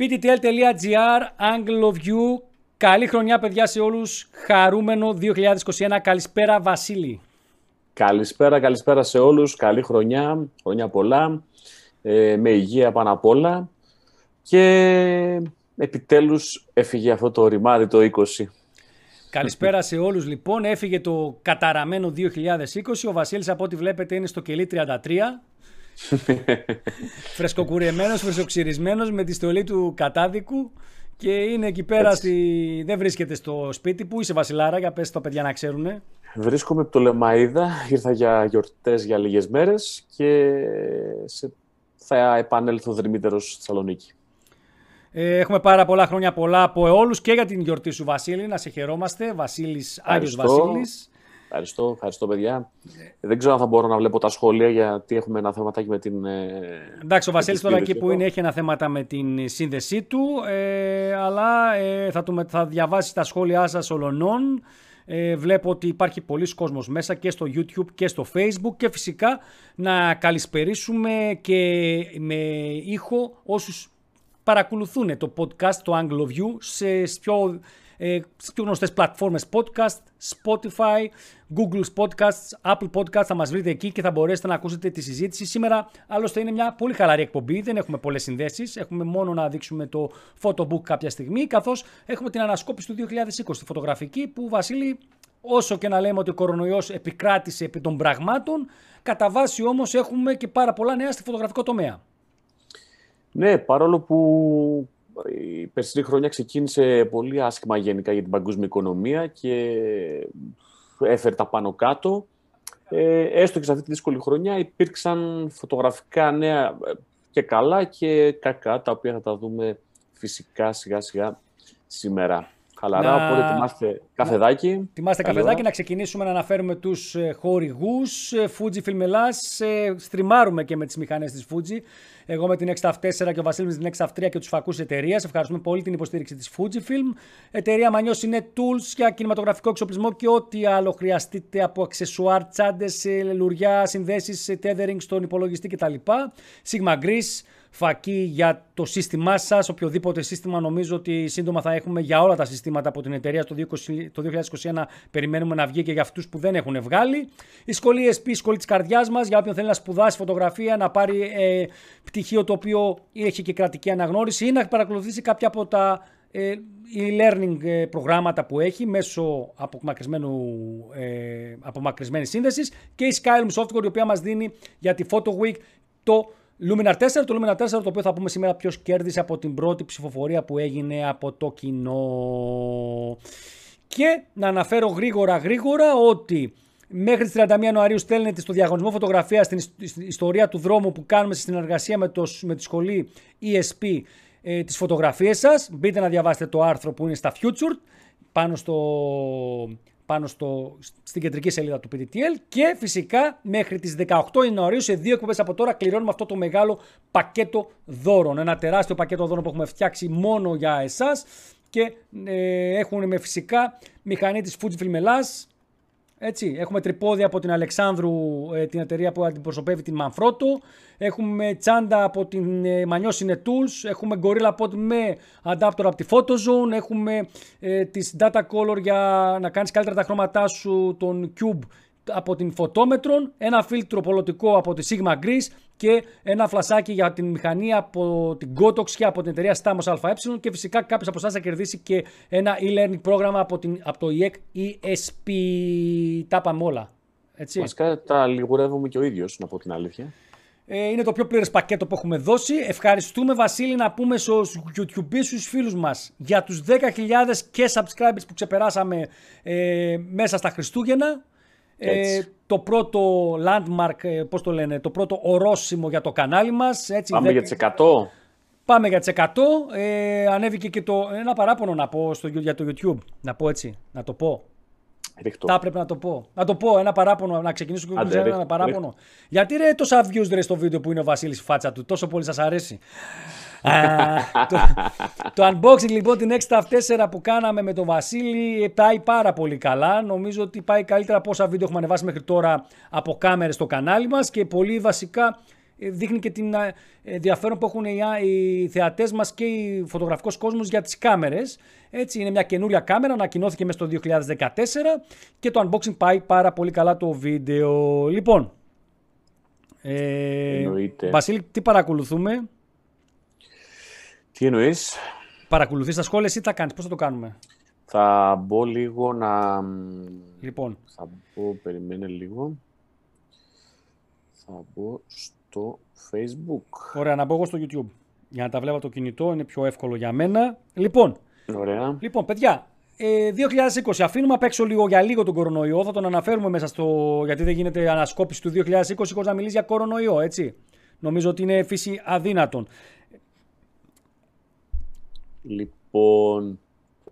pttl.gr, Angle of You. Καλή χρονιά παιδιά σε όλους. Χαρούμενο 2021. Καλησπέρα Βασίλη. Καλησπέρα, καλησπέρα σε όλους. Καλή χρονιά, χρονιά πολλά. Ε, με υγεία πάνω απ' όλα. Και επιτέλους έφυγε αυτό το ρημάδι το 20. Καλησπέρα σε όλους λοιπόν. Έφυγε το καταραμένο 2020. Ο Βασίλης από ό,τι βλέπετε είναι στο κελί 33. Φρεσκοκουρεμένος, φρεσκοξυρισμένος με τη στολή του κατάδικου και είναι εκεί πέρα, στη... δεν βρίσκεται στο σπίτι. Πού είσαι Βασιλάρα, για πες το παιδιά να ξέρουν. Βρίσκομαι από το Λεμαΐδα, ήρθα για γιορτές για λίγες μέρες και σε... θα επανέλθω δρυμύτερος στη Θεσσαλονίκη. Ε, έχουμε πάρα πολλά χρόνια πολλά από όλους και για την γιορτή σου, Βασίλη. Να σε χαιρόμαστε. Βασίλης, Άγιος Βασίλης. Ευχαριστώ, ευχαριστώ παιδιά. Δεν ξέρω αν θα μπορώ να βλέπω τα σχόλια γιατί έχουμε ένα θέματάκι με την. Ε, Εντάξει, ο Βασίλης τώρα εκεί που είναι έχει ένα θέματα με την σύνδεσή του. Ε, αλλά ε, θα, του, θα διαβάσει τα σχόλιά σας ολονών. Ε, βλέπω ότι υπάρχει πολλοί κόσμος μέσα και στο YouTube και στο Facebook και φυσικά να καλησπερίσουμε και με ήχο όσους παρακολουθούν το podcast, το Angle of View, σε πιο, ε, στις πιο γνωστές πλατφόρμες podcast, Spotify, Google Podcasts, Apple Podcasts, θα μας βρείτε εκεί και θα μπορέσετε να ακούσετε τη συζήτηση. Σήμερα άλλωστε είναι μια πολύ χαλαρή εκπομπή, δεν έχουμε πολλές συνδέσεις, έχουμε μόνο να δείξουμε το photobook κάποια στιγμή, καθώς έχουμε την ανασκόπηση του 2020, τη φωτογραφική, που Βασίλη όσο και να λέμε ότι ο κορονοϊός επικράτησε επί των πραγμάτων, κατά βάση όμως έχουμε και πάρα πολλά νέα στη φωτογραφικό τομέα. Ναι, παρόλο που η περσινή χρονιά ξεκίνησε πολύ άσχημα γενικά για την παγκόσμια οικονομία και έφερε τα πάνω κάτω. Ε, έστω και σε αυτή τη δύσκολη χρονιά υπήρξαν φωτογραφικά νέα και καλά και κακά, τα οποία θα τα δούμε φυσικά σιγά σιγά σήμερα. Χαλαρά, να... οπότε ετοιμάστε καφεδάκι. Ετοιμάστε καφεδάκι, να ξεκινήσουμε να αναφέρουμε τους ε, χορηγούς. Ε, Fuji Film Ελλάς, στριμάρουμε και με τις μηχανές της Fuji. Εγώ με την X4 και ο Βασίλης με την X3 και τους φακούς εταιρείας. Ευχαριστούμε πολύ την υποστήριξη της Fujifilm. Εταιρεία Μανιός είναι tools για κινηματογραφικό εξοπλισμό και ό,τι άλλο χρειαστείτε από αξεσουάρ, τσάντες, λουριά, συνδέσεις, tethering στον υπολογιστή κτλ. Sigma Greece φακή για το σύστημά σας. Οποιοδήποτε σύστημα νομίζω ότι σύντομα θα έχουμε για όλα τα συστήματα από την εταιρεία το 2021. Περιμένουμε να βγει και για αυτούς που δεν έχουν βγάλει. Η σχολή ESP, η σχολή της καρδιάς μας, για όποιον θέλει να σπουδάσει φωτογραφία, να πάρει ε, πτυχίο το οποίο έχει και κρατική αναγνώριση ή να παρακολουθήσει κάποια από τα ε, e-learning ε, προγράμματα που έχει μέσω απομακρυσμένου, ε, απομακρυσμένης σύνδεσης και η Skylum Software η οποία μας δίνει για τη Photo Week το Luminar 4, το Luminar 4 το οποίο θα πούμε σήμερα ποιος κέρδισε από την πρώτη ψηφοφορία που έγινε από το κοινό. Και να αναφέρω γρήγορα γρήγορα ότι μέχρι τις 31 Ιανουαρίου στέλνετε στο διαγωνισμό φωτογραφίας στην ιστορία του δρόμου που κάνουμε στη συνεργασία με, το, με τη σχολή ESP ε, τις φωτογραφίες σας. Μπείτε να διαβάσετε το άρθρο που είναι στα Future πάνω στο πάνω στο, στην κεντρική σελίδα του PDTL και φυσικά μέχρι τις 18 Ιανουαρίου σε δύο εκπομπές από τώρα κληρώνουμε αυτό το μεγάλο πακέτο δώρων. Ένα τεράστιο πακέτο δώρων που έχουμε φτιάξει μόνο για εσάς και ε, έχουν με φυσικά μηχανή της Fujifilm Ελλάς, έτσι, έχουμε τρυπόδια από την Αλεξάνδρου, ε, την εταιρεία που αντιπροσωπεύει την Manfrotto. Έχουμε τσάντα από την ε, Manio Tools. Έχουμε Gorilla Pod με adapter από τη PhotoZone. Έχουμε ε, τις Data Color για να κάνεις καλύτερα τα χρώματά σου, τον Cube από την φωτόμετρον, ένα φίλτρο πολιτικό από τη Sigma Grease και ένα φλασάκι για την μηχανή από την Gotox και από την εταιρεία Stamos ΑΕ και φυσικά κάποιος από εσάς θα κερδίσει και ένα e-learning πρόγραμμα από, την, από το EEC ESP. Τα είπαμε όλα. Έτσι. Βασικά τα λιγουρεύουμε και ο ίδιος, να πω την αλήθεια. Ε, είναι το πιο πλήρες πακέτο που έχουμε δώσει. Ευχαριστούμε Βασίλη να πούμε στους YouTube στους φίλους μας για τους 10.000 και subscribers που ξεπεράσαμε ε, μέσα στα Χριστούγεννα. Ε, το πρώτο landmark, ε, πώς το λένε, το πρώτο ορόσημο για το κανάλι μας. Έτσι, Πάμε για τις 100. Πάμε για τις 100. Ε, ανέβηκε και το, ένα παράπονο να πω στο, για το YouTube. Να πω έτσι, να το πω. Ρίχτω. Τα πρέπει να το πω. Να το πω, ένα παράπονο, να ξεκινήσω και ένα παράπονο. Γιατί ρε τόσα views ρε στο βίντεο που είναι ο Βασίλης φάτσα του, τόσο πολύ σας αρέσει το, το unboxing λοιπόν την X 4 που κάναμε με τον Βασίλη πάει πάρα πολύ καλά. Νομίζω ότι πάει καλύτερα από όσα βίντεο έχουμε ανεβάσει μέχρι τώρα από κάμερες στο κανάλι μας και πολύ βασικά ε, δείχνει και την ε, ενδιαφέρον που έχουν οι, οι θεατές μας και οι φωτογραφικός κόσμος για τις κάμερες. Έτσι, είναι μια καινούρια κάμερα, ανακοινώθηκε μέσα στο 2014 και το unboxing πάει πάρα πολύ καλά το βίντεο. Λοιπόν, ε, Βασίλη, τι παρακολουθούμε; Τι εννοείς; Παρακολουθείς τα σχόλια ή τα κάνεις, πώς θα το κάνουμε; Θα μπω λίγο να... Λοιπόν. Θα μπω, περιμένε λίγο. Θα μπω στο Facebook. Ωραία, να μπω εγώ στο YouTube. Για να τα βλέπω το κινητό, είναι πιο εύκολο για μένα. Λοιπόν, Ωραία. λοιπόν παιδιά, 2020 ε, αφήνουμε απ' έξω λίγο για λίγο τον κορονοϊό. Θα τον αναφέρουμε μέσα στο. Γιατί δεν γίνεται ανασκόπηση του 2020 χωρίς να μιλήσει για κορονοϊό, έτσι. Νομίζω ότι είναι φύση αδύνατον. Λοιπόν,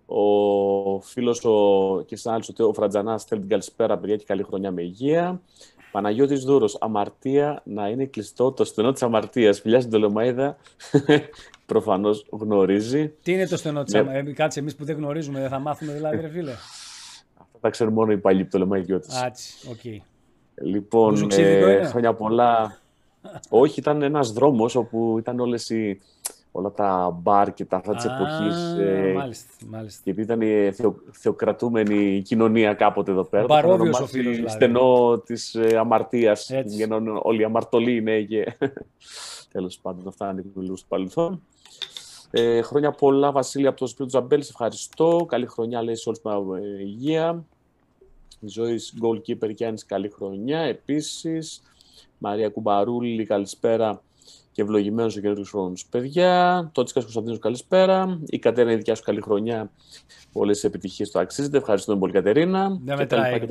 ο φίλος ο Κισάλης, ο Φρατζανά, θέλει την καλησπέρα, παιδιά, και καλή χρονιά με υγεία. Παναγιώτης Δούρος, αμαρτία να είναι κλειστό το στενό της αμαρτίας. Φιλιά στην Τολεμαίδα, προφανώς γνωρίζει. Τι είναι το στενό της ναι. αμαρτία, κάτσε εμείς που δεν γνωρίζουμε, δεν θα μάθουμε δηλαδή, ρε φίλε. Αυτά τα ξέρουν μόνο οι παλιοί Πτολεμαϊδιώτες. Α, έτσι, OK. Okay. Λοιπόν, ε, χρόνια πολλά. Όχι, ήταν ένας δρόμος όπου ήταν όλες οι όλα τα μπαρ και τα αυτά της εποχής. Ε, μάλιστα, μάλιστα. Γιατί ήταν η θεο, θεοκρατούμενη κοινωνία κάποτε εδώ πέρα. Παρόβιο ο φίλος. Δηλαδή. Στενό της ε, αμαρτίας. Όλοι οι αμαρτωλοί είναι και. Τέλος πάντων, αυτά είναι λίγο στο παρελθόν. Ε, χρόνια πολλά, Βασίλη, από το Σπίτι Τζαμπέλ. Σε ευχαριστώ. Καλή χρονιά, λέει σε όλους με υγεία. Ζωής Goalkeeper Γιάννης, καλή χρονιά. Επίσης, Μαρία Κουμπαρούλη, καλησπέρα και ευλογημένος ο καινούριο χρόνο. Παιδιά, τότε Κωνσταντίνος, καλησπέρα. Η Κατέρινα, η δικιά σου καλή χρονιά. Πολλές επιτυχίες το αξίζετε. Ευχαριστούμε πολύ, Κατερίνα. Δεν μετράει.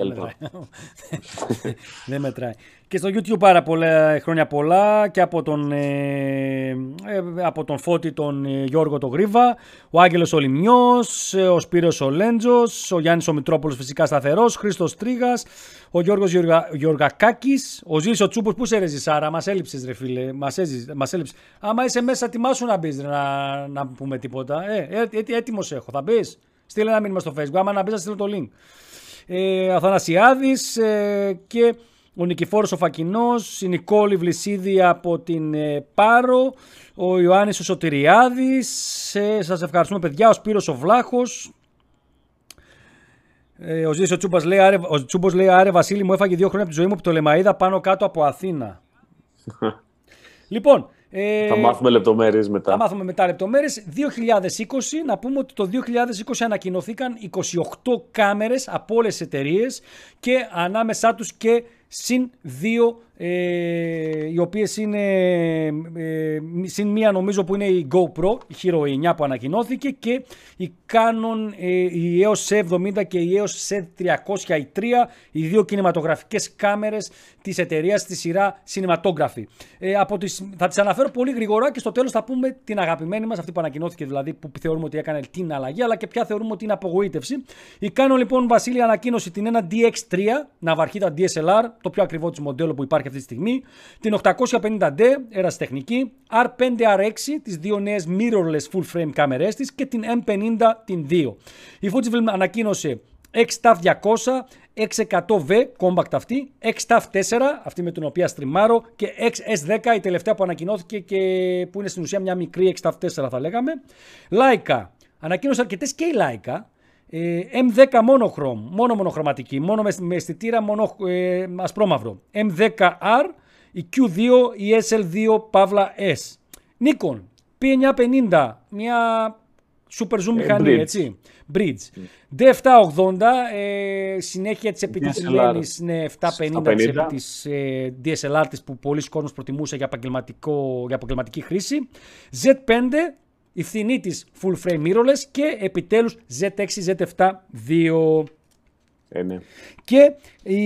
Δεν μετράει. Και στο YouTube πάρα πολλά χρόνια πολλά και από τον, ε, ε από τον Φώτη τον ε, Γιώργο τον Γρίβα, ο Άγγελος ο Λιμνιός, ε, ο Σπύρος ο Λέντζος, ο Γιάννης ο Μητρόπουλος φυσικά σταθερός, Χρήστος Τρίγας, ο Γιώργος Γιωργα, Γιωργακάκης, ο Ζήλης ο Τσούπος, πού σε ρε Σάρα, μας έλειψες ρε φίλε, μας, έζης, μας έλειψες. Άμα είσαι μέσα τιμάσου να μπεις να, να πούμε τίποτα, ε, ε, έτοιμος έχω, θα μπεις. Στείλε ένα μήνυμα στο facebook, άμα να μπεις θα στείλω το link. Ε, Αθανασιάδης ε, και ο Νικηφόρος ο Φακινός, η Νικόλη Βλυσίδη από την ε, Πάρο, ο Ιωάννης ο Σωτηριάδης, ε, σας ευχαριστούμε παιδιά, ο Σπύρος ο Βλάχος, ε, ο Ζήσης ο Τσούμπας λέει, άρε, ο Τσούμπος λέει, άρε Βασίλη μου έφαγε δύο χρόνια από τη ζωή μου από το Λεμαΐδα πάνω κάτω από Αθήνα. λοιπόν, ε, θα μάθουμε λεπτομέρειες μετά. Θα μάθουμε μετά λεπτομέρειες. 2020, να πούμε ότι το 2020 ανακοινωθήκαν 28 κάμερες από όλες τις εταιρείες και ανάμεσά τους και συν δύο ε, οι οποίες είναι ε, συν μία νομίζω που είναι η GoPro, η Hero 9 που ανακοινώθηκε και η Canon ε, η EOS C70 και η EOS C300 η 3, οι δύο κινηματογραφικές κάμερες της εταιρείας στη σειρά Cinematography. Ε, από τις, θα τις αναφέρω πολύ γρήγορα και στο τέλος θα πούμε την αγαπημένη μας, αυτή που ανακοινώθηκε δηλαδή που θεωρούμε ότι έκανε την αλλαγή αλλά και ποια θεωρούμε ότι είναι απογοήτευση. Η Canon λοιπόν Βασίλη ανακοίνωσε την ένα DX3, ναυαρχίδα DSLR, το πιο ακριβό της μοντέλο που υπάρχει αυτή τη στιγμή, την 850D ερασιτεχνική, R5R6, τις δύο νέες mirrorless full frame κάμερές της και την M50 την 2. Η Fujifilm ανακοίνωσε X-TAF 200, X100V, compact αυτή, X-TAF 4, αυτή με την οποία στριμάρω και XS10, η τελευταία που ανακοινώθηκε και που είναι στην ουσία μια μικρή X-TAF 4 θα λέγαμε. Leica, ανακοίνωσε αρκετές και η Leica, ε, M10 μονοχρώμ, μόνο μονοχρωματική, μόνο με αισθητήρα μόνο ε, ασπρόμαυρο. M10R, η Q2, η SL2 Παύλα S. Nikon P950, μια super zoom ε, μηχανή, έτσι. Bridge. D780, ε, συνέχεια της επί της Λένης, ναι, 750 της, ε, DSLR της που πολλοί κόσμος προτιμούσε για, για επαγγελματική χρήση. Z5, η φθηνή της full frame mirrorless και επιτέλους Z6, Z7 2. Ε, ναι. Και η...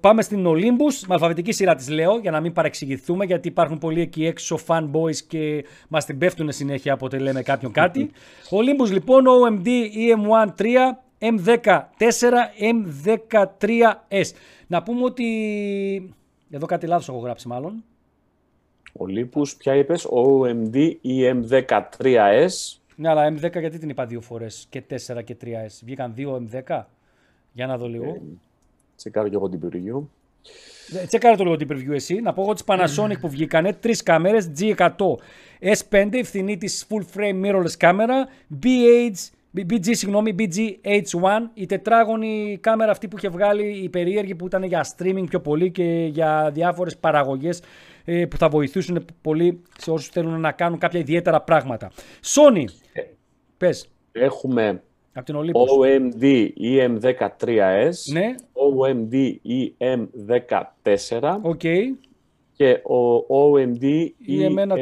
πάμε στην Olympus, με αλφαβητική σειρά της λέω για να μην παρεξηγηθούμε γιατί υπάρχουν πολλοί εκεί έξω fanboys και μας την πέφτουν συνέχεια όποτε λέμε κάποιον κάτι. Olympus λοιπόν OMD EM1 3 M14 M13S. Να πούμε ότι... Εδώ κάτι λάθος έχω γράψει μάλλον. Ολύπους, ποια είπες, OMD EM13S. Ναι, αλλά M10 γιατί την είπα δύο φορές και 4 και 3S. Βγήκαν δύο M10. Για να δω λίγο. Ε, τσεκάρω και εγώ την πυργίου. Ε, τσέκαρε το λογοτύπο review εσύ. Να πω εγώ τις Panasonic που βγήκανε. Τρεις κάμερες G100 S5, η φθηνή της full frame mirrorless κάμερα. BH, BG, συγγνώμη, BG-H1, η τετράγωνη κάμερα αυτή που είχε βγάλει η περίεργη που ήταν για streaming πιο πολύ και για διάφορες παραγωγές ε, που θα βοηθήσουν πολύ σε όσους θέλουν να κάνουν κάποια ιδιαίτερα πράγματα. Sony, ε, πες. Έχουμε από την OMD EM13S, ναι. OMD EM14 okay. και ο OMD EM1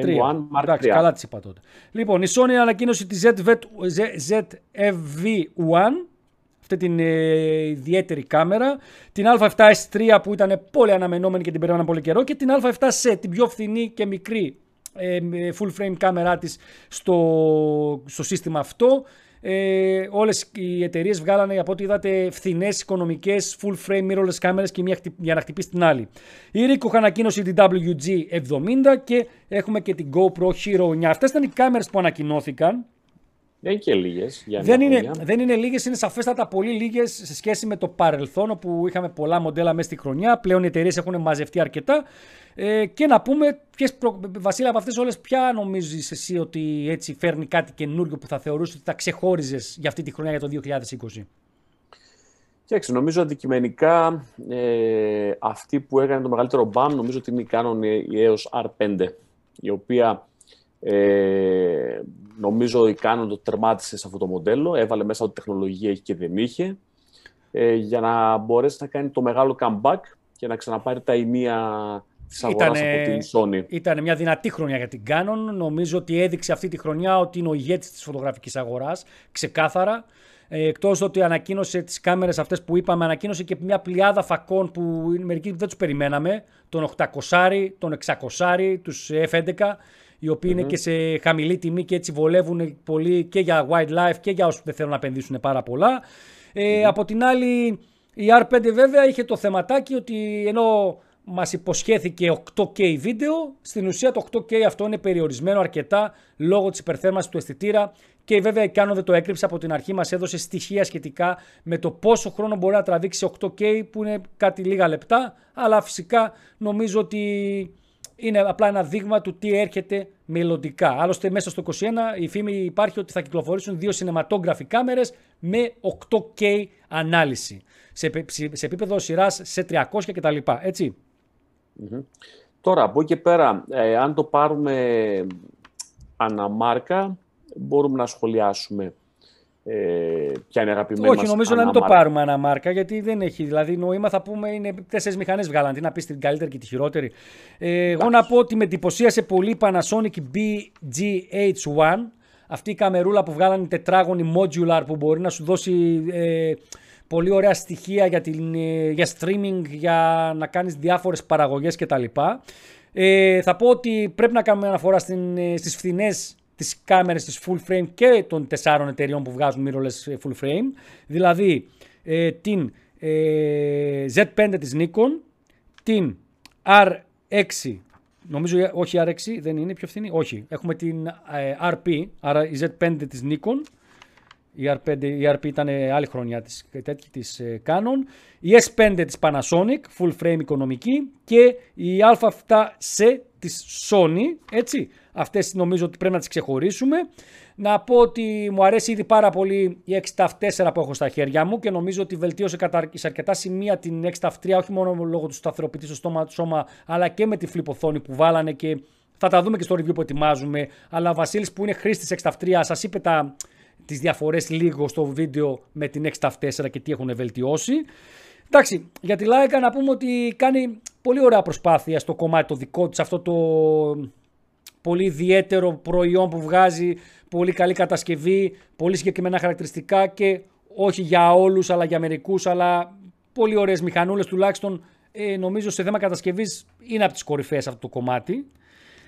Mark Εντάξει, καλά τις είπα τότε. Λοιπόν, η Sony ανακοίνωσε τη ZV-1 αυτή την ε, ιδιαίτερη κάμερα, την α7S3 που ήταν πολύ αναμενόμενη και την περιμέναμε πολύ καιρό και την α7C, την πιο φθηνή και μικρή ε, full frame κάμερά της στο, στο σύστημα αυτό ε, Όλες οι εταιρείες βγάλανε από ό,τι είδατε φθηνές οικονομικές full frame mirrorless κάμερες και μία για να χτυπήσει την άλλη. Η Ricoh ανακοίνωσε την WG70 και έχουμε και την GoPro Hero 9. Αυτές ήταν οι κάμερες που ανακοινώθηκαν. Δεν είναι και λίγες. Δεν, είναι, δεν είναι λίγες, είναι σαφέστατα πολύ λίγες σε σχέση με το παρελθόν όπου είχαμε πολλά μοντέλα μέσα στη χρονιά. Πλέον οι εταιρείες έχουν μαζευτεί αρκετά. Ε, και να πούμε, ποιες προ... Βασίλη, από αυτές όλες, ποια νομίζεις εσύ ότι έτσι φέρνει κάτι καινούριο που θα θεωρούσες ότι θα ξεχώριζες για αυτή τη χρονιά για το 2020. Κοιτάξτε, νομίζω αντικειμενικά ε, αυτή που έκανε το μεγαλύτερο μπαμ νομίζω ότι είναι η Canon EOS R5 η οποία ε, νομίζω η Canon το τερμάτισε σε αυτό το μοντέλο, έβαλε μέσα ότι τεχνολογία έχει και δεν είχε ε, για να μπορέσει να κάνει το μεγάλο comeback και να ξαναπάρει τα ημεία από την Sony. Ήταν μια δυνατή χρονιά για την Canon. Νομίζω ότι έδειξε αυτή τη χρονιά ότι είναι ο ηγέτης της φωτογραφικής αγοράς, ξεκάθαρα. Ε, Εκτός ότι ανακοίνωσε τις κάμερες αυτές που είπαμε, ανακοίνωσε και μια πλειάδα φακών που μερικοί δεν τους περιμέναμε. Τον 800, τον 600, τους F11, οι οποιοι είναι και σε χαμηλή τιμή και έτσι βολεύουν πολύ και για wildlife και για όσους δεν θέλουν να επενδύσουν πάρα πολλά. Ε, Από την άλλη, η R5 βέβαια είχε το θεματάκι ότι ενώ Μας υποσχέθηκε 8K βίντεο. Στην ουσία το 8K αυτό είναι περιορισμένο αρκετά λόγω της υπερθέρμανσης του αισθητήρα και βέβαια η Canon δεν το έκρυψε από την αρχή. Μας έδωσε στοιχεία σχετικά με το πόσο χρόνο μπορεί να τραβήξει 8K που είναι κάτι λίγα λεπτά. Αλλά φυσικά νομίζω ότι είναι απλά ένα δείγμα του τι έρχεται μελλοντικά. Άλλωστε μέσα στο 21 η φήμη υπάρχει ότι θα κυκλοφορήσουν δύο cinematography κάμερες με 8K ανάλυση σε, σε επίπεδο σειράς σε 300 κτλ. Έτσι. Τώρα, από εκεί και πέρα, ε, αν το πάρουμε αναμάρκα, μπορούμε να σχολιάσουμε ε, ποια είναι αγαπημένη Όχι, νομίζω να μην το πάρουμε αναμάρκα, γιατί δεν έχει δηλαδή νόημα. Θα πούμε είναι τέσσερις μηχανές βγάλαν. Τι να πεις την καλύτερη και τη χειρότερη. Ε, εγώ να πω ότι με εντυπωσίασε πολύ η Panasonic BGH1. Αυτή η καμερούλα που βγάλανε τετράγωνη modular που μπορεί να σου δώσει ε, πολύ ωραία στοιχεία για, την, ε, για streaming, για να κάνεις διάφορες παραγωγές κτλ. Ε, θα πω ότι πρέπει να κάνουμε αναφορά στην, ε, στις φθηνές τις κάμερες της full frame και των τεσσάρων εταιριών που βγάζουν mirrorless ε, full frame. Δηλαδή ε, την ε, Z5 της Nikon, την R6 Νομίζω όχι R6 δεν είναι πιο φθηνή. Όχι. Έχουμε την RP, άρα η Z5 της Nikon η R5, η RP ήταν άλλη χρονιά της, τέτοια της ε, Canon. Η S5 της Panasonic, full frame οικονομική. Και η Α7C της Sony, έτσι. Αυτές νομίζω ότι πρέπει να τις ξεχωρίσουμε. Να πω ότι μου αρέσει ήδη πάρα πολύ η 6TAF4 που έχω στα χέρια μου και νομίζω ότι βελτίωσε κατά, σε αρκετά σημεία την 6TAF3 όχι μόνο λόγω του σταθεροποιητή στο στόμα, σώμα αλλά και με τη φλιποθόνη που βάλανε και θα τα δούμε και στο review που ετοιμάζουμε. Αλλά ο Βασίλης που είναι χρήστης 6TAF3 σας είπε τα, τις διαφορές λίγο στο βίντεο με την X 4 και τι έχουν βελτιώσει. Εντάξει, για τη Leica να πούμε ότι κάνει πολύ ωραία προσπάθεια στο κομμάτι το δικό της, αυτό το πολύ ιδιαίτερο προϊόν που βγάζει, πολύ καλή κατασκευή, πολύ συγκεκριμένα χαρακτηριστικά και όχι για όλους αλλά για μερικούς, αλλά πολύ ωραίες μηχανούλες τουλάχιστον ε, νομίζω σε θέμα κατασκευής είναι από τις κορυφαίες αυτό το κομμάτι.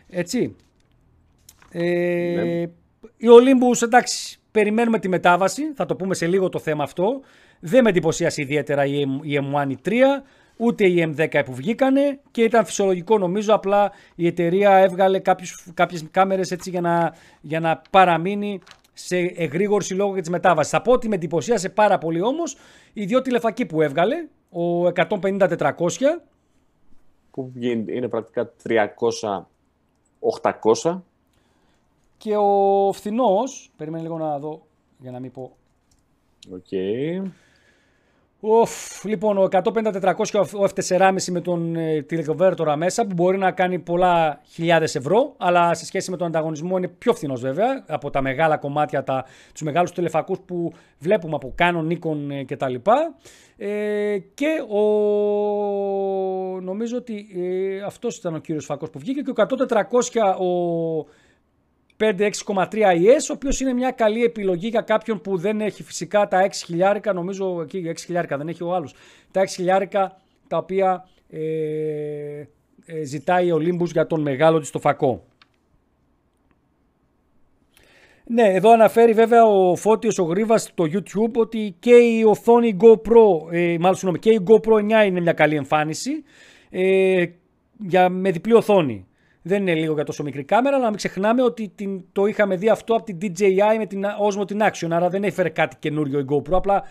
Έτσι. Ε, ναι. Η Olympus εντάξει Περιμένουμε τη μετάβαση, θα το πούμε σε λίγο το θέμα αυτό. Δεν με εντυπωσίασε ιδιαίτερα η M1 η 3, ούτε η M10 που βγήκανε και ήταν φυσιολογικό νομίζω, απλά η εταιρεία έβγαλε κάποιους, κάποιες κάμερες έτσι για να, για να παραμείνει σε εγρήγορση λόγω και της μετάβασης. Θα πω ότι με εντυπωσίασε πάρα πολύ όμως οι δύο τηλεφακοί που έβγαλε, ο 150-400 που είναι πρακτικά 300-800. Και ο φθηνός, περιμένει λίγο να δω για να μην πω. OK. Okay. Οφ, λοιπόν, ο 150-400 ο F4,5 με τον ε, teleconverter μέσα που μπορεί να κάνει πολλά χιλιάδες ευρώ, αλλά σε σχέση με τον ανταγωνισμό είναι πιο φθηνός βέβαια από τα μεγάλα κομμάτια, τα, τους μεγάλους τηλεφακούς που βλέπουμε από Canon, Nikon ε, κτλ. Ε, και ο, νομίζω ότι ε, αυτός ήταν ο κύριος φακός που βγήκε και ο 100-400 ο 5-6,3 ES, ο οποίος είναι μια καλή επιλογή για κάποιον που δεν έχει φυσικά τα 6 χιλιάρικα, νομίζω εκεί 6 χιλιάρικα δεν έχει ο άλλος, τα 6 χιλιάρικα τα οποία ε, ε, ζητάει ο Olympus για τον μεγάλο της το φακό. Ναι, εδώ αναφέρει βέβαια ο Φώτιος ο Γρίβας στο YouTube ότι και η οθόνη GoPro, ε, μάλλον συγγνώμη, και η GoPro 9 είναι μια καλή εμφάνιση ε, για, με διπλή οθόνη δεν είναι λίγο για τόσο μικρή κάμερα, αλλά να μην ξεχνάμε ότι την, το είχαμε δει αυτό από την DJI με την Osmo την Action, άρα δεν έφερε κάτι καινούριο η GoPro, απλά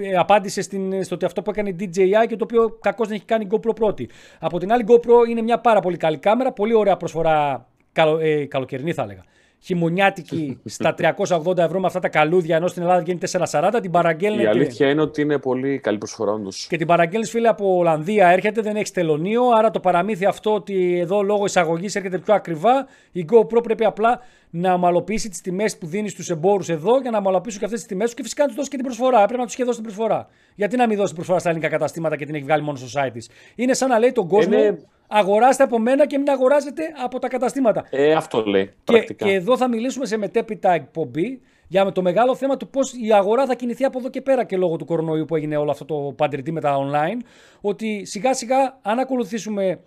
ε, απάντησε στην, στο ότι αυτό που έκανε η DJI και το οποίο κακώς δεν έχει κάνει η GoPro πρώτη. Από την άλλη GoPro είναι μια πάρα πολύ καλή κάμερα, πολύ ωραία προσφορά, καλο, ε, καλοκαιρινή θα έλεγα χειμωνιάτικη στα 380 ευρώ με αυτά τα καλούδια, ενώ στην Ελλάδα γίνει 440, την παραγγέλνει. Η αλήθεια είναι ότι είναι πολύ καλή προσφορά όντω. Και την παραγγέλνεις, φίλε, από Ολλανδία έρχεται, δεν έχεις τελωνίο. Άρα το παραμύθι αυτό ότι εδώ λόγω εισαγωγής έρχεται πιο ακριβά, η GoPro πρέπει απλά να ομαλοποιήσει τις τιμές που δίνεις στους εμπόρους εδώ για να ομαλοποιήσουν και αυτές τις τιμές και φυσικά να τους δώσεις και την προσφορά. Πρέπει να τους είχε δώσει την προσφορά. Γιατί να μην δώσει την προσφορά στα ελληνικά καταστήματα και την έχει βγάλει μόνο στο site της. Είναι σαν να λέει τον κόσμο. Είναι... Αγοράστε από μένα και μην αγοράζετε από τα καταστήματα. Ε, αυτό λέει. Και, και εδώ θα μιλήσουμε σε μετέπειτα εκπομπή για το μεγάλο θέμα του πώς η αγορά θα κινηθεί από εδώ και πέρα και λόγω του κορονοϊού που έγινε όλο αυτό το παντρετή με τα online. Ότι σιγά σιγά, αν ακολουθήσουμε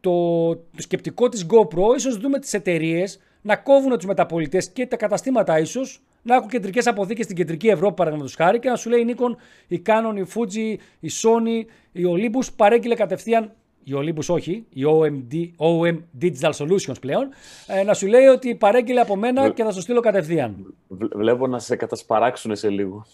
το, το σκεπτικό της GoPro, ίσως δούμε τις εταιρείες να κόβουν τους μεταπολιτές και τα καταστήματα ίσως να έχουν κεντρικές αποθήκες στην κεντρική Ευρώπη, παραδείγματος χάρη, και να σου λέει η Nikon, η Canon, η Fuji, η Sony, η Olympus παρέγγειλε κατευθείαν. Η Olympus όχι, η OMD, OM Digital Solutions πλέον, ε, να σου λέει ότι παρέγγειλε από μένα και θα σου στείλω κατευθείαν. Βλέπω να σε κατασπαράξουν σε λίγο.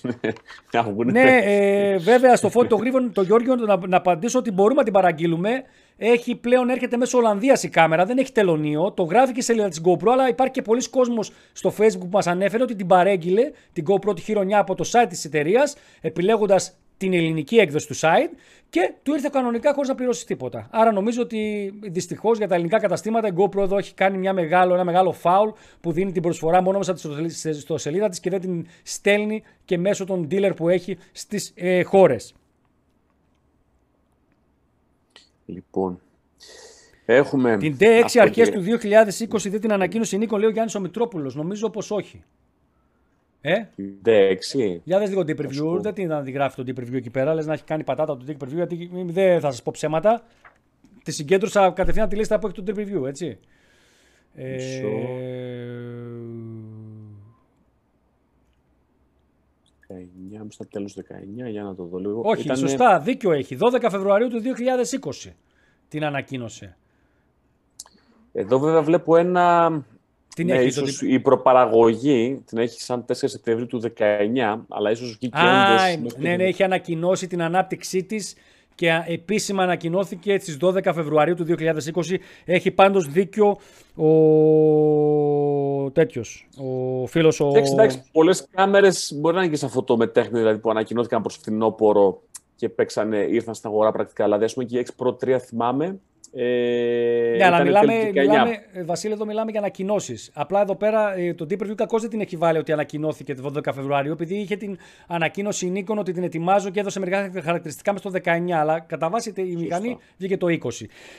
ναι, ε, βέβαια στο φώτι το γρήγορο το Γιώργιο να, να απαντήσω ότι μπορούμε να την παραγγείλουμε. Έχει πλέον έρχεται μέσω Ολλανδίας η κάμερα, δεν έχει τελωνίο. Το γράφει και σε σελίδα της GoPro, αλλά υπάρχει και πολλοί κόσμος στο Facebook που μας ανέφερε ότι την παρέγγειλε την GoPro τη χειρονιά από το site της εταιρείας, επιλέγοντας την ελληνική έκδοση του site και του ήρθε κανονικά χωρίς να πληρώσεις τίποτα. Άρα νομίζω ότι δυστυχώς για τα ελληνικά καταστήματα η GoPro εδώ έχει κάνει μια μεγάλο, ένα μεγάλο φάουλ που δίνει την προσφορά μόνο μέσα στο σελίδα της και δεν την στέλνει και μέσω των dealer που έχει στις ε, χώρες. Λοιπόν, έχουμε... Την D6 αρχές του 2020 δεν την ανακοίνωσε η Νίκο, λέει ο Γιάννης ο Μητρόπουλος. Νομίζω πως όχι. Ε; D6. Για δες λίγο deep preview. Δεν την αντιγράφει το deep preview εκεί πέρα. Λες να έχει κάνει πατάτα το deep preview γιατί δεν θα σας πω ψέματα. Τη συγκέντρωσα κατευθείαν τη λίστα που έχει το deep preview, έτσι. Ε... στα τέλος 19, για να το δω λίγο. Όχι, Ήτανε... σωστά, δίκιο έχει. 12 Φεβρουαρίου του 2020 την ανακοίνωσε. Εδώ βέβαια βλέπω ένα... Την ναι, έχει ίσως η προπαραγωγή την έχει σαν 4 Σεπτεμβρίου του 19, αλλά ίσως βγήκε όντως... Ναι, ναι, έχει ανακοινώσει την ανάπτυξή της και επίσημα ανακοινώθηκε στις 12 Φεβρουαρίου του 2020. Έχει πάντως δίκιο ο τέτοιος, ο φίλος ο... Εντάξει, εντάξει, πολλές κάμερες μπορεί να είναι και σε αυτό το μετέχνη, δηλαδή που ανακοινώθηκαν προς φθινόπωρο και παίξανε, ήρθαν στην αγορά πρακτικά. Δηλαδή, ας πούμε και η X Pro 3 θυμάμαι, ε, ναι, αλλά μιλάμε, μιλάμε, ε, Βασίλη, εδώ μιλάμε για ανακοινώσεις. Απλά εδώ πέρα ε, το Deep Review κακώς δεν την έχει βάλει ότι ανακοινώθηκε το 12 Φεβρουαρίου, επειδή είχε την ανακοίνωση η Nikon ότι την ετοιμάζω και έδωσε μερικά χαρακτηριστικά μες στο 19. Αλλά κατά βάση η μηχανή βγήκε το 20.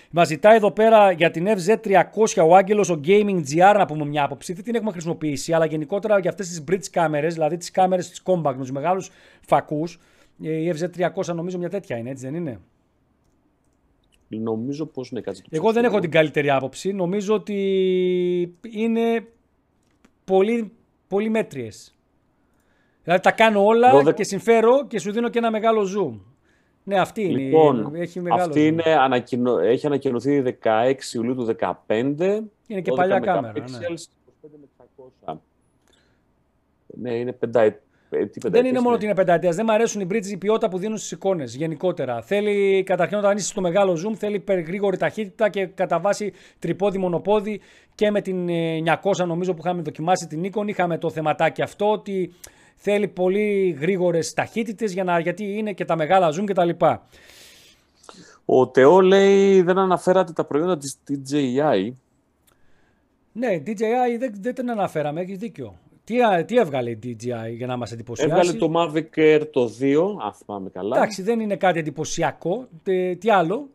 Μας ζητάει εδώ πέρα για την FZ300 ο Άγγελος, ο Gaming GR, να πούμε μια άποψη. Δεν την έχουμε χρησιμοποιήσει, αλλά γενικότερα για αυτές τις bridge κάμερες, δηλαδή τις κάμερες της Compact με τους μεγάλους φακούς. Ε, η FZ300 νομίζω μια τέτοια είναι, έτσι δεν είναι; Νομίζω πως είναι κάτι Εγώ δεν έχω την καλύτερη άποψη. Νομίζω ότι είναι πολύ, πολύ μέτριες. Δηλαδή τα κάνω όλα και συμφέρω και σου δίνω και ένα μεγάλο zoom. Ναι, αυτή είναι. Λοιπόν, έχει μεγάλο αυτή είναι, ανακοινω... έχει ανακοινωθεί 16 Ιουλίου του 2015. Είναι και παλιά κάμερα. Ναι. 25 με 600. Ναι, είναι πενταετή δεν είναι μόνο ότι είναι πενταετίας. Δεν μου αρέσουν οι bridges η ποιότητα που δίνουν στις εικόνες γενικότερα. Θέλει καταρχήν όταν είσαι στο μεγάλο zoom, θέλει γρήγορη ταχύτητα και κατά βάση τρυπόδι μονοπόδι και με την 900 ε, νομίζω που είχαμε δοκιμάσει την Nikon είχαμε το θεματάκι αυτό ότι θέλει πολύ γρήγορες ταχύτητες για γιατί είναι και τα μεγάλα zoom κτλ. Ο Τεό λέει δεν αναφέρατε τα προϊόντα της DJI. Ναι, DJI δεν, δεν την αναφέραμε, έχεις δίκιο. Τι, τι έβγαλε η DJI για να μας εντυπωσιάσει; Έβγαλε το Mavic Air το 2, αν θυμάμαι καλά. Εντάξει, δεν είναι κάτι εντυπωσιακό. τι άλλο;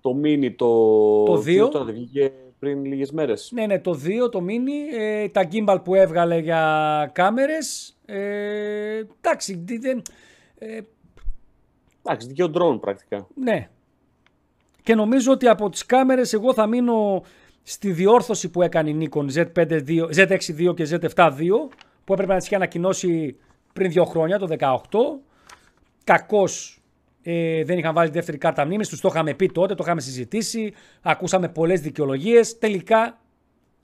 Το Mini το, το 2. Το βγήκε πριν λίγες μέρες. Ναι, ναι, το 2, το Mini. Ε, τα gimbal που έβγαλε για κάμερες. Ε, εντάξει, δεν... Ε, εντάξει, δικαιό drone πρακτικά. Ναι. Και νομίζω ότι από τις κάμερες εγώ θα μείνω στη διόρθωση που έκανε η Nikon Z5 Z6 και Z7 που έπρεπε να τις είχε ανακοινώσει πριν δύο χρόνια, το 18. Κακώς ε, δεν είχαν βάλει δεύτερη κάρτα μνήμης, τους το είχαμε πει τότε, το είχαμε συζητήσει, ακούσαμε πολλές δικαιολογίες. Τελικά,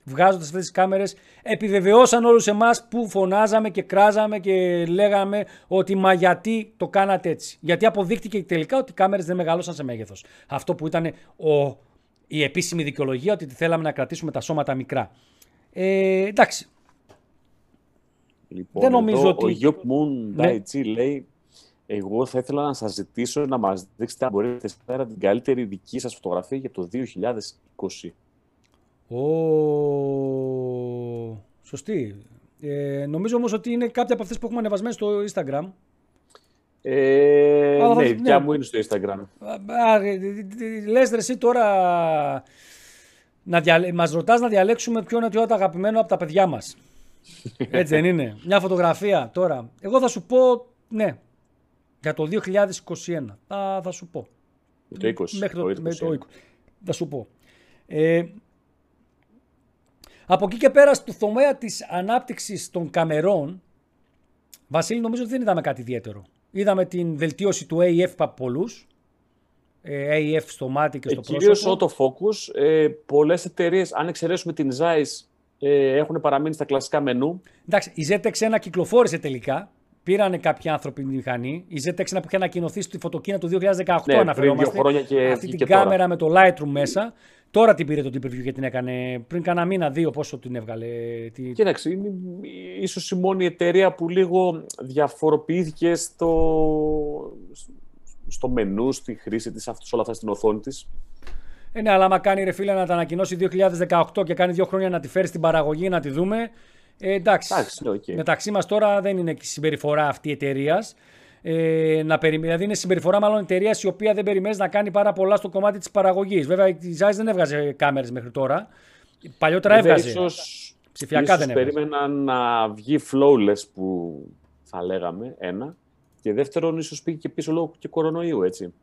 βγάζοντας αυτές τις κάμερες, επιβεβαιώσαν όλους εμάς που φωνάζαμε και κράζαμε και λέγαμε ότι μα γιατί το κάνατε έτσι. Γιατί αποδείχτηκε τελικά ότι οι κάμερες δεν μεγαλώσαν σε μέγεθος. Αυτό που ήταν ο η επίσημη δικαιολογία ότι θέλαμε να κρατήσουμε τα σώματα μικρά. Ε, εντάξει. Λοιπόν, Δεν νομίζω εδώ, ότι... Ο Γιώπ Μουν ναι. λέει εγώ θα ήθελα να σας ζητήσω να μας δείξετε αν μπορείτε να την καλύτερη δική σας φωτογραφία για το 2020. Ω, σωστή. Ε, νομίζω όμως ότι είναι κάποια από αυτές που έχουμε ανεβασμένες στο Instagram. Ε, ναι, η δικιά μου είναι στο Instagram. Λες ρε εσύ τώρα να διαλέ... μας ρωτάς να διαλέξουμε ποιο είναι το αγαπημένο από τα παιδιά μας. Έτσι δεν είναι; Μια φωτογραφία τώρα. Εγώ θα σου πω ναι. Για το 2021. Θα, θα σου πω. Το 20. Μέχρι το, το, 20. Θα σου πω. Ε, από εκεί και πέρα στο τομέα της ανάπτυξης των καμερών Βασίλη νομίζω ότι δεν είδαμε κάτι ιδιαίτερο. Είδαμε την βελτίωση του AF από πολλούς. Ε, AF στο μάτι και στο ε, πρόσωπο. Κυρίως autofocus. Ε, πολλές εταιρείες, αν εξαιρέσουμε την Zeiss, ε, έχουν παραμείνει στα κλασικά μενού. Εντάξει, η ZX1 κυκλοφόρησε τελικά. Πήρανε κάποιοι άνθρωποι τη μηχανή. Η ZX1 που είχε ανακοινωθεί στη φωτοκίνα του 2018 ναι, αναφερόμαστε. Δύο χρόνια και Αυτή την κάμερα με το Lightroom μέσα. Τώρα την πήρε το Deep Review και την έκανε πριν κάνα μήνα, δύο πόσο την έβγαλε. Τη... Κοίταξε, είναι ίσως η μόνη εταιρεία που λίγο διαφοροποιήθηκε στο, στο μενού, στη χρήση της, αυτό, όλα αυτά στην οθόνη της. Ε, ναι, αλλά άμα κάνει ρε φίλε να τα ανακοινώσει 2018 και κάνει δύο χρόνια να τη φέρει στην παραγωγή να τη δούμε. Ε, εντάξει, εντάξει okay. μεταξύ μας τώρα δεν είναι συμπεριφορά αυτή η εταιρείας ε, να περι... Δηλαδή είναι συμπεριφορά μάλλον εταιρείας η οποία δεν περιμένεις να κάνει πάρα πολλά στο κομμάτι της παραγωγής. Βέβαια η Zeiss δεν έβγαζε κάμερες μέχρι τώρα. Παλιότερα Βέβαια, έβγαζε. Ίσως, Ψηφιακά ίσως δεν έβγαζε. περίμεναν να βγει flawless που θα λέγαμε, ένα. Και δεύτερον, ίσως πήγε και πίσω λόγω και κορονοϊού, έτσι.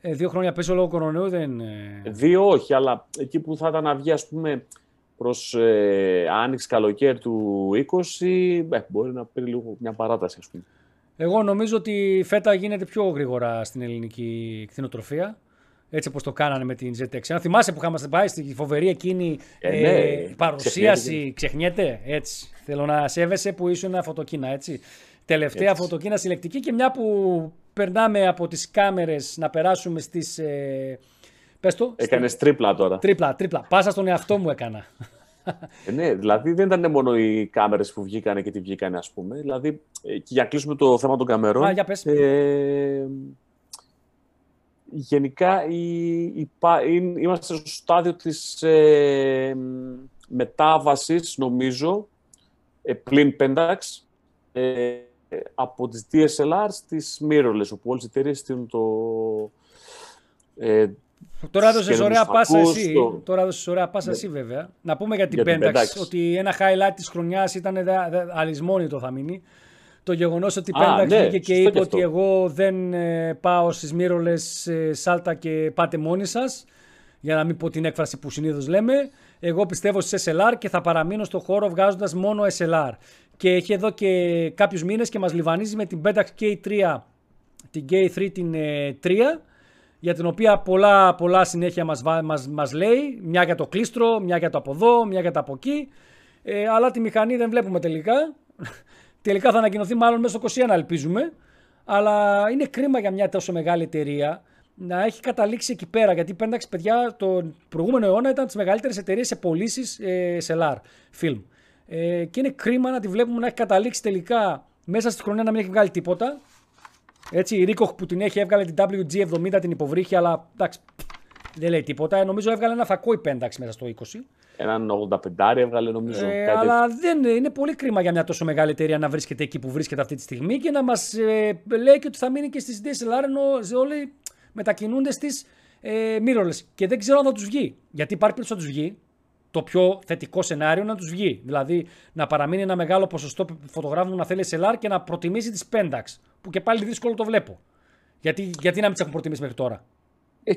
Ε, δύο χρόνια πίσω λόγω κορονοϊού δεν. Δύο όχι, αλλά εκεί που θα ήταν να βγει, ας πούμε, προς ε, άνοιξη καλοκαίρι του 20, ε, μπορεί να παίρνει λίγο μια παράταση, ας πούμε. Εγώ νομίζω ότι φέτα γίνεται πιο γρήγορα στην ελληνική κτηνοτροφία. Έτσι όπως το κάνανε με την ZX. Αν θυμάσαι που είχαμε πάει στη φοβερή εκείνη ε, ναι, ε, παρουσίαση, ξεχνιέται. Έτσι. Θέλω να σέβεσαι που ήσουν φωτοκίνα, έτσι. Τελευταία έτσι. φωτοκίνα συλλεκτική και μια που περνάμε από τις κάμερες να περάσουμε στις... Ε, πες το. Έκανες τρίπλα τώρα. Τρίπλα, τρίπλα. Πάσα στον εαυτό μου έκανα. Ε, ναι, δηλαδή δεν ήταν μόνο οι κάμερες που βγήκανε και τι βγήκανε, ας πούμε. Δηλαδή, ε, και για να κλείσουμε το θέμα των καμερών. Α, για πες. Ε, γενικά, η, η, είμαστε στο στάδιο της ε, μετάβασης, νομίζω, ε, πλην Pentax, ε, από τις DSLR στις mirrorless, όπου όλες οι εταιρείες στείλουν το, ε, Τώρα έδωσες ωραία πάσα εσύ. Τώρα έδωσες ωραία πάσα εσύ, βέβαια. Να πούμε για την Pentax ότι ένα highlight της χρονιάς ήταν αλυσμόνητο θα μείνει. Το γεγονός ότι η Pentax ναι, βγήκε και είπε ότι εγώ δεν ε, πάω στις μύρολες σάλτα και πάτε μόνοι σας. Για να μην πω την έκφραση που συνήθως λέμε. Εγώ πιστεύω στις SLR και θα παραμείνω στο χώρο βγάζοντας μόνο SLR. Και έχει εδώ και κάποιους μήνες και μας λιβανίζει με την Pentax K3, την K3 την 3 ε, για την οποία πολλά, πολλά συνέχεια μας, μας, μας λέει, μια για το κλίστρο, μια για το από εδώ, μια για το από εκεί, ε, αλλά τη μηχανή δεν βλέπουμε τελικά. Τελικά θα ανακοινωθεί μάλλον μέσα στο 2021, ελπίζουμε. Αλλά είναι κρίμα για μια τόσο μεγάλη εταιρεία να έχει καταλήξει εκεί πέρα. Γιατί πένταξε παιδιά, τον προηγούμενο αιώνα ήταν τις μεγαλύτερες εταιρείες σε πωλήσεις ε, σε LAR film. Ε, και είναι κρίμα να τη βλέπουμε να έχει καταλήξει τελικά μέσα στη χρονιά να μην έχει βγάλει τίποτα. Έτσι, η Ρίκοχ που την έχει έβγαλε την WG70 την υποβρύχη, αλλά εντάξει, δεν λέει τίποτα. Ε, νομίζω έβγαλε ένα φακό η πένταξη μέσα στο 20. Έναν 85 έβγαλε νομίζω. Ε, αλλά δεν, είναι πολύ κρίμα για μια τόσο μεγάλη εταιρεία να βρίσκεται εκεί που βρίσκεται αυτή τη στιγμή και να μας ε, λέει και ότι θα μείνει και στις DSLR ενώ όλοι μετακινούνται στις ε, mirrorless. Και δεν ξέρω αν θα τους βγει. Γιατί υπάρχει περίπτωση να τους βγει. Το πιο θετικό σενάριο να τους βγει. Δηλαδή να παραμείνει ένα μεγάλο ποσοστό φωτογράφων να θέλει SLR και να προτιμήσει τις Pentax. Που και πάλι δύσκολο το βλέπω. Γιατί, γιατί να μην τις έχουν προτιμήσει μέχρι τώρα; Ε,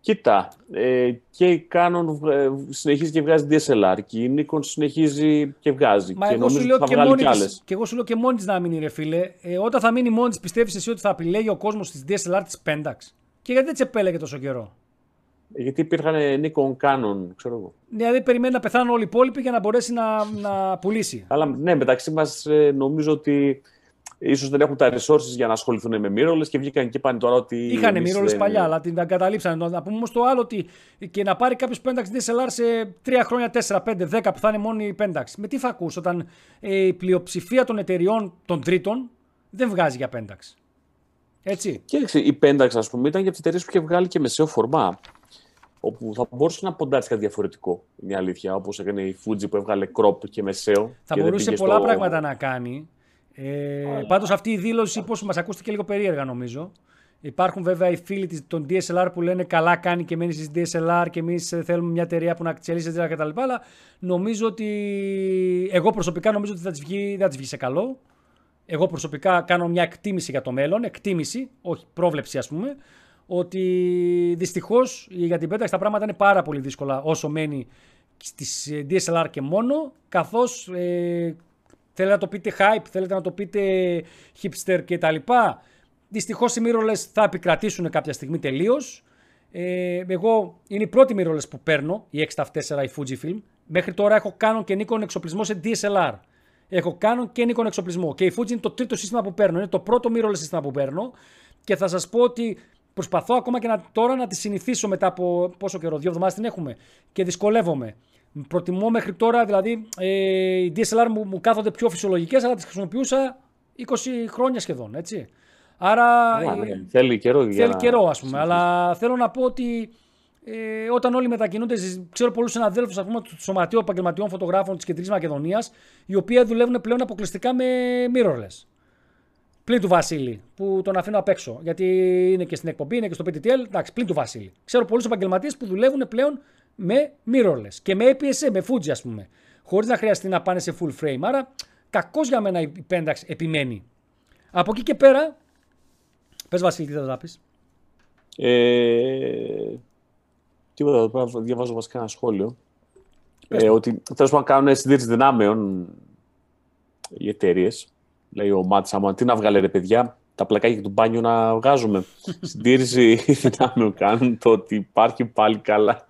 Κοίτα, ε, και η Canon ε, συνεχίζει και βγάζει DSLR και η Nikon συνεχίζει και βγάζει. Μα και εγώ σου λέω θα και βγάλει μόνη, κι της, άλλες. και εγώ σου λέω και μόνη της να μείνει ρε φίλε. Ε, όταν θα μείνει μόνη της πιστεύεις εσύ ότι θα επιλέγει ο κόσμος της DSLR της Pentax. Και γιατί δεν τις επέλεγε τόσο καιρό; Ε, Γιατί υπήρχαν Nikon Canon, ξέρω εγώ. Δηλαδή περιμένει να πεθάνουν όλοι οι υπόλοιποι για να μπορέσει να, να πουλήσει. Αλλά ναι, μεταξύ μας ε, νομίζω ότι ίσως δεν έχουν τα resources για να ασχοληθούν με mirrorless και βγήκαν και πάνε τώρα ότι... Είχαν εμείς mirrorless δεν- παλιά, αλλά την εγκαταλείψανε. Να πούμε όμως το άλλο ότι και να πάρει κάποιος Pentax DSLR σε 3 χρόνια, 4, 5, 10 που θα είναι μόνο η Pentax. Με τι θα ακούς όταν ε, η πλειοψηφία των εταιριών των τρίτων δεν βγάζει για Pentax. Έτσι. Κοίταξε, η Pentax, ας πούμε, ήταν για τις εταιρείες που είχε βγάλει και μεσαίο φορμά. Όπου θα μπορούσε να ποντάρεις κάτι διαφορετικό. Είναι η αλήθεια. Όπως έκανε η Fuji που έβγαλε crop και μεσαίο. Θα και δεν μπορούσε πήγε πολλά στο- πράγματα να κάνει. Ε, Πάντως αυτή η δήλωση πώς μας ακούστηκε λίγο περίεργα νομίζω. Υπάρχουν βέβαια οι φίλοι της- των DSLR που λένε καλά κάνει και μένεις στις DSLR και εμείς ε, θέλουμε μια εταιρεία που να εξελίσσει etc. κτλ. Αλλά νομίζω ότι εγώ προσωπικά νομίζω ότι θα της βγει, δεν θα της βγει σε καλό. Εγώ προσωπικά κάνω μια εκτίμηση για το μέλλον, εκτίμηση, όχι πρόβλεψη ας πούμε, ότι δυστυχώς για την Pentax τα πράγματα είναι πάρα πολύ δύσκολα όσο μένει στις ε, DSLR και μόνο, καθώς ε, θέλετε να το πείτε hype, θέλετε να το πείτε hipster και τα λοιπά. Δυστυχώς οι mirrorless θα επικρατήσουν κάποια στιγμή τελείως. Ε, εγώ είναι η πρώτη mirrorless που παίρνω, η X-Taft 4, η Fujifilm. Μέχρι τώρα έχω Canon και Nikon εξοπλισμό σε DSLR. Έχω Canon και Nikon εξοπλισμό. Και η Fuji είναι το τρίτο σύστημα που παίρνω. Είναι το πρώτο mirrorless σύστημα που παίρνω. Και θα σας πω ότι προσπαθώ ακόμα και να, τώρα να τη συνηθίσω μετά από πόσο καιρό, δύο εβδομάδες την έχουμε. Και δυσκολεύομαι. Προτιμώ μέχρι τώρα, δηλαδή, ε, οι DSLR μου, μου κάθονται πιο φυσιολογικές, αλλά τις χρησιμοποιούσα 20 χρόνια σχεδόν, έτσι. Άρα Α, ε, ναι, Θέλει καιρό για θέλει να καιρό, ας πούμε. συνηθίσεις. Αλλά θέλω να πω ότι ε, όταν όλοι μετακινούνται, στις- ξέρω πολλούς συναδέλφους του Σωματείου Επαγγελματιών Φωτογράφων της Κεντρικής Μακεδονίας, οι οποίοι δουλεύουν πλέον αποκλειστικά με mirrorless. Πλην του Βασίλη, που τον αφήνω απ' έξω. Γιατί είναι και στην εκπομπή, είναι και στο PTTL. Εντάξει, πλην του Βασίλη. Ξέρω πολλούς επαγγελματίες που δουλεύουν πλέον με mirrorless και με APS-C, με Fuji, ας πούμε. Χωρίς να χρειαστεί να πάνε σε full frame. Άρα, κακός για μένα η Pentax επιμένει. Από εκεί και πέρα. Πες Βασίλη, τι θα να πεις; Ε, τίποτα, εδώ πέρα διαβάζω βασικά ένα σχόλιο. Ε, ότι τέλος πάντων κάνουν συντήρηση δυνάμεων οι εταιρείες. Λέει ο Μάτ Σαμάν, τι να βγάλε ρε παιδιά, τα πλακάκια του μπάνιου να βγάζουμε. συντήρηση δυνάμεων κάνουν το ότι υπάρχει πάλι καλά.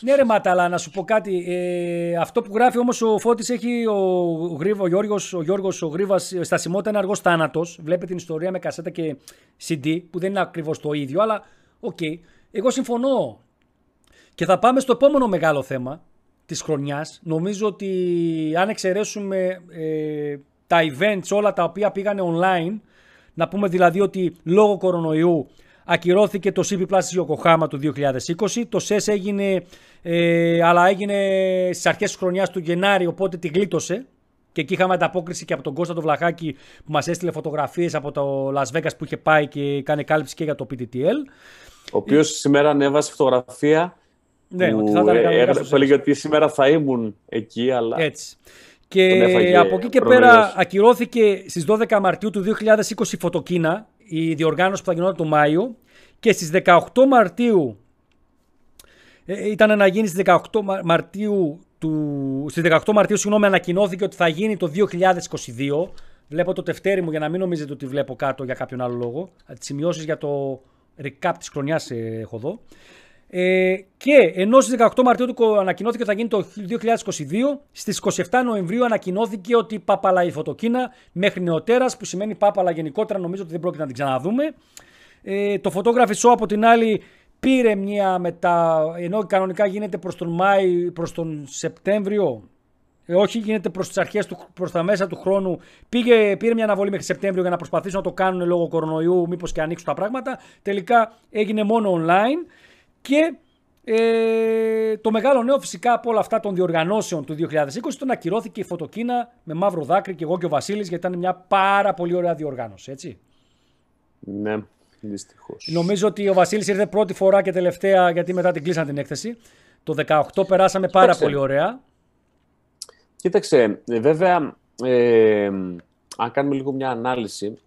Ναι, ρε Μάτα, αλλά να σου πω κάτι. Ε, αυτό που γράφει όμως ο Φώτης έχει ο, ο, Γρήβα, ο Γιώργος, ο, Γιώργος, ο Γρήβας, η στασιμότητα είναι αργός θάνατος. Βλέπετε την ιστορία με κασέτα και CD, που δεν είναι ακριβώς το ίδιο, αλλά οκ. Εγώ συμφωνώ. Και θα πάμε στο επόμενο μεγάλο θέμα της χρονιάς. Νομίζω ότι αν εξαιρέσουμε ε, τα events όλα τα οποία πήγανε online, να πούμε δηλαδή ότι λόγω κορονοϊού ακυρώθηκε το CP Plus της Yokohama του 2020. Το SES έγινε, ε, αλλά έγινε στις αρχές της χρονιάς του Γενάρη, οπότε τη γλίτωσε. Και εκεί είχαμε ανταπόκριση και από τον Κώστα τον Βλαχάκη που μας έστειλε φωτογραφίες από το Las Vegas που είχε πάει και κάνει κάλυψη και για το PTTL. Ο οποίος σήμερα ανέβασε φωτογραφία Ναι, που, ότι θα ήταν ε, κανονικά έγραψε- στο που έλεγε ότι σήμερα θα ήμουν εκεί, αλλά Έτσι. Και Τον έφαγε από εκεί και κορονοϊός. πέρα ακυρώθηκε στις 12 Μαρτίου του 2020 η Φωτοκίνα, η διοργάνωση που θα γινόταν το Μάιο και στις 18 Μαρτίου ε, ήταν να γίνει στις 18 Μα- Μαρτίου του, στις 18 Μαρτίου συγγνώμη, ανακοινώθηκε ότι θα γίνει το 2022. Βλέπω το τευτέρι μου για να μην νομίζετε ότι βλέπω κάτω για κάποιον άλλο λόγο. Τις σημειώσεις για το recap της χρονιάς ε, έχω εδώ. Ε, και ενώ στις 18 Μαρτίου του ανακοινώθηκε ότι θα γίνει το 2022, στις 27 Νοεμβρίου ανακοινώθηκε ότι πάπαλα η φωτοκίνα μέχρι νεοτέρας, που σημαίνει πάπαλα γενικότερα, νομίζω ότι δεν πρόκειται να την ξαναδούμε. Ε, το Photography Show από την άλλη πήρε μια μετά, ενώ κανονικά γίνεται προς τον Μάη, προς τον Σεπτέμβριο, ε, όχι γίνεται προς τις αρχές, του, προς τα μέσα του χρόνου, πήγε, πήρε μια αναβολή μέχρι Σεπτέμβριο για να προσπαθήσουν να το κάνουν λόγω κορονοϊού, μήπως και ανοίξουν τα πράγματα. Τελικά έγινε μόνο online και ε, το μεγάλο νέο φυσικά από όλα αυτά των διοργανώσεων του 2020 τον ακυρώθηκε η φωτοκίνα με μαύρο δάκρυ και εγώ και ο Βασίλης γιατί ήταν μια πάρα πολύ ωραία διοργάνωση, έτσι. Ναι, δυστυχώς. Νομίζω ότι ο Βασίλης ήρθε πρώτη φορά και τελευταία γιατί μετά την κλείσαν την έκθεση. Το 18 περάσαμε πάρα πολύ ωραία. Κοίταξε, ε, βέβαια, ε, αν κάνουμε λίγο μια ανάλυση,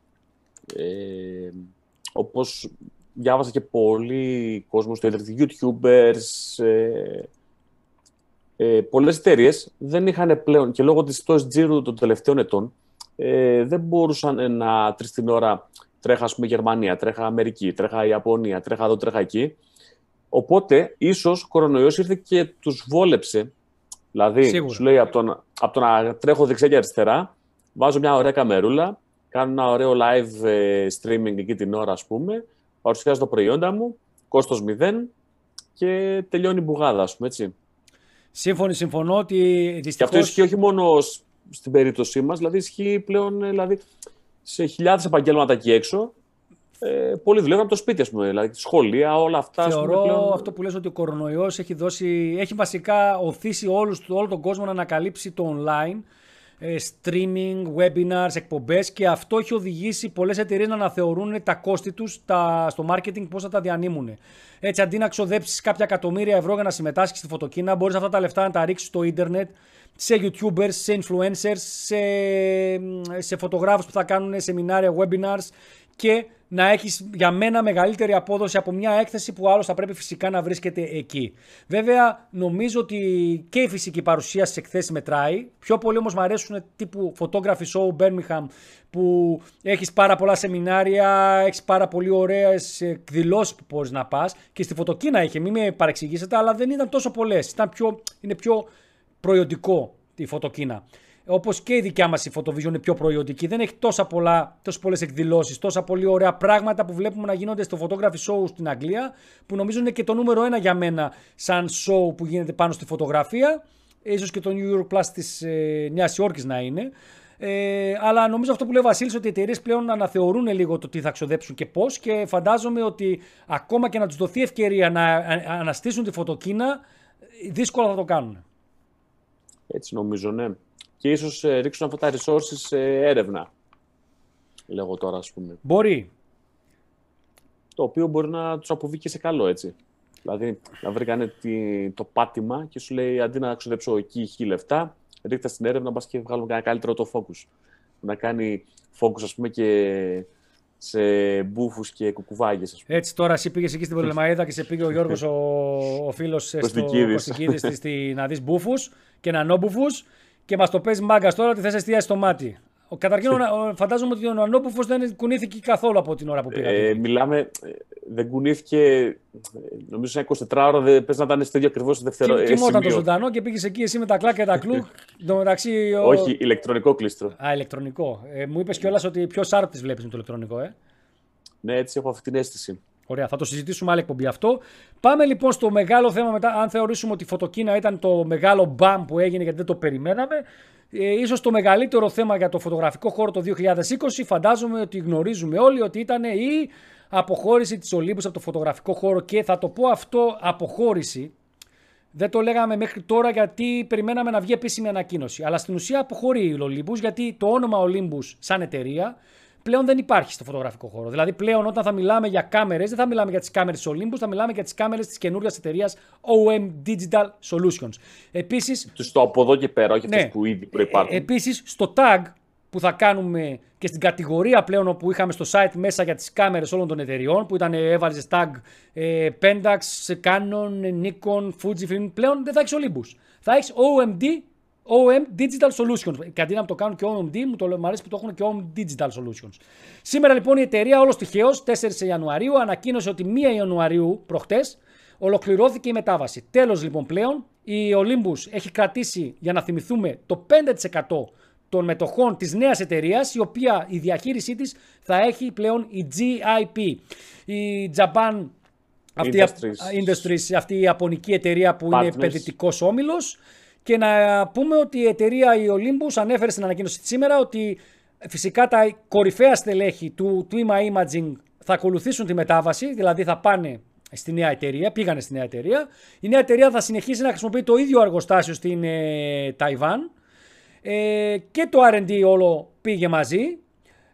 ε, όπως διάβασα και πολύ κόσμο στο ίντερνετ, YouTubers, ε, ε, πολλές εταιρείες δεν είχαν πλέον και λόγω της πτώσης τζίρου των τελευταίων ετών ε, δεν μπορούσαν να τρεις την ώρα τρέχα ας πούμε Γερμανία, τρέχα Αμερική, τρέχα Ιαπωνία, τρέχα εδώ, τρέχα εκεί. Οπότε ίσως ο κορονοϊός ήρθε και τους βόλεψε. Δηλαδή, Σίγουρα. σου λέει από το, από το να τρέχω δεξιά και αριστερά, βάζω μια ωραία καμερούλα, κάνω ένα ωραίο live ε, streaming εκεί την ώρα, ας πούμε, παρουσιάζω το προϊόντα μου, κόστος μηδέν και τελειώνει η μπουγάδα, ας πούμε, έτσι. Σύμφωνοι, συμφωνώ ότι δυστυχώς... Και αυτό ισχύει όχι μόνο στην περίπτωσή μας, δηλαδή ισχύει πλέον δηλαδή, σε χιλιάδες επαγγέλματα εκεί έξω. Ε, πολλοί δουλεύουν από το σπίτι, ας πούμε, δηλαδή σχολεία, όλα αυτά. Θεωρώ πλέον... αυτό που λες ότι ο κορονοϊός έχει, δώσει, έχει βασικά οθήσει όλους, όλο τον κόσμο να ανακαλύψει το online ε, streaming, webinars, εκπομπές και αυτό έχει οδηγήσει πολλές εταιρείες να αναθεωρούν τα κόστη τους τα, στο marketing πώς θα τα διανύμουν. Έτσι αντί να ξοδέψεις κάποια εκατομμύρια ευρώ για να συμμετάσχεις στη φωτοκίνα μπορείς αυτά τα λεφτά να τα ρίξεις στο ίντερνετ σε youtubers, σε influencers, σε, σε φωτογράφους που θα κάνουν σεμινάρια, webinars και να έχεις για μένα μεγαλύτερη απόδοση από μια έκθεση που άλλος θα πρέπει φυσικά να βρίσκεται εκεί. Βέβαια, νομίζω ότι και η φυσική παρουσία στις εκθέσεις μετράει. Πιο πολύ όμως μου αρέσουν τύπου Photography Show Birmingham που έχεις πάρα πολλά σεμινάρια, έχεις πάρα πολύ ωραίες εκδηλώσεις που μπορείς να πας. Και στη φωτοκίνα είχε, μην με παρεξηγήσετε, αλλά δεν ήταν τόσο πολλές. Είναι πιο προϊόντικό η φωτοκίνα. Όπως και η δικιά μας η Photovision είναι πιο προϊόντικη, δεν έχει τόσα πολλά, τόσες πολλές εκδηλώσεις, τόσα πολύ ωραία πράγματα που βλέπουμε να γίνονται στο Photography Show στην Αγγλία, που νομίζω είναι και το νούμερο ένα για μένα σαν show που γίνεται πάνω στη φωτογραφία. ίσως και το New York Plus της ε, Νέας Υόρκης να είναι. Ε, αλλά νομίζω αυτό που λέει ο Βασίλης ότι οι εταιρείες πλέον αναθεωρούν λίγο το τι θα ξοδέψουν και πώς και φαντάζομαι ότι ακόμα και να τους δοθεί ευκαιρία να αναστήσουν τη φωτοκίνα, δύσκολα θα το κάνουν. Έτσι νομίζω, ναι και ίσως ε, ρίξουν αυτά τα resources σε έρευνα. Λέγω τώρα, ας πούμε. Μπορεί. Το οποίο μπορεί να τους αποβεί και σε καλό, έτσι. Δηλαδή, να βρήκανε το πάτημα και σου λέει, αντί να ξοδέψω εκεί χι λεφτά, ρίχτα στην έρευνα, μπας και βγάλουμε ένα καλύτερο το focus. Να κάνει focus, ας πούμε, και σε μπούφους και κουκουβάγες. Ας πούμε. Έτσι τώρα εσύ πήγες εκεί στην Πολεμαίδα και σε πήγε ο Γιώργος ο, ο φίλος στο Κωστικίδης να δεις μπούφους και να νόμπουφους και μας το παίζει μάγκας τώρα ότι θες εστιάσεις το μάτι. Καταρχήν, φαντάζομαι ότι ο Νανόπουφο δεν κουνήθηκε καθόλου από την ώρα που πήγα. Ε, μιλάμε, ε, δεν κουνήθηκε. Νομίζω ένα 24 ώρα δεν πες να ήταν στο ίδιο ακριβώς δεύτερο. Και κοιμόταν το ζωντανό και πήγες εκεί εσύ με τα κλάκ και τα κλουκ. μεταξύ, ο... Όχι, ηλεκτρονικό κλίστρο. Α, ηλεκτρονικό. Ε, μου είπες κιόλας ότι πιο σάρπ τη βλέπεις με το ηλεκτρονικό, ε. Ναι, έτσι έχω αυτή την αίσθηση. Ωραία, θα το συζητήσουμε άλλη εκπομπή αυτό. Πάμε λοιπόν στο μεγάλο θέμα μετά. Αν θεωρήσουμε ότι η φωτοκίνα ήταν το μεγάλο μπαμ που έγινε γιατί δεν το περιμέναμε, ε, ίσως το μεγαλύτερο θέμα για το φωτογραφικό χώρο το 2020 φαντάζομαι ότι γνωρίζουμε όλοι ότι ήταν η αποχώρηση της Ολύμπους από το φωτογραφικό χώρο και θα το πω αυτό αποχώρηση δεν το λέγαμε μέχρι τώρα γιατί περιμέναμε να βγει επίσημη ανακοίνωση. Αλλά στην ουσία αποχωρεί η Olympus γιατί το όνομα Olympus σαν εταιρεία πλέον δεν υπάρχει στο φωτογραφικό χώρο. Δηλαδή, πλέον όταν θα μιλάμε για κάμερες, δεν θα μιλάμε για τις κάμερες τη Olympus, θα μιλάμε για τις κάμερες της καινούργια εταιρείας OM Digital Solutions. Επίσης. Στο από εδώ και πέρα, όχι ναι, αυτέ που ήδη προπάρχουν. Ε, Επίσης, στο tag που θα κάνουμε και στην κατηγορία πλέον που είχαμε στο site μέσα για τις κάμερες όλων των εταιριών που ήταν έβαλες tag ε, Pentax, Canon, Nikon, Fujifilm πλέον δεν θα έχεις Olympus. Θα έχεις OMD OM Digital Solutions. Αντί να το κάνουν και OMD, μου το μου αρέσει που το έχουν και OM Digital Solutions. Σήμερα λοιπόν η εταιρεία όλος τυχαίως 4 Ιανουαρίου ανακοίνωσε ότι 1 Ιανουαρίου προχτές Ολοκληρώθηκε η μετάβαση. Τέλος λοιπόν πλέον η Olympus έχει κρατήσει, για να θυμηθούμε, το 5% των μετοχών της νέας εταιρείας, η οποία η διαχείρισή της θα έχει πλέον η GIP. Η Japan αυτή Industries. Industries, αυτή η ιαπωνική εταιρεία που είναι επενδυτικός όμιλος. Και να πούμε ότι η εταιρεία η Olympus ανέφερε στην ανακοίνωση σήμερα ότι φυσικά τα κορυφαία στελέχη του τμήμα Imaging θα ακολουθήσουν τη μετάβαση, δηλαδή θα πάνε στη νέα εταιρεία, πήγανε στη νέα εταιρεία. Η νέα εταιρεία θα συνεχίσει να χρησιμοποιεί το ίδιο αργοστάσιο στην ε, Ταϊβάν ε, και το R&D όλο πήγε μαζί.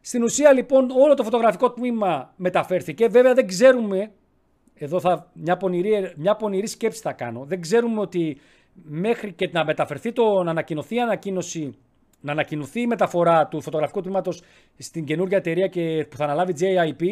Στην ουσία λοιπόν όλο το φωτογραφικό τμήμα μεταφέρθηκε. Βέβαια δεν ξέρουμε, εδώ θα μια πονηρή, μια πονηρή σκέψη θα κάνω, δεν ξέρουμε ότι μέχρι και να μεταφερθεί το, να ανακοινωθεί η ανακοίνωση να ανακοινωθεί η μεταφορά του φωτογραφικού τμήματος στην καινούργια εταιρεία και που θα αναλάβει JIP,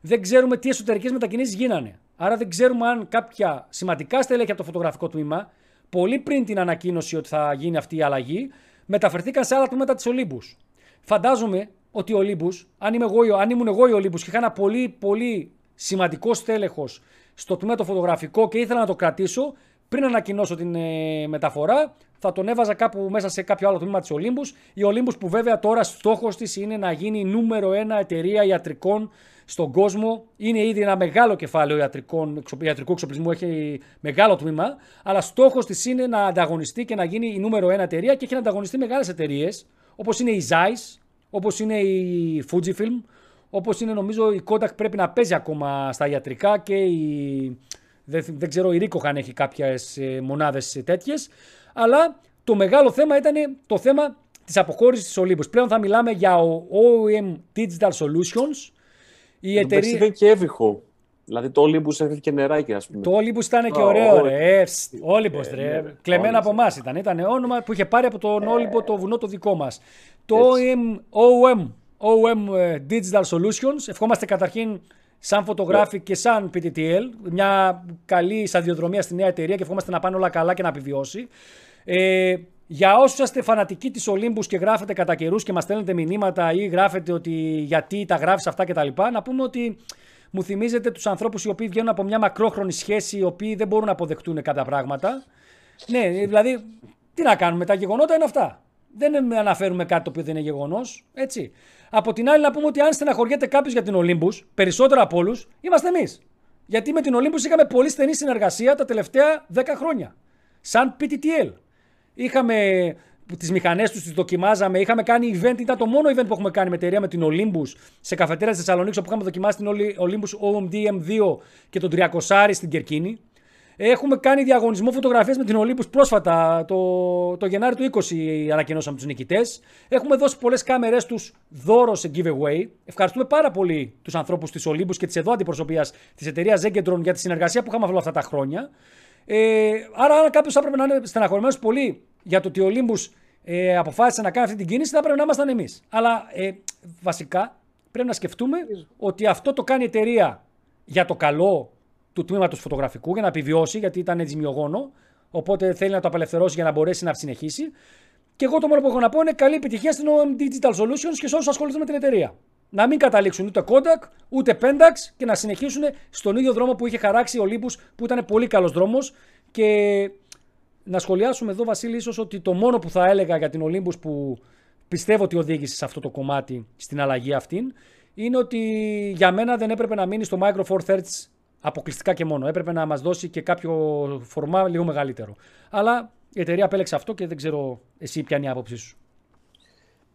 δεν ξέρουμε τι εσωτερικές μετακινήσεις γίνανε. Άρα δεν ξέρουμε αν κάποια σημαντικά στελέχη από το φωτογραφικό τμήμα, πολύ πριν την ανακοίνωση ότι θα γίνει αυτή η αλλαγή, μεταφερθήκαν σε άλλα τμήματα της Ολύμπους. Φαντάζομαι ότι ο Ολύμπους, αν, αν ήμουν εγώ η Ολύμπους και είχα ένα πολύ πολύ σημαντικό στέλεχος στο τμήμα το φωτογραφικό και ήθελα να το κρατήσω, πριν ανακοινώσω την ε, μεταφορά, θα τον έβαζα κάπου μέσα σε κάποιο άλλο τμήμα της Ολύμπους. Η Ολύμπους που βέβαια τώρα στόχος της είναι να γίνει νούμερο ένα εταιρεία ιατρικών στον κόσμο. Είναι ήδη ένα μεγάλο κεφάλαιο ιατρικών, ιατρικού εξοπλισμού, έχει μεγάλο τμήμα. Αλλά στόχος της είναι να ανταγωνιστεί και να γίνει η νούμερο ένα εταιρεία και έχει να ανταγωνιστεί μεγάλες εταιρείες όπως είναι η Zeiss, όπως είναι η Fujifilm, όπως είναι νομίζω η Kodak πρέπει να παίζει ακόμα στα ιατρικά και η. Δεν, δεν ξέρω, η Ricoh αν έχει κάποιες μονάδες τέτοιες. Αλλά το μεγάλο θέμα ήταν το θέμα της αποχώρησης της Olympus. Πλέον θα μιλάμε για ο OEM Digital Solutions. Η εταιρεία... ήταν και έβυχο. Δηλαδή το Olympus έφυγε και νεράκι, ας πούμε. Το Olympus ήταν και ωραίο, oh, ρε. Olympus, ε, ρε. Ναι, ναι, Κλεμμένο από εμάς ήταν. Ήταν όνομα που είχε πάρει από τον Olympus το βουνό το δικό μας. Το OEM, OEM, OEM Digital Solutions. Ευχόμαστε καταρχήν σαν φωτογράφοι και σαν PTTL. Μια καλή σταδιοδρομία στη νέα εταιρεία και ευχόμαστε να πάνε όλα καλά και να επιβιώσει. Ε, για όσους είστε φανατικοί της Ολύμπου και γράφετε κατά καιρούς και μας στέλνετε μηνύματα ή γράφετε ότι γιατί τα γράφεις αυτά κτλ., να πούμε ότι μου θυμίζετε τους ανθρώπους οι οποίοι βγαίνουν από μια μακρόχρονη σχέση, οι οποίοι δεν μπορούν να αποδεχτούν κάποια πράγματα. Ναι, δηλαδή, τι να κάνουμε, τα γεγονότα είναι αυτά. Δεν αναφέρουμε κάτι το οποίο δεν είναι γεγονός. Έτσι. Από την άλλη, να πούμε ότι αν στεναχωριέται κάποιος για την Ολύμπους, περισσότερο από όλους, είμαστε εμείς. Γιατί με την Ολύμπους είχαμε πολύ στενή συνεργασία τα τελευταία 10 χρόνια. Σαν PTTL. Είχαμε τις μηχανές τους, τις δοκιμάζαμε. Είχαμε κάνει event, ήταν το μόνο event που έχουμε κάνει με εταιρεία με την Olympus σε καφετέρα τη Θεσσαλονίκη όπου είχαμε δοκιμάσει την Olympus OMD M2 και τον 300 στην Κερκίνη. Έχουμε κάνει διαγωνισμό φωτογραφίε με την Olympus πρόσφατα. Το, το Γενάρη του 20 ανακοινώσαμε τους νικητές. Έχουμε δώσει πολλές κάμερές τους δώρο σε giveaway. Ευχαριστούμε πάρα πολύ τους ανθρώπους της Olympus και της εδώ αντιπροσωπείας της εταιρείας Zegetron για τη συνεργασία που είχαμε όλα αυτά τα χρόνια. Ε, άρα, αν κάποιος θα έπρεπε να είναι στεναχωρημένος πολύ για το ότι ο Ολύμπου ε, αποφάσισε να κάνει αυτή την κίνηση, θα έπρεπε να ήμασταν εμείς. Αλλά ε, βασικά πρέπει να σκεφτούμε ότι αυτό το κάνει η εταιρεία για το καλό του τμήματος φωτογραφικού, για να επιβιώσει, γιατί ήταν ζημιογόνο. Οπότε θέλει να το απελευθερώσει για να μπορέσει να συνεχίσει. Και εγώ το μόνο που έχω να πω είναι καλή επιτυχία στην OM Digital Solutions και σε όσους ασχολούνται με την εταιρεία να μην καταλήξουν ούτε Kodak ούτε Pentax και να συνεχίσουν στον ίδιο δρόμο που είχε χαράξει ο Olympus που ήταν πολύ καλός δρόμος και να σχολιάσουμε εδώ Βασίλη ίσως ότι το μόνο που θα έλεγα για την Olympus που πιστεύω ότι οδήγησε σε αυτό το κομμάτι στην αλλαγή αυτήν είναι ότι για μένα δεν έπρεπε να μείνει στο Micro Four Thirds αποκλειστικά και μόνο. Έπρεπε να μας δώσει και κάποιο φορμά λίγο μεγαλύτερο. Αλλά η εταιρεία απέλεξε αυτό και δεν ξέρω εσύ ποια είναι η άποψή σου.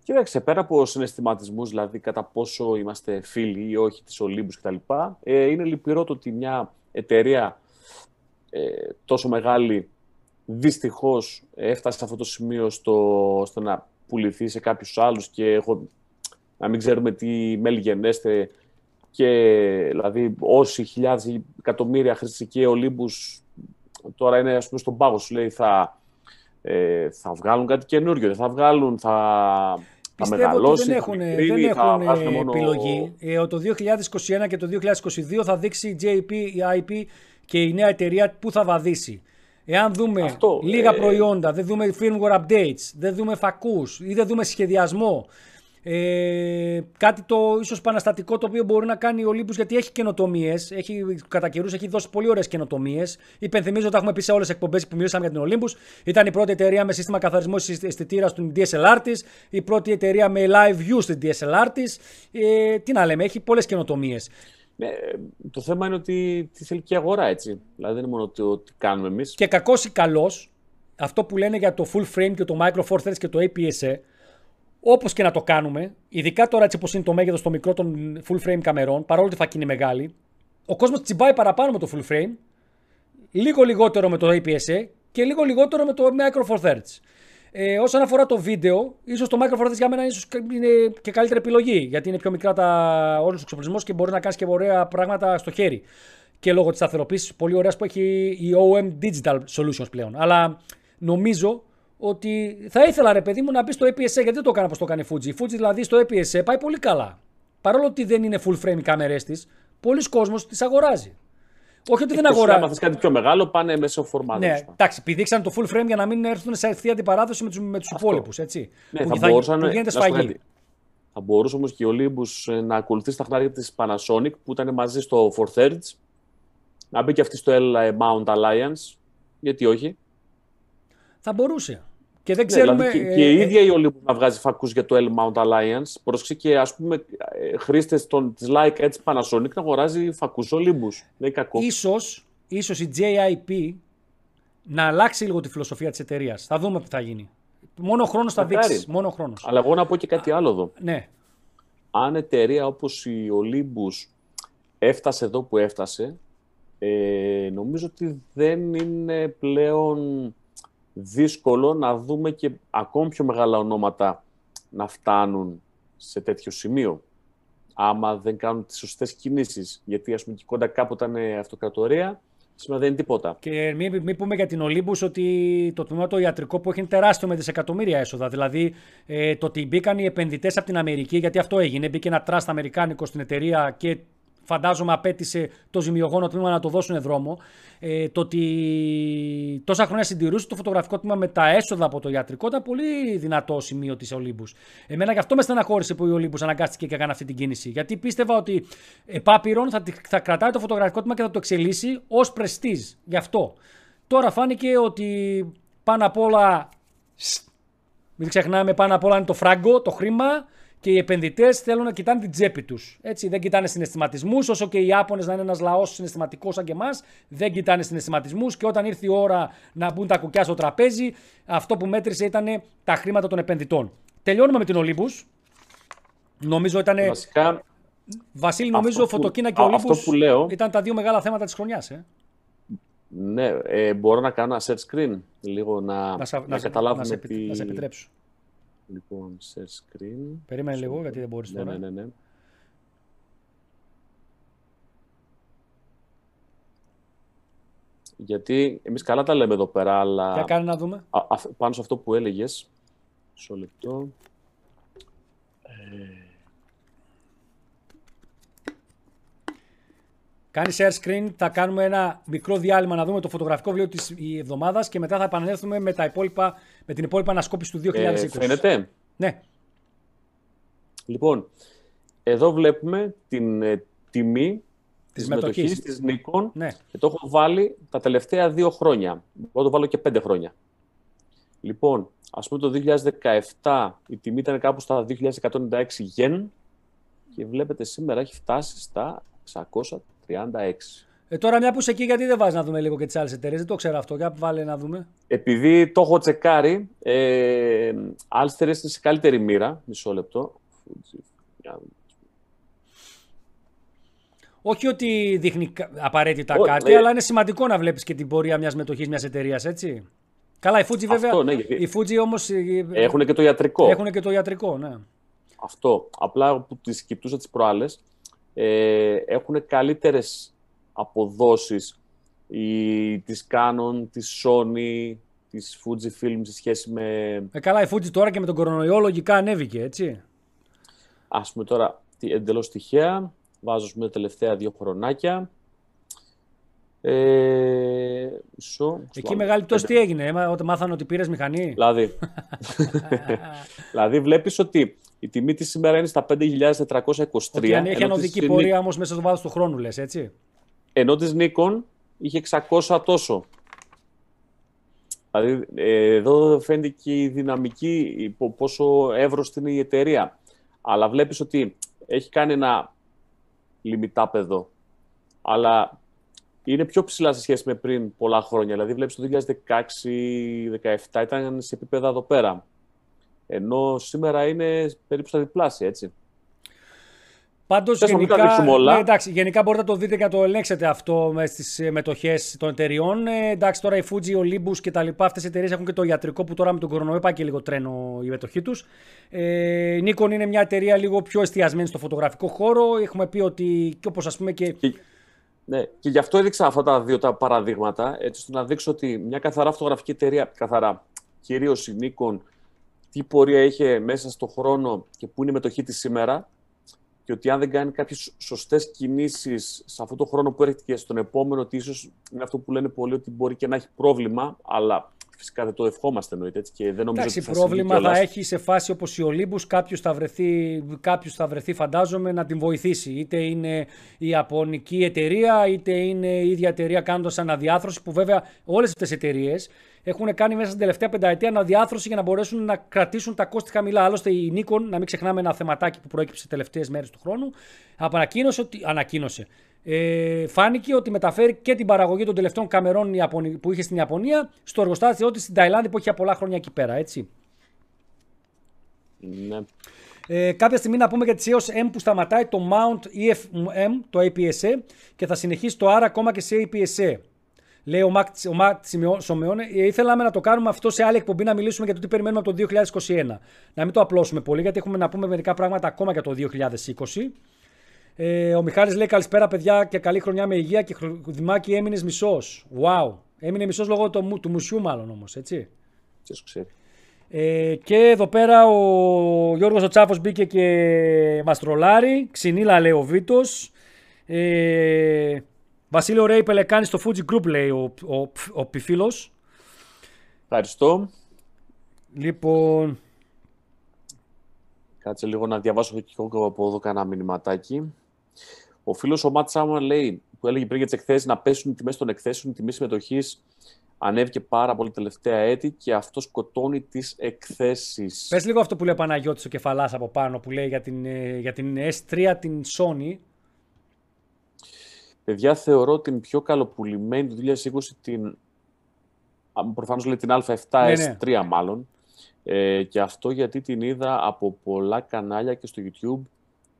Κοίταξε, πέρα από συναισθηματισμούς, δηλαδή κατά πόσο είμαστε φίλοι ή όχι της Ολύμπου κτλ., ε, είναι λυπηρό το ότι μια εταιρεία ε, τόσο μεγάλη δυστυχώς έφτασε σε αυτό το σημείο στο, στο να πουληθεί σε κάποιους άλλους και έχω, να μην ξέρουμε τι μέλη γενέστε και δηλαδή όσοι χιλιάδες εκατομμύρια χρηστικοί Ολύμπους τώρα είναι ας πούμε στον πάγο σου λέει θα, ε, θα βγάλουν κάτι καινούριο, δεν θα βγάλουν, θα, Πιστεύω ότι δεν έχουν, δεν έχουν επιλογή. Ε, το 2021 και το 2022 θα δείξει η JP, η IP και η νέα εταιρεία που θα βαδίσει. Εάν δούμε λίγα ε... προϊόντα, δεν δούμε firmware updates, δεν δούμε φακούς ή δεν δούμε σχεδιασμό, Ε, κάτι το ίσως παναστατικό το οποίο μπορεί να κάνει ο Olympus γιατί έχει καινοτομίες. Έχει, κατά καιρούς έχει δώσει πολύ ωραίες καινοτομίες. Υπενθυμίζω ότι έχουμε πει σε όλες τις εκπομπές που μιλήσαμε για την Olympus. Ήταν η πρώτη εταιρεία με σύστημα καθαρισμού αισθητήρας στην DSLR τη. Η πρώτη εταιρεία με live view στην DSLR τη. Ε, τι να λέμε, έχει πολλές καινοτομίες. Ναι, το θέμα είναι ότι τι θέλει και η αγορά έτσι. Δηλαδή δεν είναι μόνο το τι κάνουμε εμείς. Και κακός ή καλός, αυτό που λένε για το full frame και το micro four threads και το APS-C, όπως και να το κάνουμε, ειδικά τώρα έτσι όπω είναι το μέγεθος το μικρό των full frame καμερών, παρόλο ότι η φακή είναι μεγάλη, ο κόσμος τσιμπάει παραπάνω με το full frame, λίγο λιγότερο με το APS-C και λίγο λιγότερο με το micro four thirds. Ε, όσον αφορά το βίντεο, ίσως το Micro Four για μένα ίσως είναι και καλύτερη επιλογή. Γιατί είναι πιο μικρά τα, όλους τους εξοπλισμό και μπορεί να κάνεις και ωραία πράγματα στο χέρι. Και λόγω της σταθεροποίησης πολύ ωραίας που έχει η OM Digital Solutions πλέον. Αλλά νομίζω ότι θα ήθελα ρε παιδί μου να μπει στο APS-C γιατί δεν το έκανα όπως το κάνει η Fuji. Η Fuji δηλαδή στο APS-C πάει πολύ καλά. Παρόλο ότι δεν είναι full frame οι κάμερές της, πολλοί κόσμος τις αγοράζει. Όχι ότι δεν αγοράζουν. Αν κάτι πιο μεγάλο, πάνε μέσω φορμάτων. Ναι, εντάξει, πηδήξαν το full frame για να μην έρθουν σε ευθεία αντιπαράδοση με του με τους υπόλοιπους. Ναι, που θα, θα μπορούσαν, που γίνεται σφαγή. Θα μπορούσε όμως και ο Olympus ε, να ακολουθήσει τα χνάρια της Panasonic που ήταν μαζί στο For Thirds. Να μπει και αυτή στο L Mount Alliance. Γιατί όχι. Θα μπορούσε. Και δεν ναι, ξέρουμε. Ναι, δηλαδή και, και η ε, ίδια η Olympus να βγάζει φακούς για το L Mount Alliance. Πρόσεξε και ας πούμε ε, χρήστες τη Leica έτσι Panasonic να αγοράζει φακούς Olympus. Δεν είναι κακό. Ίσως, ίσως η JIP να αλλάξει λίγο τη φιλοσοφία της εταιρείας. Θα δούμε τι θα γίνει. Μόνο χρόνος θα δείξεις. Μόνο χρόνος. Αλλά εγώ να πω και κάτι άλλο εδώ. Ναι. Αν εταιρεία όπως η Olympus έφτασε εδώ που έφτασε, ε, νομίζω ότι δεν είναι πλέον δύσκολο να δούμε και ακόμη πιο μεγάλα ονόματα να φτάνουν σε τέτοιο σημείο. Άμα δεν κάνουν τις σωστές κινήσεις. Γιατί ας πούμε και κοντά κάπου ήταν αυτοκρατορία, σήμερα δεν είναι τίποτα. Και μην, μην πούμε για την Ολύμπους ότι το τμήμα το ιατρικό που έχει είναι τεράστιο με δισεκατομμύρια έσοδα. Δηλαδή ε, το ότι μπήκαν οι επενδυτές από την Αμερική, γιατί αυτό έγινε, μπήκε ένα τραστ αμερικάνικο στην εταιρεία και φαντάζομαι απέτησε το ζημιογόνο τμήμα να το δώσουν δρόμο. Ε, το ότι τόσα χρόνια συντηρούσε το φωτογραφικό τμήμα με τα έσοδα από το ιατρικό ήταν πολύ δυνατό σημείο της Ολύμπους. Εμένα γι' αυτό με στεναχώρησε που η Ολύμπους αναγκάστηκε και έκανε αυτή την κίνηση. Γιατί πίστευα ότι επάπειρον θα, θα κρατάει το φωτογραφικό τμήμα και θα το εξελίσσει ως πρεστή. Γι' αυτό. Τώρα φάνηκε ότι πάνω απ' όλα. Μην ξεχνάμε, πάνω απ' όλα είναι το φράγκο, το χρήμα και οι επενδυτές θέλουν να κοιτάνε την τσέπη τους. Δεν κοιτάνε συναισθηματισμούς, όσο και οι Ιάπωνες να είναι ένας λαός συναισθηματικός σαν και εμάς, δεν κοιτάνε συναισθηματισμούς. Και όταν ήρθε η ώρα να μπουν τα κουκιά στο τραπέζι, αυτό που μέτρησε ήταν τα χρήματα των επενδυτών. Τελειώνουμε με την Ολύμπους. Νομίζω ήταν. Βασικά, Βασίλη, νομίζω που, Φωτοκίνα και Ολύμπους λέω... ήταν τα δύο μεγάλα θέματα της χρονιάς. Ε. Ναι, ε, μπορώ να κάνω ένα set screen λίγο να, να, να, καταλάβουμε. Να σε, τι... να σε επιτρέψω. Λοιπόν, share screen. Περίμενε λίγο, γιατί δεν μπορείς ναι, τώρα. Ναι, ναι, ναι. Γιατί εμείς καλά τα λέμε εδώ πέρα, αλλά... Για κάνε να δούμε. Α, α, πάνω σε αυτό που έλεγες, μισό λεπτό. Ε... Κάνει share screen, θα κάνουμε ένα μικρό διάλειμμα να δούμε το φωτογραφικό βιβλίο της εβδομάδας και μετά θα επανέλθουμε με, τα υπόλοιπα, με την υπόλοιπα ανασκόπηση του 2020. Ε, φαίνεται. Ναι. Λοιπόν, εδώ βλέπουμε την ε, τιμή της συμμετοχής της Nikon ναι. και το έχω βάλει τα τελευταία δύο χρόνια. Μπορώ να το βάλω και πέντε χρόνια. Λοιπόν, ας πούμε το 2017 η τιμή ήταν κάπου στα 2.196 γεν και βλέπετε σήμερα έχει φτάσει στα 600 36. Ε, τώρα μια που είσαι εκεί, γιατί δεν βάζεις να δούμε λίγο και τις άλλες εταιρείες; Δεν το ξέρω αυτό. Για βάλε να δούμε. Επειδή το έχω τσεκάρει, ε, άλλες εταιρείες είναι σε καλύτερη μοίρα. Μισό λεπτό. Όχι ότι δείχνει απαραίτητα κάτι, ναι. αλλά είναι σημαντικό να βλέπεις και την πορεία μιας μετοχής μιας εταιρείας, έτσι. Καλά, η Fuji βέβαια. Αυτό, ναι, η Fuji όμως. Ε, έχουν και το ιατρικό. Έχουν και το ιατρικό, ναι. Αυτό. Απλά που τις κοιτούσα τις προάλλες, ε, έχουν καλύτερες αποδόσεις η, της Canon, της Sony, της Fujifilm σε σχέση με... Ε, καλά, η Fuji τώρα και με τον κορονοϊό λογικά ανέβηκε, έτσι. Ας πούμε τώρα, εντελώς τυχαία, βάζω πούμε, τα τελευταία δύο χρονάκια. Ε, μισό, Εκεί μεγάλη πτώση τι έγινε, όταν μάθανε ότι πήρες μηχανή; Δηλαδή, δηλαδή βλέπεις ότι Η τιμή της σήμερα είναι στα 5.423. Ότι αν έχει ανωδική πορεία όμως μέσα στο βάθος του χρόνου λες, έτσι. Ενώ της Nikon είχε 600 τόσο. Δηλαδή, εδώ φαίνεται και η δυναμική, πόσο εύρωστη είναι η εταιρεία. Αλλά βλέπεις ότι έχει κάνει ένα λιμιτάπεδο. Αλλά είναι πιο ψηλά σε σχέση με πριν πολλά χρόνια. Δηλαδή, βλέπεις το 2016-2017 ήταν σε επίπεδα εδώ πέρα. Ενώ σήμερα είναι περίπου στα διπλάσια, έτσι. Πάντως, γενικά, ναι, εντάξει, γενικά μπορείτε να το δείτε και να το ελέγξετε αυτό μες στις μετοχές των εταιριών. Ε, εντάξει, τώρα η Fuji, ο Olympus και τα λοιπά, αυτές οι εταιρείες έχουν και το ιατρικό που τώρα με τον κορονοϊό πάει και λίγο τρένο η μετοχή τους. Ε, η Nikon είναι μια εταιρεία λίγο πιο εστιασμένη στο φωτογραφικό χώρο. Έχουμε πει ότι, και όπως ας πούμε και. και... Ναι, και γι' αυτό έδειξα αυτά τα δύο τα παραδείγματα, έτσι ώστε να δείξω ότι μια καθαρά φωτογραφική εταιρεία, καθαρά κυρίως η Nikon, τι πορεία είχε μέσα στον χρόνο και πού είναι η μετοχή της σήμερα, και ότι αν δεν κάνει κάποιες σωστές κινήσεις σε αυτό το χρόνο που έρχεται και στον επόμενο, ότι ίσως είναι αυτό που λένε πολλοί ότι μπορεί και να έχει πρόβλημα, αλλά φυσικά δεν το ευχόμαστε εννοείται έτσι, και δεν νομίζω Εντάξει, ότι θα πρόβλημα θα έχει σε φάση όπως η Ολύμπους, κάποιος θα, βρεθεί, κάποιος θα βρεθεί, φαντάζομαι, να την βοηθήσει. Είτε είναι η Ιαπωνική εταιρεία, είτε είναι η ίδια εταιρεία κάνοντας αναδιάθρωση, που βέβαια όλες αυτές οι εταιρείες έχουν κάνει μέσα στην τελευταία πενταετία αναδιάθρωση για να μπορέσουν να κρατήσουν τα κόστη χαμηλά. Άλλωστε, η Nikon, να μην ξεχνάμε ένα θεματάκι που προέκυψε τελευταίες μέρες του χρόνου, ανακοίνωσε ότι. Ανακοίνωσε. Ε, φάνηκε ότι μεταφέρει και την παραγωγή των τελευταίων καμερών που είχε στην Ιαπωνία στο εργοστάσιο της στην Ταϊλάνδη που έχει πολλά χρόνια εκεί πέρα, έτσι. Ναι. Ε, κάποια στιγμή να πούμε για της EOS M που σταματάει το Mount EFM, το APS-C και θα συνεχίσει το R ακόμα και σε APS-C. Λέει ο Μάκ Σομεώνε, ε, ήθελα να το κάνουμε αυτό σε άλλη εκπομπή να μιλήσουμε για το τι περιμένουμε από το 2021. Να μην το απλώσουμε πολύ, γιατί έχουμε να πούμε μερικά πράγματα ακόμα για το 2020. Ε, ο Μιχάλης λέει καλησπέρα παιδιά και καλή χρονιά με υγεία και Δημάκη έμεινες μισός. Wow. Έμεινε μισός λόγω του, του μουσιού μάλλον όμως, έτσι. Ποιος ξέρει. Ε, και εδώ πέρα ο Γιώργος ο Τσάφος μπήκε και μας τρολάρει. Ξυνήλα λέει ο Βίτος. Ε, Βασίλειο Ρέι Πελεκάνη στο Fuji Group λέει ο, ο, ο, ο Πιφίλος. Ευχαριστώ. Λοιπόν... Κάτσε λίγο να διαβάσω και εγώ από εδώ κανένα μηνυματάκι. Ο φίλος ο Ματ Σάμον λέει, που έλεγε πριν για τις εκθέσεις, να πέσουν οι τιμές των εκθέσεων, η τιμή συμμετοχής ανέβηκε πάρα πολύ τελευταία έτη και αυτό σκοτώνει τις εκθέσεις. Πες λίγο αυτό που λέει ο Παναγιώτης ο κεφαλάς από πάνω, που λέει για την, ε, για την S3 την Sony. Παιδιά, θεωρώ την πιο καλοπουλημένη του 2020 την. Προφανώς λέει την Α7S3 ναι, ναι. μάλλον. Ε, και αυτό γιατί την είδα από πολλά κανάλια και στο YouTube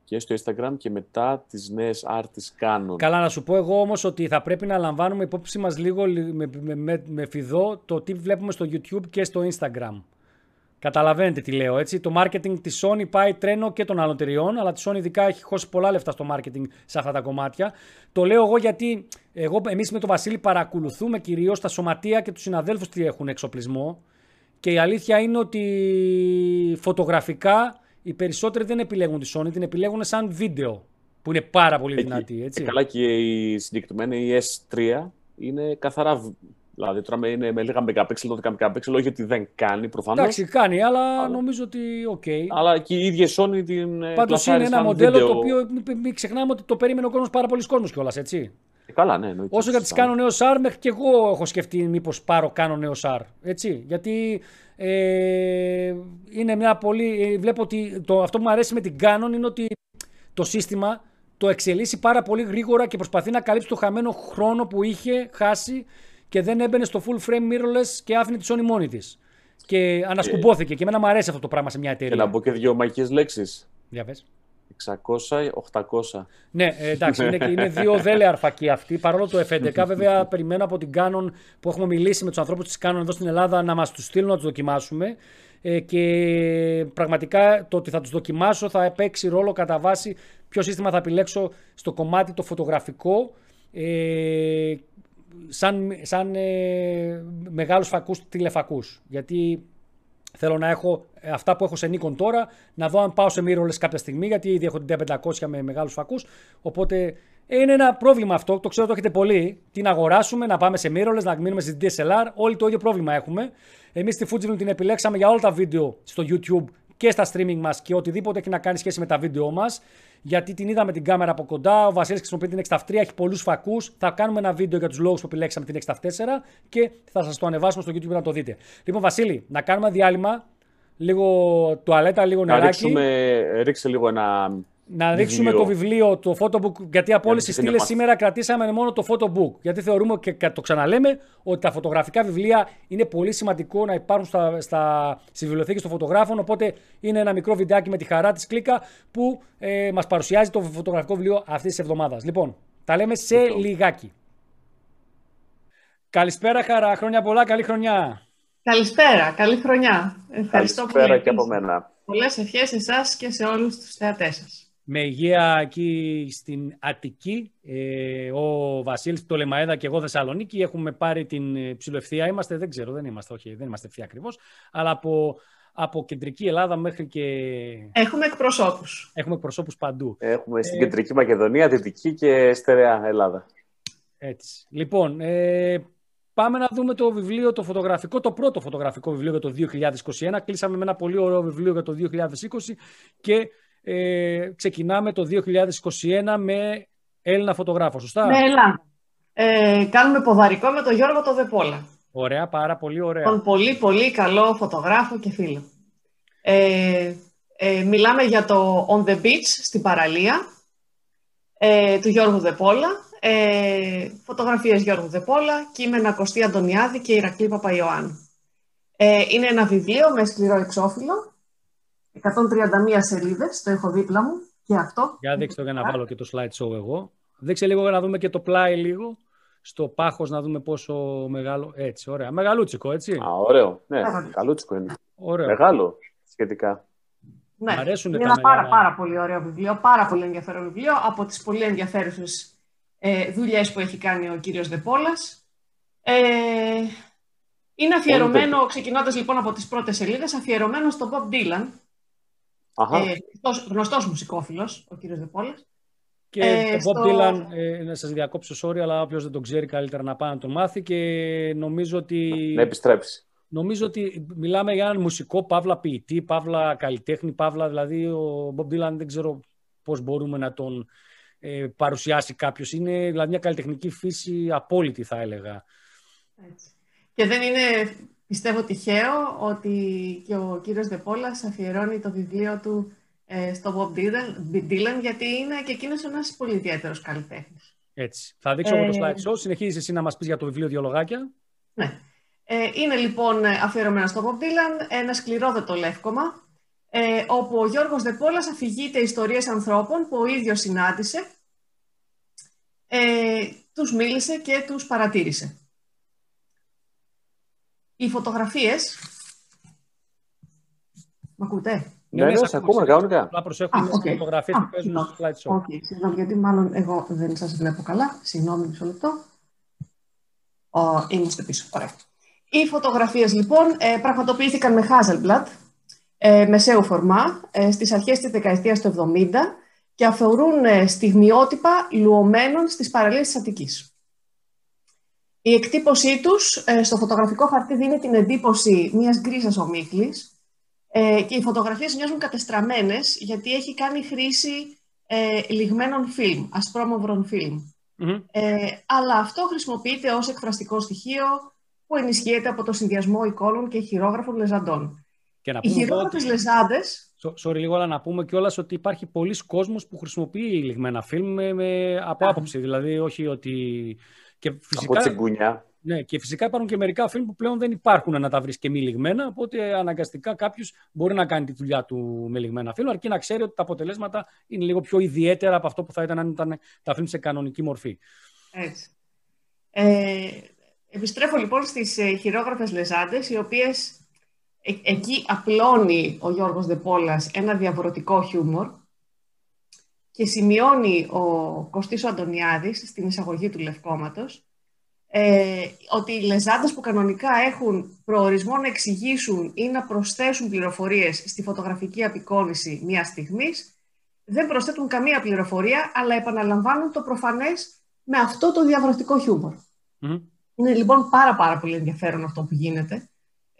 και στο Instagram και μετά τις νέες artists Canon. Καλά να σου πω εγώ όμως ότι θα πρέπει να λαμβάνουμε υπόψη μας λίγο με, με, με, με φιδό το τι βλέπουμε στο YouTube και στο Instagram. Καταλαβαίνετε τι λέω έτσι. Το marketing της Sony πάει τρένο και των άλλων εταιριών, αλλά τη Sony ειδικά έχει χώσει πολλά λεφτά στο marketing σε αυτά τα κομμάτια. Το λέω εγώ γιατί εγώ, εμείς με τον Βασίλη παρακολουθούμε κυρίως τα σωματεία και τους συναδέλφους τι έχουν εξοπλισμό και η αλήθεια είναι ότι φωτογραφικά οι περισσότεροι δεν επιλέγουν τη Sony, την επιλέγουν σαν βίντεο που είναι πάρα πολύ δυνατή. Έτσι. Και καλά και η συγκεκριμένη η S3 είναι καθαρά Δηλαδή τώρα είναι με λίγα megapixel, 12 megapixel, όχι ότι δεν κάνει προφανώς. Εντάξει, κάνει, αλλά, αλλά... νομίζω ότι OK. Okay. Αλλά και η ίδια Sony την. Ε, Πάντως είναι ένα μοντέλο βίντεο... το οποίο μην ξεχνάμε ότι το περίμενε ο κόσμος πάρα πολλοί κόσμος κιόλας, έτσι. Ε, καλά, ναι. Εννοείται, Όσο για τις Canon EOS R, μέχρι και εγώ έχω σκεφτεί μήπως πάρω Canon EOS R. Έτσι. Γιατί ε, είναι μια πολύ. Ε, βλέπω ότι το, αυτό που μου αρέσει με την Canon είναι ότι το σύστημα το εξελίσσει πάρα πολύ γρήγορα και προσπαθεί να καλύψει το χαμένο χρόνο που είχε χάσει και δεν έμπαινε στο full frame mirrorless και άφηνε τη Sony μόνη της. Και ανασκουμπόθηκε. Και εμένα μου αρέσει αυτό το πράγμα σε μια εταιρεία. Και να πω και δύο μαγικές λέξεις. Για πες. 600-800. Ναι, ε, εντάξει, είναι, είναι δύο δέλε αρφακοί αυτοί. Παρόλο το F11, βέβαια, περιμένω από την Canon που έχουμε μιλήσει με τους ανθρώπους της Canon εδώ στην Ελλάδα να μας τους στείλουν να τους δοκιμάσουμε. Ε, και πραγματικά το ότι θα τους δοκιμάσω θα παίξει ρόλο κατά βάση ποιο σύστημα θα επιλέξω στο κομμάτι το φωτογραφικό ε, σαν, σαν ε, μεγάλους φακούς τηλεφακούς. Γιατί θέλω να έχω ε, αυτά που έχω σε Nikon τώρα, να δω αν πάω σε mirrorless κάποια στιγμή, γιατί ήδη έχω την D500 με μεγάλους φακούς. Οπότε είναι ένα πρόβλημα αυτό, το ξέρω το έχετε πολύ. Τι να αγοράσουμε, να πάμε σε mirrorless, να μείνουμε στη DSLR. Όλοι το ίδιο πρόβλημα έχουμε. Εμείς στη Fujifilm την επιλέξαμε για όλα τα βίντεο στο YouTube και στα streaming μας και οτιδήποτε έχει να κάνει σχέση με τα βίντεο μας γιατί την είδαμε την κάμερα από κοντά. Ο Βασίλης χρησιμοποιεί την 6 έχει πολλούς φακούς. Θα κάνουμε ένα βίντεο για τους λόγους που επιλέξαμε την 6 και θα σας το ανεβάσουμε στο YouTube να το δείτε. Λοιπόν, Βασίλη, να κάνουμε διάλειμμα. Λίγο τουαλέτα, λίγο νεράκι. Να ρίξουμε, ρίξε λίγο ένα να ρίξουμε το βιβλίο, το photobook, γιατί από όλες τι στήλες σήμερα κρατήσαμε μόνο το photobook. Γιατί θεωρούμε και το ξαναλέμε ότι τα φωτογραφικά βιβλία είναι πολύ σημαντικό να υπάρχουν στα, στα, στις βιβλιοθήκες των φωτογράφων. Οπότε είναι ένα μικρό βιντεάκι με τη χαρά της κλίκα που ε, μας παρουσιάζει το φωτογραφικό βιβλίο αυτής της εβδομάδας. Λοιπόν, τα λέμε σε λοιπόν. λιγάκι. Καλησπέρα, χαρά. Χρόνια πολλά. Καλή χρονιά. Καλησπέρα. Καλή χρονιά. Ευχαριστώ Καλησπέρα και από μένα. Πολλές ευχές σε εσάς και σε όλους τους θεατές σας με υγεία εκεί στην Αττική. Ε, ο Βασίλης Πτολεμαέδα και εγώ Θεσσαλονίκη έχουμε πάρει την ε, ψηλοευθεία. Είμαστε, δεν ξέρω, δεν είμαστε, όχι, δεν είμαστε ευθεία ακριβώς, αλλά από, από κεντρική Ελλάδα μέχρι και... Έχουμε εκπροσώπους. Έχουμε εκπροσώπους παντού. Έχουμε στην ε, κεντρική Μακεδονία, δυτική και στερεά Ελλάδα. Έτσι. Λοιπόν, ε, πάμε να δούμε το βιβλίο, το φωτογραφικό, το πρώτο φωτογραφικό βιβλίο για το 2021. Κλείσαμε με ένα πολύ ωραίο βιβλίο για το 2020 και ε, ξεκινάμε το 2021 με Έλληνα φωτογράφο, σωστά; Με Ελλάδα. Ε, κάνουμε ποδαρικό με τον Γιώργο το Δεπόλα. Ωραία, πάρα πολύ ωραία. Τον πολύ πολύ καλό φωτογράφο και φίλο. Ε, ε, μιλάμε για το On the Beach στην παραλία ε, του Γιώργου Δεπόλα. Ε, φωτογραφίες Γιώργου Δεπόλα, κείμενα Κωστή Αντωνιάδη και Ηρακλή Παπαϊωάννου. Ε, είναι ένα βιβλίο με σκληρό εξώφυλλο 131 σελίδες, το έχω δίπλα μου και αυτό. Για δείξτε το για να βάλω και το slideshow εγώ. Δείξε λίγο για να δούμε και το πλάι λίγο. Στο πάχος να δούμε πόσο μεγάλο. Έτσι, ωραία. Μεγαλούτσικο, έτσι. Α, ωραίο. Ναι, μεγαλούτσικο είναι. Ωραίο. Μεγάλο σχετικά. Ναι, Αρέσουν είναι ένα πάρα, πάρα πολύ ωραίο βιβλίο, πάρα πολύ ενδιαφέρον βιβλίο, από τις πολύ ενδιαφέρουσες ε, δουλειές που έχει κάνει ο κύριος Δεπόλας. Ε, είναι αφιερωμένο, ξεκινώντας λοιπόν από τις πρώτες σελίδες, αφιερωμένο στον Bob Dylan, ε, γνωστός, γνωστός μουσικόφιλος, ο κύριος Δεπόλας. Και ε, ο Bob Dylan, ε, να σας διακόψω sorry, αλλά όποιος δεν τον ξέρει καλύτερα να πάει να τον μάθει και νομίζω ότι... Να επιστρέψει. Νομίζω ότι μιλάμε για έναν μουσικό, παύλα ποιητή, παύλα καλλιτέχνη, παύλα δηλαδή ο Bob Dylan δεν ξέρω πώς μπορούμε να τον ε, παρουσιάσει κάποιος. Είναι δηλαδή μια καλλιτεχνική φύση απόλυτη θα έλεγα. Έτσι. Και δεν είναι Πιστεύω τυχαίο ότι και ο κύριος Δεπόλας αφιερώνει το βιβλίο του ε, στο Bob Dylan, γιατί είναι και εκείνος ένας πολύ ιδιαίτερος καλλιτέχνης. Έτσι. Θα δείξω εγώ το ε, slide show. Συνεχίζεις εσύ να μας πεις για το βιβλίο δύο λογάκια. Ναι. Ε, είναι λοιπόν αφιερωμένο στο Bob Dylan ένα σκληρόδετο λεύκομα, ε, όπου ο Γιώργος Δεπόλας αφηγείται ιστορίες ανθρώπων που ο ίδιος συνάντησε, ε, τους μίλησε και τους παρατήρησε. Οι φωτογραφίες... Μ' ακούτε; Ναι, ναι, σε ακούμε κανονικά. Απλά προσέχουμε okay. φωτογραφίες που παίζουν στο slideshow. Okay, συγγνώμη, γιατί μάλλον εγώ δεν σας βλέπω καλά. Συγγνώμη, μισό λεπτό. Oh, είμαστε πίσω. Ωραία. Οι φωτογραφίες, λοιπόν, ε, πραγματοποιήθηκαν με Hasselblad, ε, μεσαίου φορμά, ε, στις αρχές της δεκαετίας του 70 και αφορούν ε, στιγμιότυπα λουωμένων στις παραλίες της Αττικής. Η εκτύπωσή τους ε, στο φωτογραφικό χαρτί δίνει την εντύπωση μιας γκρίζας ομίχλης ε, και οι φωτογραφίες μοιάζουν κατεστραμμένες γιατί έχει κάνει χρήση ε, λιγμένων φιλμ, ασπρόμαυρων φιλμ. Ε, αλλά αυτό χρησιμοποιείται ως εκφραστικό στοιχείο που ενισχύεται από το συνδυασμό εικόνων και χειρόγραφων λεζαντών. Και να Οι χειρόγραφες ότι... λεζάντες... Sorry, λίγο, αλλά να πούμε κιόλας ότι υπάρχει πολλοί κόσμος που χρησιμοποιεί λιγμένα φιλμ με, με, από άποψη. Δηλαδή, όχι ότι και φυσικά, Από Ναι, και φυσικά υπάρχουν και μερικά φιλμ που πλέον δεν υπάρχουν να τα βρεις και μη λιγμένα. Οπότε αναγκαστικά κάποιος μπορεί να κάνει τη δουλειά του με λιγμένα φιλμ, αρκεί να ξέρει ότι τα αποτελέσματα είναι λίγο πιο ιδιαίτερα από αυτό που θα ήταν αν ήταν τα φιλμ σε κανονική μορφή. Έτσι. Ε, επιστρέφω λοιπόν στις ε, χειρόγραφες λεζάντες, οι οποίες ε, εκεί απλώνει ο Γιώργος Δεπόλας ένα διαβροτικό χιούμορ και σημειώνει ο Κωστής ο Αντωνιάδης στην εισαγωγή του Λευκόματος ε, ότι οι λεζάντες που κανονικά έχουν προορισμό να εξηγήσουν ή να προσθέσουν πληροφορίες στη φωτογραφική απεικόνηση μιας στιγμής δεν προσθέτουν καμία πληροφορία, αλλά επαναλαμβάνουν το προφανές με αυτό το διαβροτικό χιούμορ. Είναι λοιπόν πάρα πάρα πολύ ενδιαφέρον αυτό που γίνεται.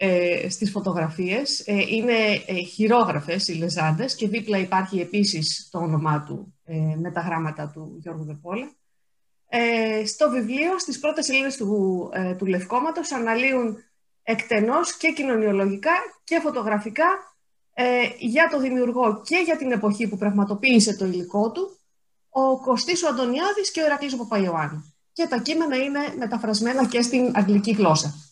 Ε, στις φωτογραφίες. Ε, είναι ε, χειρόγραφες οι λεζάντες και δίπλα υπάρχει επίσης το όνομά του ε, με τα γράμματα του Γιώργου Δεπόλα. Ε, στο βιβλίο, στις πρώτες σελίδες του, ε, του Λευκόματος, αναλύουν εκτενώς και κοινωνιολογικά και φωτογραφικά ε, για το δημιουργό και για την εποχή που πραγματοποίησε το υλικό του, ο Κωστής ο Αντωνιάδης και ο Ηρακλής ο Παπαϊωάννη. Και τα κείμενα είναι μεταφρασμένα και στην αγγλική γλώσσα.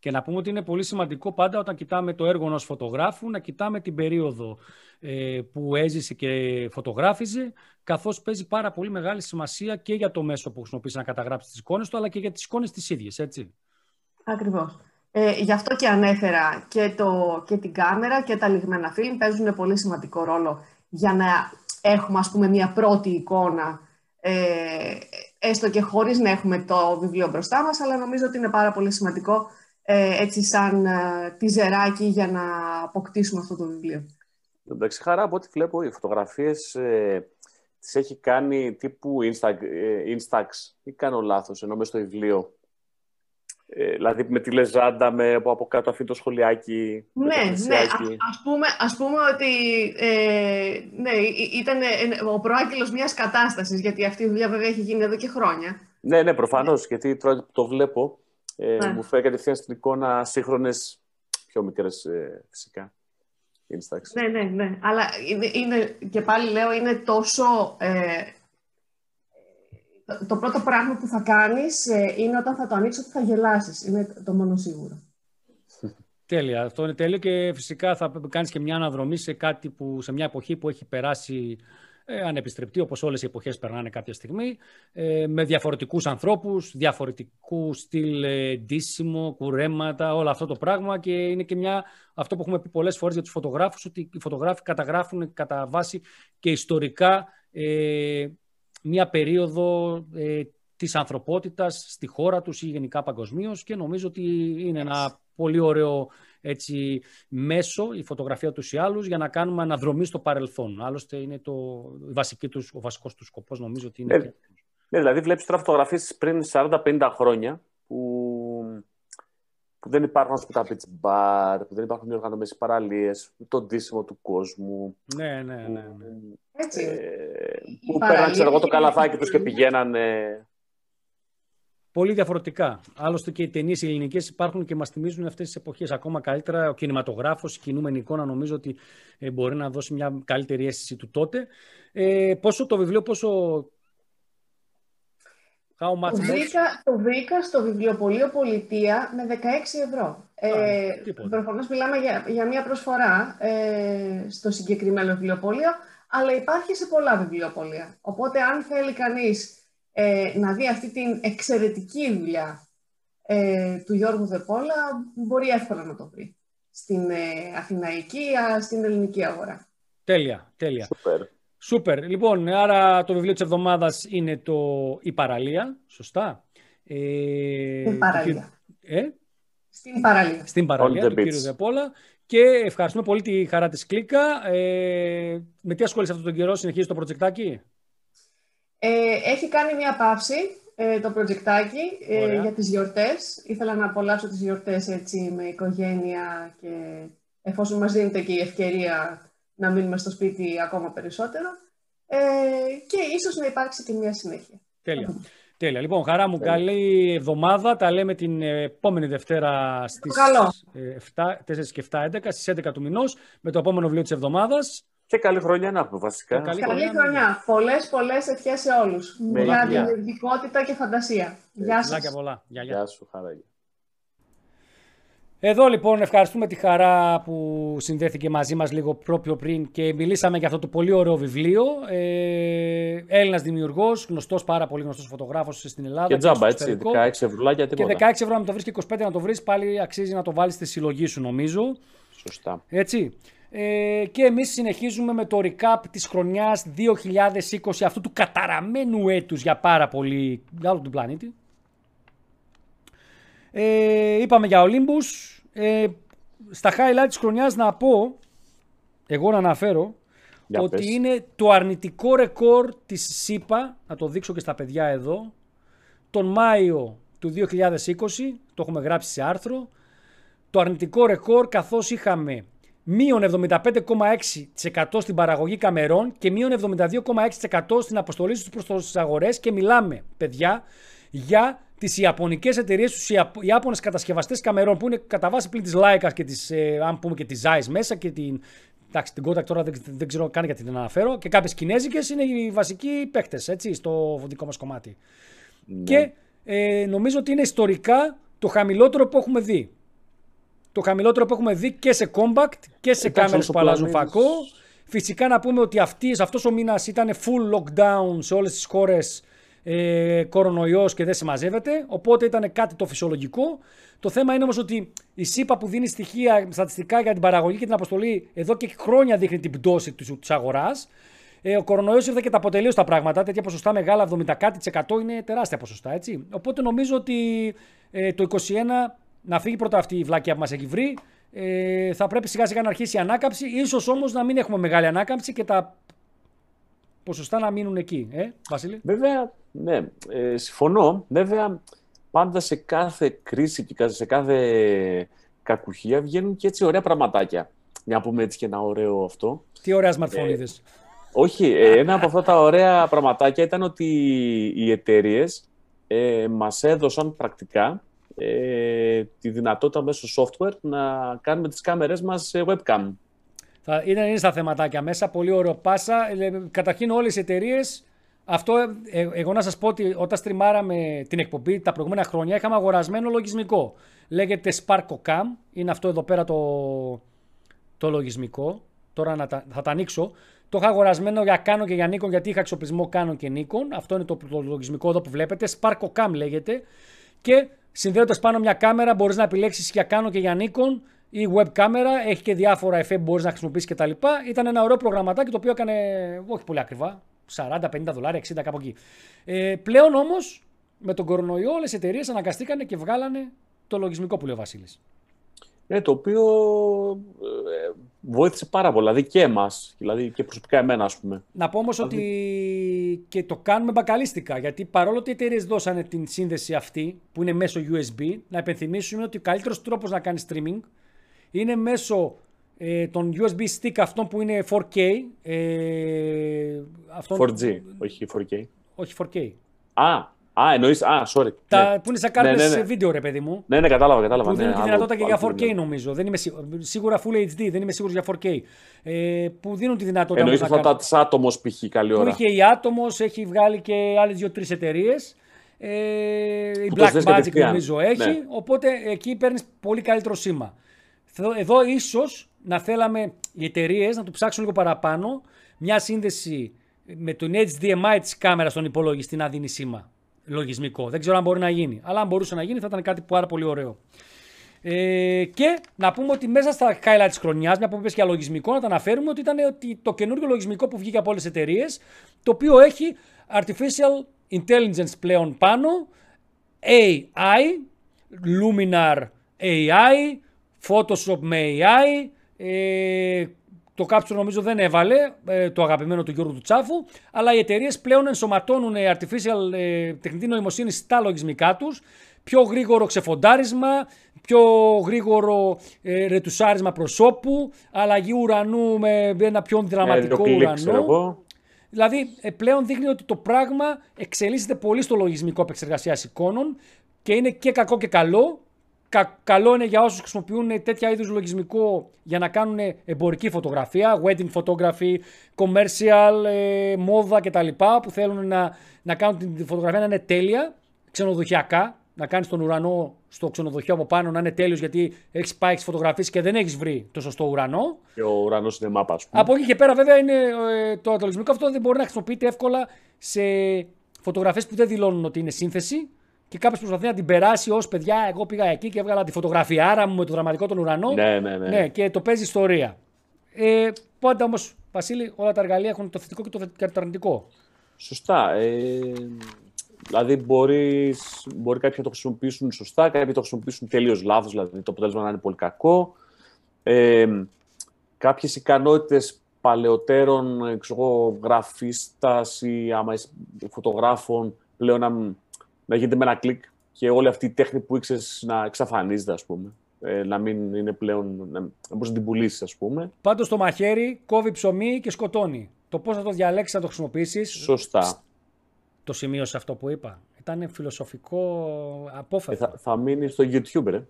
Και να πούμε ότι είναι πολύ σημαντικό πάντα όταν κοιτάμε το έργο ενός φωτογράφου να κοιτάμε την περίοδο ε, που έζησε και φωτογράφιζε, καθώς παίζει πάρα πολύ μεγάλη σημασία και για το μέσο που χρησιμοποίησε να καταγράψεις τις εικόνες του, αλλά και για τις εικόνες τις ίδιες, έτσι. Ακριβώς. Ε, γι' αυτό και ανέφερα και, το, και την κάμερα και τα λιγμένα φιλμ παίζουν πολύ σημαντικό ρόλο για να έχουμε ας πούμε μια πρώτη εικόνα ε, έστω και χωρίς να έχουμε το βιβλίο μπροστά μας, αλλά νομίζω ότι είναι πάρα πολύ σημαντικό ε, έτσι σαν ε, τυζεράκι για να αποκτήσουμε αυτό το βιβλίο. Εντάξει, χαρά από ό,τι βλέπω, οι φωτογραφίες ε, τις έχει κάνει τύπου Insta, ε, Instax ή κάνω λάθος, ενώ μες στο βιβλίο. Ε, δηλαδή με τη λεζάντα, με, από, από κάτω αφήνει το σχολιάκι. Ναι, ναι. Ας, πούμε, ας πούμε ότι ε, ναι, ήταν ο προάγγελος μιας κατάστασης, γιατί αυτή η δουλειά βέβαια έχει γίνει εδώ και χρόνια. Ναι, ναι, προφανώς, γιατί τώρα το βλέπω, ε, ναι. μου φέρει κατευθείαν στην εικόνα σύγχρονες, πιο μικρές ε, φυσικά. Instax. Ναι, ναι, ναι. Αλλά είναι, είναι, και πάλι λέω, είναι τόσο... Ε, το πρώτο πράγμα που θα κάνεις ε, είναι όταν θα το ανοίξεις ότι θα γελάσεις. Είναι το μόνο σίγουρο. Τέλεια. Αυτό είναι τέλειο και φυσικά θα κάνεις και μια αναδρομή σε, κάτι που, σε μια εποχή που έχει περάσει ε, ανεπιστρεπτή, όπως όλες οι εποχές περνάνε κάποια στιγμή, ε, με διαφορετικούς ανθρώπους, διαφορετικού στυλ ε, ντύσιμο, κουρέματα, όλο αυτό το πράγμα. Και είναι και μια, αυτό που έχουμε πει πολλές φορές για τους φωτογράφους, ότι οι φωτογράφοι καταγράφουν κατά βάση και ιστορικά ε, μια περίοδο ε, της ανθρωπότητας στη χώρα τους ή γενικά παγκοσμίως. Και νομίζω ότι είναι ένα πολύ ωραίο έτσι, μέσο, η φωτογραφία τους ή άλλους, για να κάνουμε αναδρομή στο παρελθόν. Άλλωστε είναι το, βασική τους, ο βασικός τους σκοπός, νομίζω ότι είναι... Ναι, ναι δηλαδή βλέπεις τώρα φωτογραφίες πριν 40-50 χρόνια που, που δεν υπάρχουν ας πούμε, τα beach bar, που δεν υπάρχουν οι οργανωμένες παραλίες, το ντύσιμο του κόσμου. Ναι, ναι, ναι. ναι. Έτσι. Ε, που πέραν, ξέρω εγώ, το καλαθάκι τους και πηγαίνανε πολύ διαφορετικά. Άλλωστε και οι ταινίες ελληνικές υπάρχουν και μας θυμίζουν αυτές τις εποχές ακόμα καλύτερα. Ο κινηματογράφος, η κινούμενη εικόνα, νομίζω ότι ε, μπορεί να δώσει μια καλύτερη αίσθηση του τότε. Ε, πόσο το βιβλίο, πόσο. How much το, βρήκα, το βρήκα στο βιβλιοπωλείο Πολιτεία με 16 ευρώ. Ε, Προφανώς μιλάμε για, για μια προσφορά ε, στο συγκεκριμένο βιβλιοπωλείο, αλλά υπάρχει σε πολλά βιβλιοπωλεία. Οπότε αν θέλει κανείς ε, να δει αυτή την εξαιρετική δουλειά ε, του Γιώργου Δεπόλα, μπορεί εύκολα να το βρει στην ε, αθηναϊκή, στην ελληνική αγορά. Τέλεια, τέλεια. Σούπερ. Σούπερ. Λοιπόν, άρα το βιβλίο της εβδομάδας είναι το «Η παραλία», σωστά; Ε, Στην παραλία. Ε; Στην παραλία. Στην παραλία του κύριου Δεπόλα. Και ευχαριστούμε πολύ τη χαρά της Κλίκα. Ε, με τι ασχολείσαι αυτόν τον καιρό, συνεχίζεις το προτζεκτάκι; Ε, έχει κάνει μια παύση ε, το προτζεκτάκι ε, για τις γιορτές. Ήθελα να απολαύσω τις γιορτές έτσι με οικογένεια και εφόσον μας δίνεται και η ευκαιρία να μείνουμε στο σπίτι ακόμα περισσότερο. Ε, και ίσως να υπάρξει και μια συνέχεια. Τέλεια. Τέλεια. Λοιπόν, χαρά μου, καλή εβδομάδα. Τα λέμε την επόμενη Δευτέρα στις 7, 4 και 7, 11, στις 11 του μηνός με το επόμενο βιβλίο της εβδομάδας. Και καλή χρονιά να πούμε βασικά. καλή, καλή χρονιά. Πολλές, πολλές ευχές σε όλους. Για δημιουργικότητα και φαντασία. Γεια σας. πολλά. Γεια, γεια. σου, χαρά. Εδώ λοιπόν ευχαριστούμε τη χαρά που συνδέθηκε μαζί μας λίγο πιο πριν και μιλήσαμε για αυτό το πολύ ωραίο βιβλίο. Ε, Έλληνας δημιουργός, γνωστός, πάρα πολύ γνωστός φωτογράφος στην Ελλάδα. Και τζάμπα έτσι, 16 ευρώ για τίποτα. Και 16 ευρώ να το βρεις και 25 να το βρεις πάλι αξίζει να το βάλεις στη συλλογή σου νομίζω. Σωστά. Έτσι. Ε, και εμείς συνεχίζουμε με το recap της χρονιάς 2020 αυτού του καταραμένου έτους για πάρα πολύ για όλο τον πλανήτη. Ε, είπαμε για Olympus. Ε, στα highlight της χρονιάς να πω, εγώ να αναφέρω, ότι είναι το αρνητικό ρεκόρ της ΣΥΠΑ, να το δείξω και στα παιδιά εδώ, τον Μάιο του 2020, το έχουμε γράψει σε άρθρο, το αρνητικό ρεκόρ καθώς είχαμε μείον 75,6% στην παραγωγή καμερών και μείον 72,6% στην αποστολή τους προς τις αγορές και μιλάμε, παιδιά, για τις ιαπωνικές εταιρείες, τους Ιάπωνες κατασκευαστές καμερών που είναι κατά βάση πλην της Leica και της, ε, αν πούμε και της Zeiss μέσα και την, εντάξει, την Kodak τώρα δεν, δεν ξέρω καν γιατί την αναφέρω και κάποιες κινέζικες είναι οι βασικοί παίκτες έτσι, στο δικό μας κομμάτι. Ναι. Και ε, νομίζω ότι είναι ιστορικά το χαμηλότερο που έχουμε δει το χαμηλότερο που έχουμε δει και σε compact και σε κάμερες που αλλάζουν φακό. Φυσικά να πούμε ότι αυτής, αυτός ο μήνας ήταν full lockdown σε όλες τις χώρες ε, κορονοϊός και δεν συμμαζεύεται, οπότε ήταν κάτι το φυσιολογικό. Το θέμα είναι όμως ότι η ΣΥΠΑ που δίνει στοιχεία στατιστικά για την παραγωγή και την αποστολή εδώ και χρόνια δείχνει την πτώση της αγοράς. Ε, ο κορονοϊός ήρθε και τα αποτελείωσε τα πράγματα. Τέτοια ποσοστά μεγάλα, 70 κάτι είναι τεράστια ποσοστά. Έτσι. Οπότε νομίζω ότι ε, το 2021 να φύγει πρώτα αυτή η βλάκια που μας έχει βρει. Ε, θα πρέπει σιγά σιγά να αρχίσει η ανάκαμψη. Ίσως όμως να μην έχουμε μεγάλη ανάκαμψη και τα ποσοστά να μείνουν εκεί. Ε, Βασίλη; Βέβαια, ναι, ε, συμφωνώ. Βέβαια, πάντα σε κάθε κρίση και σε κάθε κακουχία βγαίνουν και έτσι ωραία πραγματάκια. Για πούμε έτσι και ένα ωραίο αυτό. Τι ωραία smartphone ε, Όχι, ε, ένα από αυτά τα ωραία πραγματάκια ήταν ότι οι εταιρείες ε, μας έδωσαν πρακτικά ε, τη δυνατότητα μέσω software να κάνουμε τις κάμερες μας σε webcam. Θα, είναι, είναι στα θεματάκια μέσα, πολύ ωραίο πάσα. Ε, καταρχήν όλες οι εταιρείες. Αυτό, ε, εγώ να σας πω ότι όταν στριμάραμε την εκπομπή τα προηγούμενα χρόνια είχαμε αγορασμένο λογισμικό. Λέγεται SparkoCam, είναι αυτό εδώ πέρα το, το λογισμικό. Τώρα να τα, θα τα ανοίξω. Το είχα αγορασμένο για Canon και για Nikon γιατί είχα εξοπλισμό Canon και Nikon. Αυτό είναι το, το λογισμικό εδώ που βλέπετε. SparkoCam λέγεται. Και Συνδέοντας πάνω μια κάμερα, μπορείς να επιλέξεις για Canon και για Nikon ή web κάμερα. Έχει και διάφορα εφέ που μπορείς να χρησιμοποιήσεις κτλ. Ήταν ένα ωραίο προγραμματάκι το οποίο έκανε όχι πολύ ακριβά. 40-50 δολάρια, 60 κάπου εκεί. Ε, πλέον όμως με τον κορονοϊό όλες οι εταιρείες αναγκαστήκανε και βγάλανε το λογισμικό που λέει ο Βασίλης. Ναι, το οποίο ε, βοήθησε πάρα πολύ, δηλαδή και εμάς, δηλαδή και προσωπικά εμένα, ας πούμε. Να πω όμως δηλαδή... ότι και το κάνουμε μπακαλίστικα. Γιατί παρόλο ότι οι εταιρείες δώσανε την σύνδεση αυτή, που είναι μέσω USB, να υπενθυμίσουμε ότι ο καλύτερος τρόπος να κάνεις streaming είναι μέσω ε, των USB stick αυτών που είναι 4K. Ε, αυτών... 4G, όχι 4K. Όχι 4K. Α, Α, εννοεί. Α, sorry. Τα, ναι. Που είναι σαν κάρτες ναι, ναι, ναι. βίντεο, ρε παιδί μου. Ναι, ναι, κατάλαβα. κατάλαβα που δίνουν ναι, τη δυνατότητα και για 4K, νομίζω. Δεν είμαι σίγουρα Full HD, δεν είμαι σίγουρος για 4K. Ε, που δίνουν τη δυνατότητα. Εννοείς αυτά τη άτομος π.χ. καλή ώρα. Που είχε η άτομο, έχει βγάλει και άλλες δύο-τρεις εταιρείες. Ε, η Black Magic νομίζω έχει. Ναι. Οπότε εκεί παίρνεις πολύ καλύτερο σήμα. Εδώ ίσως να θέλαμε οι εταιρείες να το ψάξουν λίγο παραπάνω. Μια σύνδεση με τον HDMI της κάμερας στον υπολογιστή να δίνει σήμα λογισμικό. Δεν ξέρω αν μπορεί να γίνει. Αλλά αν μπορούσε να γίνει θα ήταν κάτι πάρα πολύ ωραίο. Ε, και να πούμε ότι μέσα στα highlights της χρονιάς, μια που είπες για λογισμικό, να τα αναφέρουμε ότι ήταν ότι το καινούργιο λογισμικό που βγήκε από όλες τις εταιρείες, το οποίο έχει artificial intelligence πλέον πάνω, AI, Luminar AI, Photoshop με AI, ε, το Capture νομίζω δεν έβαλε, ε, το αγαπημένο του Γιώργου του Τσάφου, αλλά οι εταιρείες πλέον ενσωματώνουν ε, artificial ε, τεχνητή νοημοσύνη στα λογισμικά τους, πιο γρήγορο ξεφοντάρισμα, πιο γρήγορο ε, ρετουσάρισμα προσώπου, αλλαγή ουρανού με ένα πιο δραματικό ε, ουρανό. Δηλαδή, πλέον δείχνει ότι το πράγμα εξελίσσεται πολύ στο λογισμικό επεξεργασίας εικόνων και είναι και κακό και καλό καλό είναι για όσους χρησιμοποιούν τέτοια είδους λογισμικό για να κάνουν εμπορική φωτογραφία, wedding photography, commercial, ε, μόδα κτλ. που θέλουν να, να κάνουν την φωτογραφία να είναι τέλεια, ξενοδοχειακά, να κάνεις τον ουρανό στο ξενοδοχείο από πάνω να είναι τέλειος γιατί έχεις πάει, έχεις φωτογραφίσει και δεν έχεις βρει το σωστό ουρανό. Και ο ουρανός είναι μάπα, Από εκεί και πέρα, βέβαια, είναι, ε, το, το λογισμικό αυτό δεν μπορεί να χρησιμοποιείται εύκολα σε φωτογραφίες που δεν δηλώνουν ότι είναι σύνθεση και κάποιος προσπαθεί να την περάσει ως παιδιά. Εγώ πήγα εκεί και έβγαλα τη φωτογραφιάρα μου με το δραματικό των ουρανών. Ναι, ναι, ναι. ναι και το παίζει ιστορία. Ε, πάντα όμως, Βασίλη, όλα τα εργαλεία έχουν το θετικό και το αρνητικό; Σωστά. Ε, δηλαδή, μπορείς, μπορεί κάποιοι να το χρησιμοποιήσουν σωστά, κάποιοι να το χρησιμοποιήσουν τελείως λάθος, δηλαδή το αποτέλεσμα να είναι πολύ κακό. Ε, Κάποιες ικανότητες παλαιότερων γραφίστας ή άμα φωτογράφων πλέον να να γίνεται με ένα κλικ και όλη αυτή η τέχνη που ήξερες να εξαφανίζεται, ας πούμε. ε, να μην είναι πλέον, να, να να την πουλήσεις ας πούμε. Πάντως το μαχαίρι κόβει ψωμί και σκοτώνει. Το πώς θα το διαλέξεις να το χρησιμοποιήσεις. Σωστά. Το σημείωσε αυτό που είπα. Ήταν φιλοσοφικό απόφευκτο. Ε, θα, θα μείνει στο YouTube, ρε.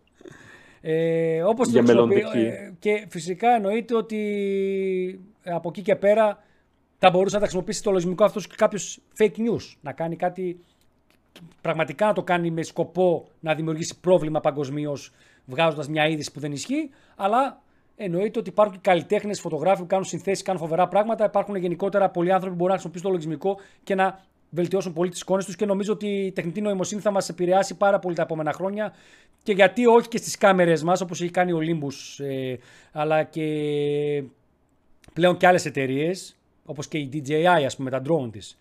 Ε, όπως Για το μελλοντική. ε, και φυσικά εννοείται ότι από εκεί και πέρα θα μπορούσε να τα χρησιμοποιήσει το λογισμικό αυτός και κάποιος fake news. Να κάνει κάτι πραγματικά να το κάνει με σκοπό να δημιουργήσει πρόβλημα παγκοσμίως, βγάζοντας μια είδηση που δεν ισχύει. Αλλά εννοείται ότι υπάρχουν και καλλιτέχνες, φωτογράφοι που κάνουν συνθέσεις, κάνουν φοβερά πράγματα. Υπάρχουν γενικότερα πολλοί άνθρωποι που μπορούν να χρησιμοποιήσουν το λογισμικό και να βελτιώσουν πολύ τις εικόνες τους. Και νομίζω ότι η τεχνητή νοημοσύνη θα μας επηρεάσει πάρα πολύ τα επόμενα χρόνια. Και γιατί όχι και στις κάμερες μας, όπως έχει κάνει ο Olympus, ε, αλλά και πλέον και άλλες εταιρείες, όπως και η DJI, ας πούμε, τα drone της.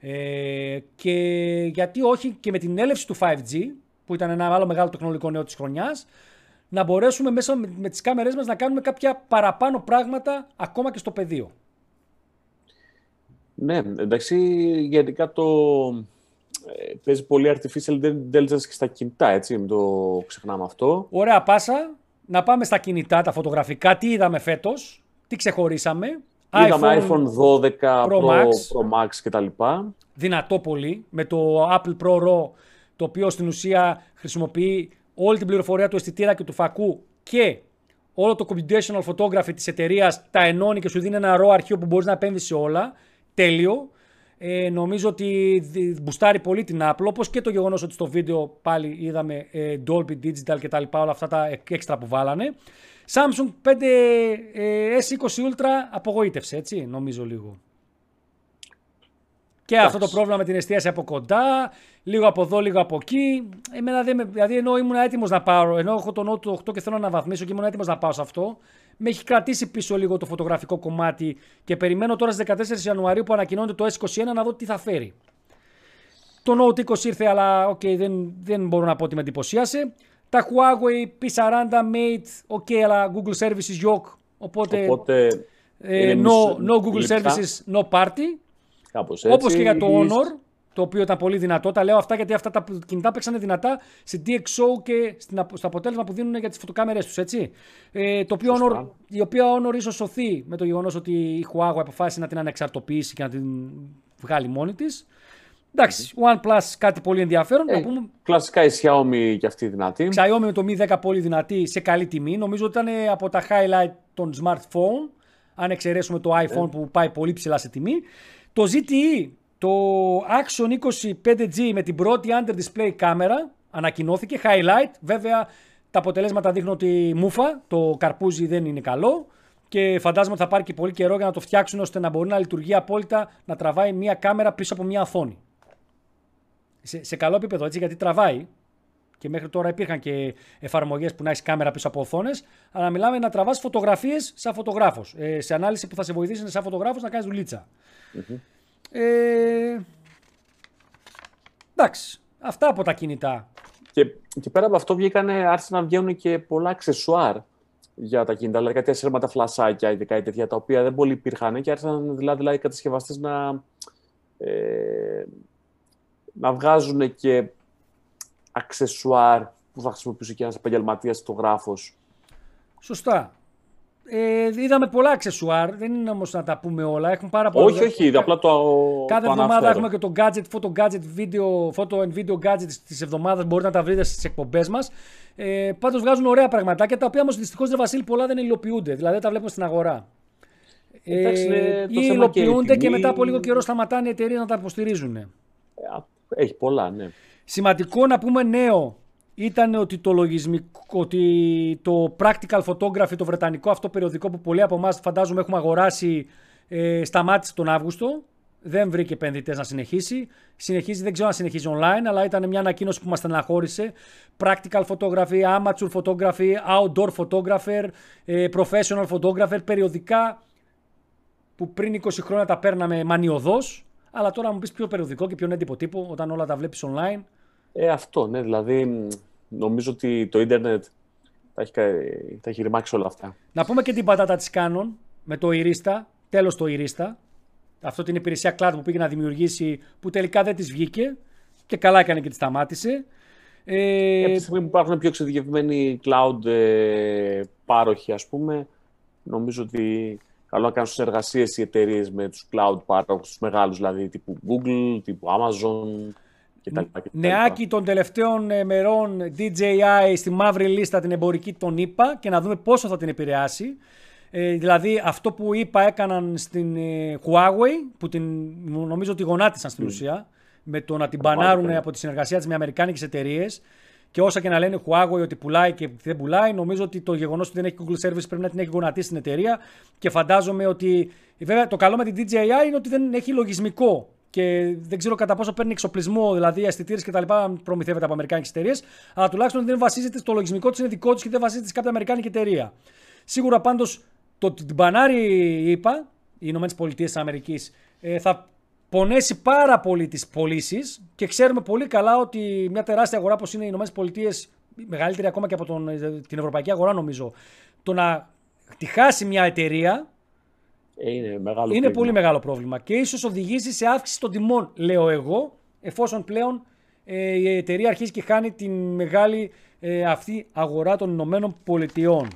Ε, και γιατί όχι και με την έλευση του 5G, που ήταν ένα άλλο μεγάλο τεχνολογικό νέο της χρονιάς, να μπορέσουμε μέσα με, με τις κάμερές μας να κάνουμε κάποια παραπάνω πράγματα ακόμα και στο πεδίο. Ναι, εντάξει, γενικά το ε, παίζει πολύ artificial intelligence και στα κινητά, έτσι, μην το ξεχνάμε αυτό. Ωραία πάσα. Να πάμε στα κινητά, τα φωτογραφικά. Τι είδαμε φέτος, τι ξεχωρίσαμε. Είδαμε iPhone 12 Pro, Pro Max. Pro Max κτλ. δυνατό πολύ με το Apple Pro RAW το οποίο στην ουσία χρησιμοποιεί όλη την πληροφορία του αισθητήρα και του φακού και όλο το computational photography της εταιρείας τα ενώνει και σου δίνει ένα RAW αρχείο που μπορείς να επέμβεις σε όλα. Τέλειο. Ε, νομίζω ότι δι- μπουστάρει πολύ την Apple, όπως και το γεγονός ότι στο βίντεο πάλι είδαμε ε, Dolby Digital και τα λοιπά, όλα αυτά τα έξτρα που βάλανε. Samsung 5 ε, S20 Ultra απογοήτευσε, έτσι, νομίζω λίγο. Και αυτό το πρόβλημα με την εστίαση από κοντά, λίγο από εδώ, λίγο από εκεί. Εμένα δεν με, δηλαδή ενώ ήμουν έτοιμος να πάρω, ενώ έχω το Note 8 και θέλω να αναβαθμίσω και ήμουν έτοιμος να πάω σε αυτό, με έχει κρατήσει πίσω λίγο το φωτογραφικό κομμάτι και περιμένω τώρα στις 14 Ιανουαρίου που ανακοινώνεται το S21 να δω τι θα φέρει. Το Note 20 ήρθε, αλλά οκ, δεν, δεν μπορώ να πω ότι με εντυπωσίασε. Τα Huawei P40 Mate, OK, αλλά Google Services yok. Οπότε, Οπότε, ε, είναι no, μισό- no Google λεπτά. Services, no party. κάπως έτσι. Όπως και για το Η- Honor, το οποίο ήταν πολύ δυνατό. Τα λέω αυτά γιατί αυτά τα κινητά παίξανε δυνατά σε DxO και στην, απο- στο αποτέλεσμα που δίνουν για τις φωτοκάμερες τους, έτσι. Ε, το οποίο Σωστά. Honor, η οποία Honor ίσως σωθεί με το γεγονός ότι η Huawei αποφάσισε να την ανεξαρτοποιήσει και να την βγάλει μόνη της. Εντάξει, OnePlus κάτι πολύ ενδιαφέρον. Ε, να πούμε Κλασικά η Xiaomi και αυτή δυνατή. Xiaomi με το Mi 10 πολύ δυνατή σε καλή τιμή. Νομίζω ότι ήταν από τα highlight των smartphone. Αν εξαιρέσουμε το iPhone που πάει πολύ ψηλά σε τιμή. Το ZTE, το Action 20 5G με την πρώτη under display κάμερα ανακοινώθηκε. Highlight. Βέβαια τα αποτελέσματα δείχνουν ότι μούφα, το καρπούζι δεν είναι καλό. Και φαντάζομαι ότι θα πάρει και πολύ καιρό για να το φτιάξουν ώστε να μπορεί να λειτουργεί απόλυτα να τραβάει μία κάμερα πίσω από μία οθόνη. Σε, σε καλό επίπεδο έτσι γιατί τραβάει και μέχρι τώρα υπήρχαν και εφαρμογές που να έχεις κάμερα πίσω από οθόνες. Αλλά μιλάμε να τραβάς φωτογραφίες σαν φωτογράφος. Ε, σε ανάλυση που θα σε βοηθήσει σαν φωτογράφος να κάνεις δουλίτσα. Ε, εντάξει. Αυτά από τα κινητά. Και, και πέρα από αυτό βγήκανε, άρχισαν να βγαίνουν και πολλά αξεσουάρ για τα κινητά, δηλαδή κάτι ασύρματα φλασάκια ή κάτι τέτοια, τα οποία δεν πολύ υπήρχαν και άρχισαν δηλαδή, δηλαδή οι κατασκευαστές να, ε, να βγάζουν και αξεσουάρ που θα χρησιμοποιούσε και ένας επαγγελματίας φωτογράφος. Σωστά. Ε, είδαμε πολλά αξεσουάρ. Δεν είναι όμως να τα πούμε όλα. Έχουν πάρα πολλά. όχι, όχι, απλά το Κάθε το εβδομάδα αναφέρω. έχουμε και το gadget, photo gadget, video, photo and video gadget της εβδομάδας. Μπορείτε να τα βρείτε στις εκπομπές μας. Ε, Πάντως βγάζουν ωραία πραγματάκια τα οποία όμως δυστυχώς δεν Βασίλη πολλά δεν υλοποιούνται. Δηλαδή δεν τα βλέπουμε στην αγορά. Εντάξει, είναι ε, το ή θέμα και η υλοποιούνται και, τιμή. μετά από λίγο καιρό σταματάνε οι εταιρείες να τα υποστηρίζουν. Ε, Έχει πολλά, ναι. Σημαντικό να πούμε νέο ήταν ότι το λογισμικό, ότι το Practical Photography, το βρετανικό αυτό περιοδικό που πολλοί από εμάς φαντάζομαι έχουμε αγοράσει, ε, σταμάτησε τον Αύγουστο. Δεν βρήκε επενδυτές να συνεχίσει. Συνεχίζει, δεν ξέρω αν συνεχίζει online, αλλά ήταν μια ανακοίνωση που μας στεναχώρησε. Practical photography, amateur photography, outdoor photographer, ε, professional photographer, περιοδικά που πριν 20 χρόνια τα παίρναμε μανιωδώς, αλλά τώρα μου πεις πιο περιοδικό και πιο έντυπο τύπο όταν όλα τα βλέπεις online. Ε, αυτό, ναι, δηλαδή μ, νομίζω ότι το ίντερνετ θα έχει, κα- θα έχει ρημάξει όλα αυτά. Να πούμε και την πατάτα της Canon με το Irista, τέλος το Irista. Αυτό την υπηρεσία cloud που πήγε να δημιουργήσει που τελικά δεν της βγήκε και καλά έκανε και τη σταμάτησε. Ε, από τη στιγμή που υπάρχουν πιο εξειδικευμένοι cloud ε, πάροχοι, ας πούμε, νομίζω ότι καλό να κάνουν συνεργασίε οι εταιρείες με τους cloud πάροχου, τους μεγάλους δηλαδή, τύπου Google, τύπου Amazon κτλ. Νεάκι των τελευταίων ε, μερών DJI στη μαύρη λίστα την εμπορική των ΗΠΑ και να δούμε πόσο θα την επηρεάσει. Ε, δηλαδή αυτό που είπα έκαναν στην ε, Huawei, που την, νομίζω ότι γονάτισαν στην ουσία, με το να την μπανάρουν από τη συνεργασία της με αμερικάνικες εταιρείες. Και όσα και να λένε Huawei ότι πουλάει και δεν πουλάει, νομίζω ότι το γεγονός ότι δεν έχει Google Service πρέπει να την έχει γονατίσει στην εταιρεία. Και φαντάζομαι ότι. Βέβαια, το καλό με την DJI είναι ότι δεν έχει λογισμικό και δεν ξέρω κατά πόσο παίρνει εξοπλισμό, δηλαδή αισθητήρες κτλ. προμηθεύεται από αμερικάνικες εταιρείες. Αλλά τουλάχιστον δεν βασίζεται στο λογισμικό της, είναι δικό του και δεν βασίζεται σε κάποια αμερικάνικη εταιρεία. Σίγουρα πάντως το ότι την μπανάρει, είπα, οι Ηνωμένες Πολιτείες Αμερικής, ε, θα πονέσει πάρα πολύ τις πωλήσεις και ξέρουμε πολύ καλά ότι μια τεράστια αγορά όπως είναι οι Ηνωμένες Πολιτείες, μεγαλύτερη ακόμα και από τον, την ευρωπαϊκή αγορά νομίζω, το να τη χάσει μια εταιρεία ε, είναι, μεγάλο είναι πολύ μεγάλο πρόβλημα και ίσως οδηγήσει σε αύξηση των τιμών, λέω εγώ, εφόσον πλέον ε, η εταιρεία αρχίζει και χάνει τη μεγάλη ε, αυτή αγορά των Ηνωμένων Πολιτειών.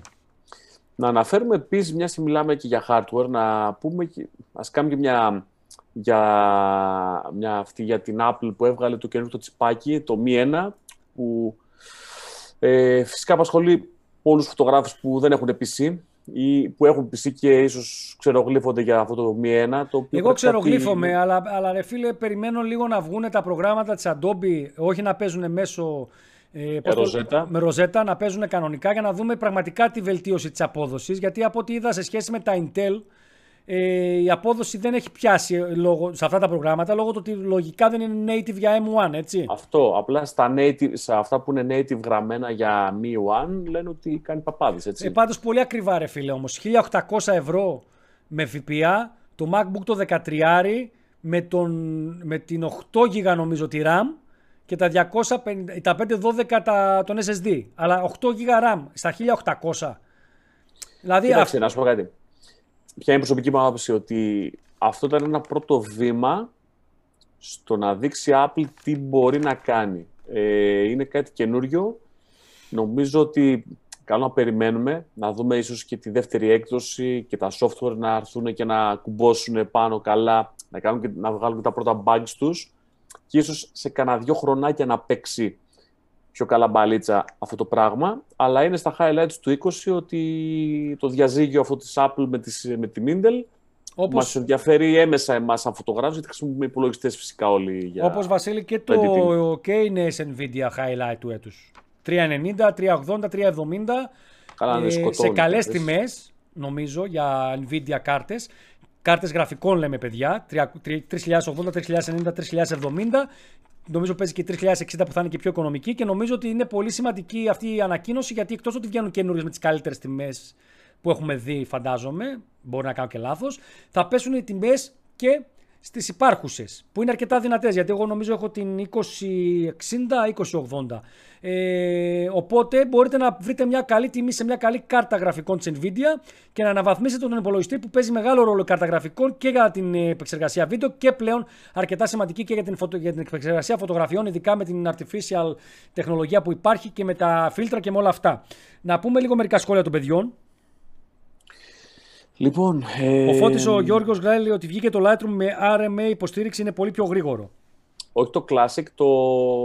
Να αναφέρουμε επίσης, μια και μιλάμε και για hardware, να πούμε, ας κάνουμε και μια για, μια αυτή για την Apple που έβγαλε το καινούργιο τσιπάκι, το Mi 1, που ε, φυσικά απασχολεί πολλούς φωτογράφους που δεν έχουν PC ή που έχουν PC και ίσως ξερογλύφονται για αυτό το Mi 1. Το οποίο Εγώ ξερογλύφομαι, αλλά, αλλά ρε φίλε, περιμένω λίγο να βγουν τα προγράμματα της Adobe, όχι να παίζουν μέσω ε, ροζέτα. με ροζέτα, να παίζουν κανονικά για να δούμε πραγματικά τη βελτίωση της απόδοσης, γιατί από ό,τι είδα σε σχέση με τα Intel, ε, η απόδοση δεν έχει πιάσει λόγω, σε αυτά τα προγράμματα λόγω του ότι λογικά δεν είναι native για M1, έτσι. Αυτό. Απλά στα native, σε αυτά που είναι native γραμμένα για Mi 1 λένε ότι κάνει παπάδες, έτσι. Ε, πάντως πολύ ακριβά ρε φίλε όμως. 1800 ευρώ με ΦΠΑ, το MacBook το 13 με, τον, με την 8 GB νομίζω τη RAM και τα, 250, τα 512 τα, τον SSD. Αλλά 8 GB RAM στα 1800. Δηλαδή, Κοίταξε, να σου πω κάτι ποια είναι η προσωπική μου άποψη, ότι αυτό ήταν ένα πρώτο βήμα στο να δείξει Apple τι μπορεί να κάνει. Ε, είναι κάτι καινούριο. Νομίζω ότι καλό να περιμένουμε, να δούμε ίσως και τη δεύτερη έκδοση και τα software να έρθουν και να κουμπώσουν πάνω καλά, να, κάνουν και, να βγάλουν και τα πρώτα bugs τους και ίσως σε κανένα δυο χρονάκια να παίξει πιο καλά μπαλίτσα αυτό το πράγμα, αλλά είναι στα highlights του 20 ότι το διαζύγιο αυτό της Apple με, τις, με την Intel όπως... Μας ενδιαφέρει έμεσα εμάς σαν φωτογράφους, γιατί χρησιμοποιούμε υπολογιστές φυσικά όλοι. Για... Όπως Βασίλη και το και είναι Nvidia highlight του έτους. 390, 380, 370. Καλά, ε, σε καλές τιμές, νομίζω, για Nvidia κάρτες. Κάρτες γραφικών λέμε παιδιά, 3080, 3090, 3070 Νομίζω παίζει και 3060 που θα είναι και πιο οικονομική και νομίζω ότι είναι πολύ σημαντική αυτή η ανακοίνωση γιατί εκτός ότι βγαίνουν καινούριες με τις καλύτερες τιμές που έχουμε δει, φαντάζομαι, μπορεί να κάνω και λάθος, θα πέσουν οι τιμές και στις υπάρχουσες που είναι αρκετά δυνατές. Γιατί εγώ νομίζω έχω την 2060-2080. Ε, οπότε μπορείτε να βρείτε μια καλή τιμή σε μια καλή κάρτα γραφικών της Nvidia και να αναβαθμίσετε τον υπολογιστή που παίζει μεγάλο ρόλο η κάρτα γραφικών και για την επεξεργασία βίντεο και πλέον αρκετά σημαντική και για την, φωτο, για την επεξεργασία φωτογραφιών, ειδικά με την artificial τεχνολογία που υπάρχει και με τα φίλτρα και με όλα αυτά. Να πούμε λίγο μερικά σχόλια των παιδιών. Λοιπόν, ε... Ο Φώτης ο Γιώργος λέει ότι βγήκε το Lightroom με RMA υποστήριξη είναι πολύ πιο γρήγορο. Όχι το Classic, το...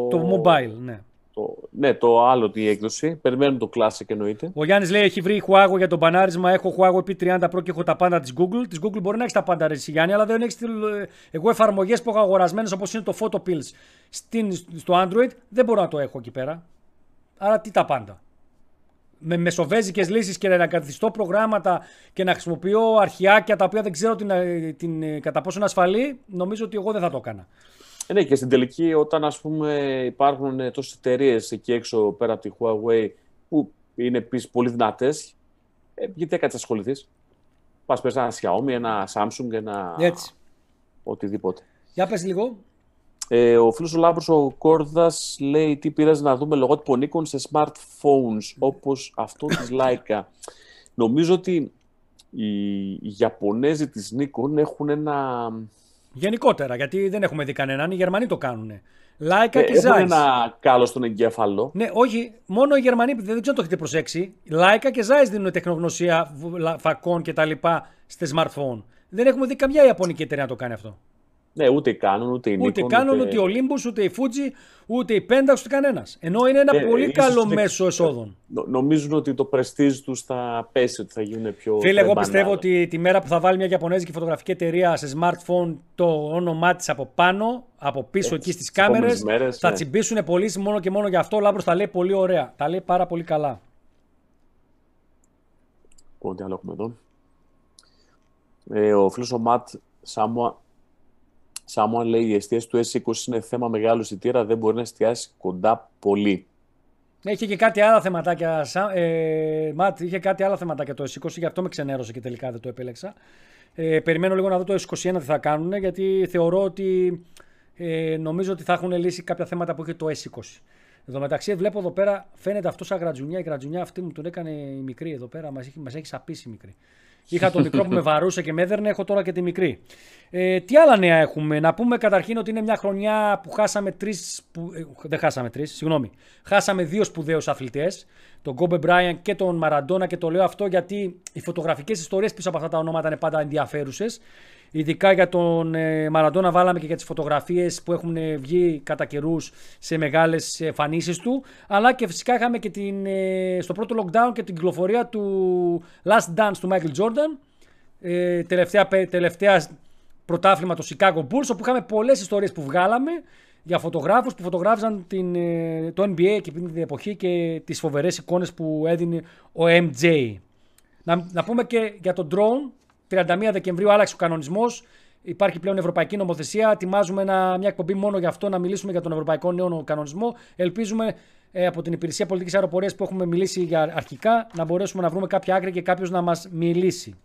Το Mobile, ναι. Το... Ναι, το άλλο τη έκδοση. Περιμένουμε το Classic εννοείται. Ο Γιάννης λέει: Έχει βρει Huawei για το μπανάρισμα. Έχω Huawei P30 Pro και έχω τα πάντα της Google. Της Google μπορεί να έχει τα πάντα, ρε Γιάννη, αλλά δεν έχεις. Εγώ εφαρμογές που έχω αγορασμένες όπως είναι το Photopills στο Android δεν μπορώ να το έχω εκεί πέρα. Άρα τι τα πάντα με μεσοβέζικες λύσεις και να καθιστώ προγράμματα και να χρησιμοποιώ αρχιάκια τα οποία δεν ξέρω την, ε, την, ε, κατά πόσο είναι ασφαλή, νομίζω ότι εγώ δεν θα το έκανα. Ε, ναι, και στην τελική όταν ας πούμε υπάρχουν τόσες εταιρείες εκεί έξω πέρα από τη Huawei που είναι επίσης πολύ δυνατές, ε, γιατί έκατσε να ασχοληθείς; Πας πες ένα Xiaomi, ένα Samsung, ένα Έτσι. οτιδήποτε. Για πες λίγο. Ε, ο φίλος ο Λάμπρος ο Κόρδας λέει τι πήρες να δούμε λογότυπο Nikon σε smartphones όπως αυτό της Leica. Νομίζω ότι οι Ιαπωνέζοι της Nikon έχουν ένα... Γενικότερα, γιατί δεν έχουμε δει κανέναν, οι Γερμανοί το κάνουν. Λάικα και Έχουν Zeiss. ένα κάλο στον εγκέφαλο. Ναι, όχι, μόνο οι Γερμανοί, δεν ξέρω αν το έχετε προσέξει. Λάικα και Zeiss δίνουν τεχνογνωσία β- λα- φακών και τα λοιπά σε smartphone. Δεν έχουμε δει καμιά Ιαπωνική εταιρεία να το κάνει αυτό. Ναι, ούτε η Canon, ούτε η Nikon. Ούτε η Canon, ούτε η Olympus, ούτε η Fuji, ούτε η Pentax, ούτε κανένας. Ενώ είναι ένα Ε, πολύ ίσως καλό είναι- μέσο εσόδων. Νο- Νομίζουν ότι το prestige τους θα πέσει, ότι θα γίνουν πιο. Φίλε, εγώ πιο πιστεύω banal. ότι τη μέρα που θα βάλει μια Ιαπωνέζικη φωτογραφική εταιρεία σε smartphone το όνομά της από πάνω, από πίσω εκεί στις τις κάμερες, επόμενες μέρες, θα ναι. τσιμπήσουν πωλήσει μόνο και μόνο γι' αυτό. Ο Λάμπρος τα λέει πολύ ωραία. Τα λέει πάρα πολύ καλά. Λοιπόν, τι άλλο έχουμε εδώ. Ε, ο φίλος ο Ματ Σάμουα, Σάμουα λέει η εστίαση του S20 είναι θέμα μεγάλου εισιτήρα, δεν μπορεί να εστιάσει κοντά πολύ. Ναι, Είχε και κάτι άλλα θεματάκια. Σα- Ε, Ματ, είχε κάτι άλλα θεματάκια το S20, γι' αυτό με ξενέρωσε και τελικά δεν το επέλεξα. Ε, περιμένω λίγο να δω το S21 τι θα κάνουν, γιατί θεωρώ ότι ε, νομίζω ότι θα έχουν λύσει κάποια θέματα που είχε το S20. Εδώ μεταξύ βλέπω εδώ πέρα, φαίνεται αυτό σαν γρατζουνιά. Η γρατζουνιά αυτή μου τον έκανε η μικρή εδώ πέρα, μας έχει, μας έχει σαπίσει η μικρή. Είχα το μικρό που με βαρούσε και με έδερνε, έχω τώρα και τη μικρή. Ε, τι άλλα νέα έχουμε, να πούμε καταρχήν ότι είναι μια χρονιά που χάσαμε τρεις. Που, ε, δεν χάσαμε τρεις, συγγνώμη. Χάσαμε δύο σπουδαίους αθλητές, τον Κόμπε Μπράιαν και τον Μαραντόνα και το λέω αυτό γιατί οι φωτογραφικές ιστορίες πίσω από αυτά τα ονόματα είναι πάντα ενδιαφέρουσες. Ειδικά για τον ε, Μαραντόνα βάλαμε και για τις φωτογραφίες που έχουν ε, βγει κατά καιρούς σε μεγάλες εμφανίσεις του. Αλλά και φυσικά είχαμε και την, ε, στο πρώτο lockdown και την κυκλοφορία του Last Dance του Michael Jordan. Ε, τελευταία, πε- τελευταία πρωτάθλημα το Chicago Bulls όπου είχαμε πολλές ιστορίες που βγάλαμε για φωτογράφους που φωτογράφιζαν την, ε, το NBA και εκείνη την εποχή και τις φοβερές εικόνες που έδινε ο MJ. Να, να πούμε και για τον drone. 31 Δεκεμβρίου άλλαξε ο κανονισμός. Υπάρχει πλέον ευρωπαϊκή νομοθεσία. Ετοιμάζουμε ένα, μια εκπομπή μόνο γι' αυτό να μιλήσουμε για τον ευρωπαϊκό νέο κανονισμό. Ελπίζουμε ε, από την Υπηρεσία Πολιτικής Αεροπορίας που έχουμε μιλήσει για αρχικά να μπορέσουμε να βρούμε κάποια άκρη και κάποιος να μας μιλήσει.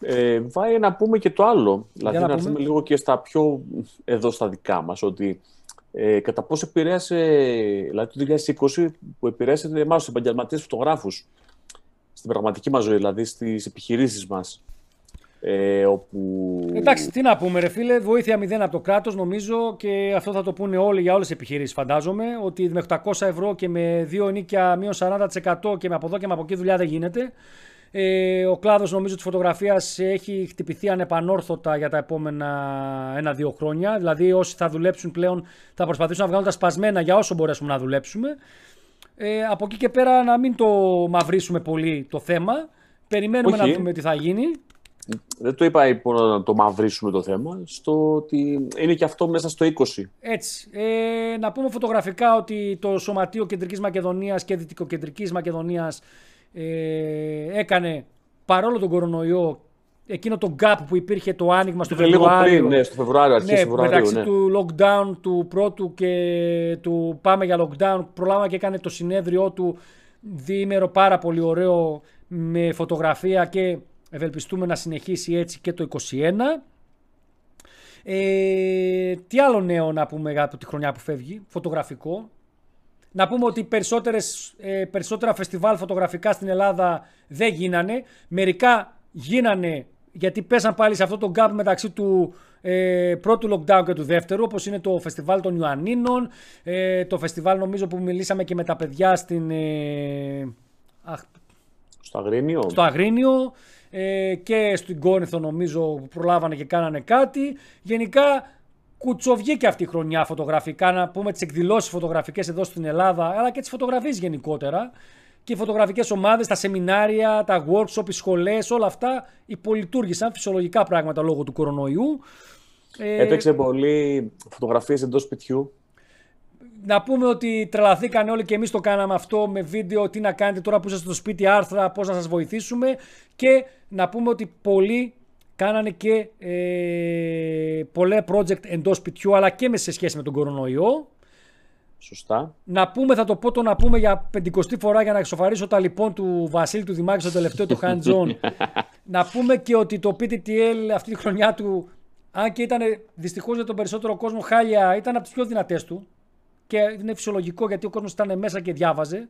Ε, βάει να πούμε και το άλλο. Δηλαδή να να, πούμε. έρθουμε λίγο και στα πιο εδώ στα δικά μας, ότι ε, κατά πόσο επηρέασε, δηλαδή το 2020 που επηρέασε εμάς τους επαγγελματίες φωτογράφους στην πραγματική μας ζωή, δηλαδή στις επιχειρήσεις μας. Ε, όπου... Εντάξει, τι να πούμε, ρε φίλε, βοήθεια μηδέν από το κράτος νομίζω και αυτό θα το πούνε όλοι για όλες τις επιχειρήσεις, φαντάζομαι. Ότι με 800 ευρώ και με δύο νίκια μείον 40% και με από εδώ και με από εκεί δουλειά δεν γίνεται. Ε, ο κλάδος νομίζω της φωτογραφίας έχει χτυπηθεί ανεπανόρθωτα για τα επόμενα ένα-δύο χρόνια. Δηλαδή, όσοι θα δουλέψουν πλέον θα προσπαθήσουν να βγάλουν τα σπασμένα για όσο μπορέσουμε να δουλέψουμε. Ε, από εκεί και πέρα να μην το μαυρίσουμε πολύ το θέμα. Περιμένουμε Όχι. να δούμε τι θα γίνει. Δεν το είπα λοιπόν, να το μαυρίσουμε το θέμα, στο ότι είναι και αυτό μέσα στο 20. Έτσι. Ε, να πούμε φωτογραφικά ότι το Σωματείο Κεντρικής Μακεδονίας και Δυτικοκεντρικής Μακεδονίας ε, έκανε παρόλο τον κορονοϊό εκείνο το gap που υπήρχε το άνοιγμα στο Λίγο Φεβρουάριο. πριν, ναι, στο Φεβρουάριο, αρχές Ναι, Φεβρουαρίου, μεταξύ ναι. του lockdown του πρώτου και του πάμε για lockdown προλάβα και έκανε το συνέδριό του διήμερο πάρα πολύ ωραίο με φωτογραφία και ευελπιστούμε να συνεχίσει έτσι και το 21. Ε, τι άλλο νέο να πούμε από τη χρονιά που φεύγει, φωτογραφικό. Να πούμε ότι περισσότερες, ε, περισσότερα φεστιβάλ φωτογραφικά στην Ελλάδα δεν γίνανε. Μερικά γίνανε γιατί πέσαν πάλι σε αυτό το gap μεταξύ του ε, πρώτου lockdown και του δεύτερου, όπως είναι το φεστιβάλ των Ιωαννίνων, ε, το φεστιβάλ νομίζω που μιλήσαμε και με τα παιδιά στην, ε, αχ, Στο Αγρίνιο; στο Αγρίνιο ε, και στην Κόρινθο νομίζω που προλάβανε και κάνανε κάτι. Γενικά κουτσοβγήκε αυτή η χρονιά φωτογραφικά, να πούμε τις εκδηλώσεις φωτογραφικές εδώ στην Ελλάδα, αλλά και τις φωτογραφίες γενικότερα. Και οι φωτογραφικές ομάδες, τα σεμινάρια, τα workshop, οι σχολές, όλα αυτά υπολειτουργήσαν φυσιολογικά πράγματα λόγω του κορονοϊού. Ε, Έπαιξε πολύ φωτογραφίες εντός σπιτιού. να πούμε ότι τρελαθήκαν όλοι και εμείς το κάναμε αυτό με βίντεο, τι να κάνετε τώρα που είστε στο σπίτι, άρθρα, πώς να σας βοηθήσουμε και να πούμε ότι πολλοί κάνανε και ε, πολλά project εντός σπιτιού αλλά και μες σε σχέση με τον κορονοϊό. Σωστά. Να πούμε, θα το πω το να πούμε για πεντηκοστή φορά για να εξοφαρίσω τα λοιπόν του Βασίλη του Δημάκη στο τελευταίο του hand zone. να πούμε και ότι το PTTL αυτή τη χρονιά του, αν και ήταν δυστυχώς για τον περισσότερο κόσμο χάλια, ήταν από τις πιο δυνατές του. Και είναι φυσιολογικό γιατί ο κόσμος ήταν μέσα και διάβαζε.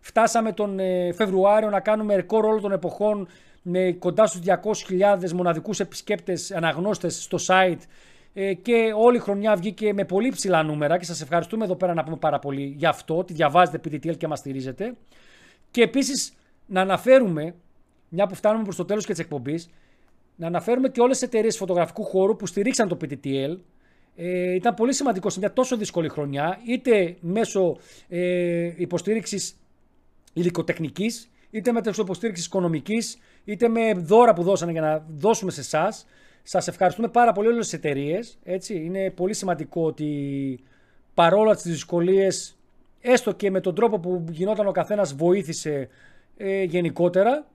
Φτάσαμε τον ε, Φεβρουάριο να κάνουμε ρεκόρ όλων των εποχών με κοντά στους 200.000 μοναδικούς επισκέπτες, αναγνώστες στο site ε, και όλη η χρονιά βγήκε με πολύ ψηλά νούμερα και σας ευχαριστούμε εδώ πέρα να πούμε πάρα πολύ για αυτό, ότι διαβάζετε PTTL και μας στηρίζετε. Και επίσης να αναφέρουμε, μια που φτάνουμε προς το τέλος και της εκπομπής, να αναφέρουμε και όλες τις εταιρείες φωτογραφικού χώρου που στηρίξαν το PTTL. Ε, ήταν πολύ σημαντικό σε μια τόσο δύσκολη χρονιά, είτε μέσω ε, υποστήριξης υλικοτεχνικής, είτε με υποστήριξη οικονομικής, είτε με δώρα που δώσανε για να δώσουμε σε εσάς. Σας ευχαριστούμε πάρα πολύ όλες τις εταιρείες. Είναι πολύ σημαντικό ότι παρόλα τις δυσκολίες, έστω και με τον τρόπο που γινόταν ο καθένας, βοήθησε ε, γενικότερα.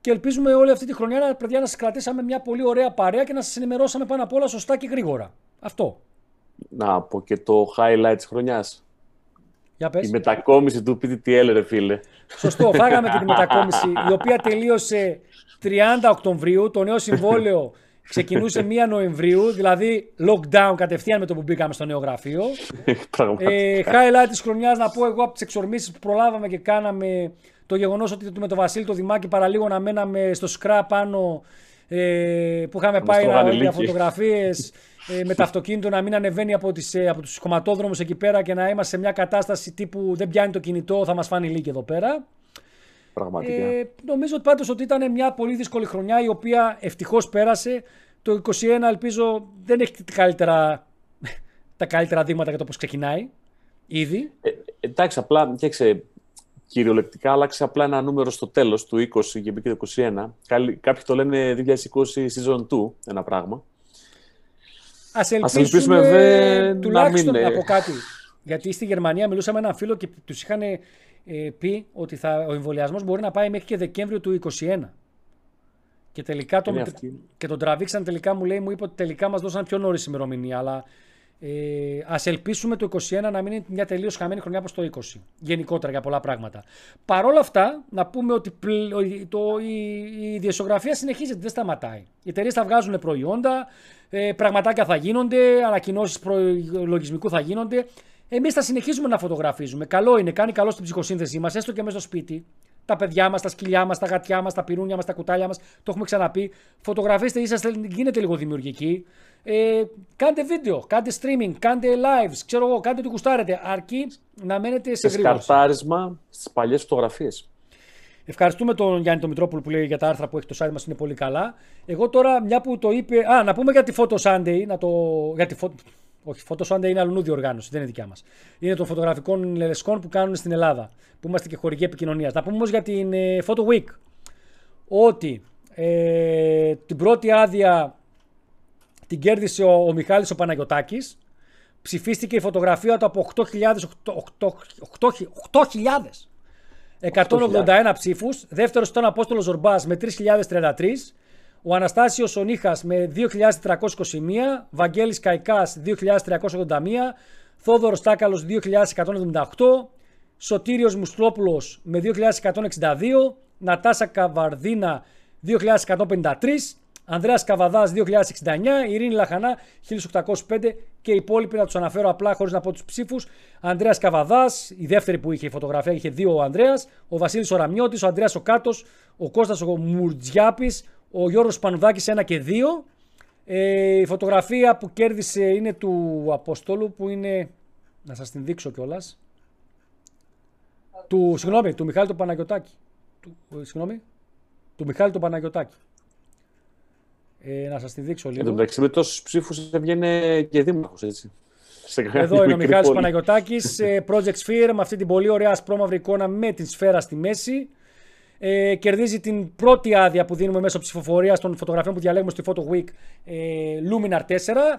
Και ελπίζουμε όλη αυτή τη χρονιά, παιδιά, να σας κρατήσαμε μια πολύ ωραία παρέα και να σας ενημερώσαμε πάνω απ' όλα σωστά και γρήγορα. Αυτό. Να πω και το highlight της χρονιάς. Για πες. Η μετακόμιση του PTTL, ρε φίλε. Σωστό, φάγαμε την μετακόμιση, η οποία τελείωσε 30 Οκτωβρίου. Το νέο συμβόλαιο ξεκινούσε 1 Νοεμβρίου, δηλαδή lockdown κατευθείαν με το που μπήκαμε στο νέο γραφείο. ε, highlight της χρονιάς να πω εγώ από τις εξορμήσεις που προλάβαμε και κάναμε το γεγονός ότι με τον Βασίλη το Δημάκη παραλίγο να μέναμε στο σκρά πάνω ε, που είχαμε πάει για φωτογραφίες ε, με το αυτοκίνητο να μην ανεβαίνει από, τις, ε, από τους κομματόδρομους εκεί πέρα και να είμαστε σε μια κατάσταση τύπου δεν πιάνει το κινητό, θα μας φάνει λίγη εδώ πέρα. Πραγματικά. Ε, νομίζω ότι πάντως ότι ήταν μια πολύ δύσκολη χρονιά η οποία ευτυχώς πέρασε. Το 2021 ελπίζω δεν έχει τα καλύτερα, τα καλύτερα δείγματα για το πώς ξεκινάει ήδη. Ε, εντάξει, απλά φτιάξε κυριολεκτικά άλλαξε απλά ένα νούμερο στο τέλος του 20 και μπήκε το 21. Κάποιοι το λένε 2020 season 2, ένα πράγμα. Α ελπίσουμε, ελπίσουμε τουλάχιστον να, πω κάτι. Γιατί στη Γερμανία μιλούσαμε με έναν φίλο και τους είχαν ε, πει ότι θα, ο εμβολιασμός μπορεί να πάει μέχρι και Δεκέμβριο του 2021. Και τελικά τον, και τον τραβήξαν τελικά μου λέει, μου είπε ότι τελικά μας δώσαν πιο νωρίς ημερομηνία. Αλλά ε, Α ελπίσουμε το 2021 να μην είναι μια τελείως χαμένη χρονιά όπω το 20. Γενικότερα για πολλά πράγματα. Παρ' όλα αυτά, να πούμε ότι το, η, η συνεχίζεται, δεν σταματάει. Οι εταιρείες θα βγάζουν προϊόντα, ε, πραγματάκια θα γίνονται, ανακοινώσεις λογισμικού θα γίνονται. Εμείς θα συνεχίζουμε να φωτογραφίζουμε. Καλό είναι, κάνει καλό στην ψυχοσύνθεσή μας, έστω και μέσα στο σπίτι. Τα παιδιά μας, τα σκυλιά μας, τα γατιά μας, τα πυρούνια μας, τα κουτάλια μας. Το έχουμε ξαναπεί. Φωτογραφίστε, είσαστε, γίνετε λίγο δημιουργικοί. Ε, κάντε βίντεο, κάντε streaming, κάντε lives, ξέρω εγώ, κάντε ό,τι κουστάρετε. Αρκεί να μένετε σε γρήγορα. Σκαρτάρισμα στις παλιές φωτογραφίες. Ευχαριστούμε τον Γιάννη τον Μητρόπουλο που λέει για τα άρθρα που έχει το site μας, είναι πολύ καλά. Εγώ τώρα, μια που το είπε. Α, να πούμε για τη Photo Sunday. Να το... για τη Όχι, Photo Sunday είναι αλλού διοργάνωση, δεν είναι δικιά μας. Είναι των φωτογραφικών λεσκών που κάνουν στην Ελλάδα. Που είμαστε και χορηγοί επικοινωνίας. Να πούμε όμως για την ε, Photo Week. Ότι ε, την πρώτη άδεια την κέρδισε ο, ο Μιχάλης ο Παναγιωτάκης. Ψηφίστηκε η φωτογραφία του από 8.000. 181 ψήφους. Δεύτερος ήταν ο Απόστολος Ζορμπάς με 3.033. Ο Αναστάσιος Ονίχας με 2.321. Βαγγέλης Καϊκάς 2.381. Θόδωρος Τάκαλος 2.178. Σωτήριος Μουστρόπουλος με 2.162. Νατάσα Καβαρδίνα 2.153. Ανδρέας Καβαδάς 2069, Ειρήνη Λαχανά 1805 και οι υπόλοιποι να τους αναφέρω απλά χωρίς να πω τους ψήφους. Ανδρέας Καβαδάς, η δεύτερη που είχε η φωτογραφία, είχε δύο ο Ανδρέας, ο Βασίλης Οραμιώτη, ο Ανδρέας ο Κάτος, ο Κώστας ο Μουρτζιάπης, ο Γιώργος Πανουδάκης 1 και 2. Ε, η φωτογραφία που κέρδισε είναι του Αποστόλου που είναι. Να σας την δείξω κιόλας. Του, συγγνώμη, του Μιχάλη του Παναγιωτάκη. Του, ε, συγγνώμη, του Μιχάλη του Παναγιωτάκη. Ε, να σας τη δείξω λίγο. Εν τω μεταξύ, με τόσους ψήφους έβγαινε και δήμαρχος, έτσι. Εδώ είναι ο Μιχάλης Παναγιωτάκης, ε, Project Sphere, με αυτή την πολύ ωραία ασπρόμαυρη εικόνα με την σφαίρα στη μέση. Ε, κερδίζει την πρώτη άδεια που δίνουμε μέσω ψηφοφορίας των φωτογραφιών που διαλέγουμε στη Photo Week ε, Luminar 4.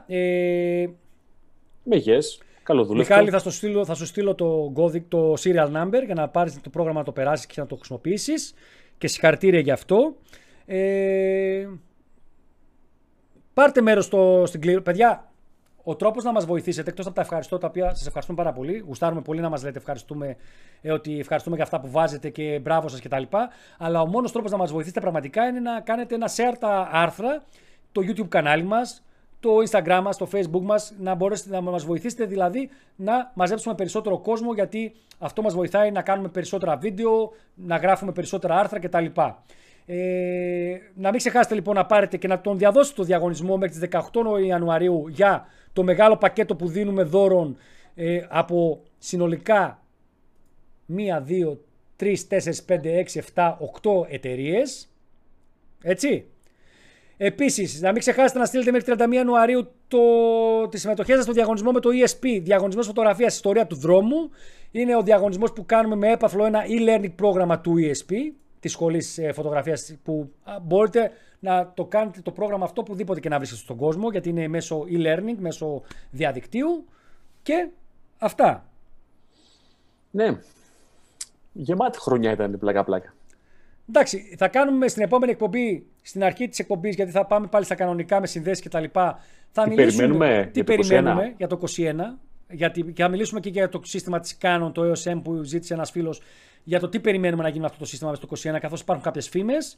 Ε, με yes. Καλό δουλεύει. Μιχάλη, θα, στο στείλω, θα σου στείλω το, το serial number για να πάρεις το πρόγραμμα να το περάσεις και να το χρησιμοποιήσεις. Και συγχαρητήρια γι' αυτό. Ε, Πάρτε μέρος στην κλήρωση. Παιδιά, ο τρόπος να μας βοηθήσετε, εκτός από τα ευχαριστώ, τα οποία σας ευχαριστούμε πάρα πολύ, γουστάρουμε πολύ να μας λέτε ευχαριστούμε, ε, ότι ευχαριστούμε για αυτά που βάζετε και μπράβο σας κτλ. Αλλά ο μόνος τρόπος να μας βοηθήσετε πραγματικά είναι να κάνετε ένα share τα άρθρα, το YouTube κανάλι μας, το Instagram μας, το Facebook μας, να μπορέσετε να μας βοηθήσετε δηλαδή να μαζέψουμε περισσότερο κόσμο, γιατί αυτό μας βοηθάει να κάνουμε περισσότερα βίντεο, να γράφουμε περισσότερα άρθρα κτλ. Ε, να μην ξεχάσετε λοιπόν να πάρετε και να τον διαδώσετε το διαγωνισμό μέχρι τις 18 Ιανουαρίου για το μεγάλο πακέτο που δίνουμε δώρων ε, από συνολικά 1, 2, 3, 4, 5, 6, 7, 8 εταιρείες. Έτσι. Επίσης, να μην ξεχάσετε να στείλετε μέχρι 31 Ιανουαρίου το, τη συμμετοχή σας στο διαγωνισμό με το ESP, διαγωνισμός φωτογραφίας Ιστορία του Δρόμου. Είναι ο διαγωνισμός που κάνουμε με έπαθλο ένα e-learning πρόγραμμα του ESP, τη σχολή ε, φωτογραφίας, που μπορείτε να το κάνετε το πρόγραμμα αυτό οπουδήποτε και να βρίσκεστε στον κόσμο, γιατί είναι μέσω e-learning, μέσω διαδικτύου. Και αυτά. Ναι. Γεμάτη χρονιά ήταν πλάκα-πλάκα. Εντάξει, θα κάνουμε στην επόμενη εκπομπή, στην αρχή της εκπομπής, γιατί θα πάμε πάλι στα κανονικά με συνδέσεις και τα λοιπά. Θα τι μιλήσουμε περιμένουμε, τι για το περιμένουμε 21. για το 21. Γιατί, και θα μιλήσουμε και για το σύστημα της Canon, το EOS M που ζήτησε ένας φίλος, για το τι περιμένουμε να γίνει με αυτό το σύστημα μέσα στο 21, καθώς υπάρχουν κάποιες φήμες.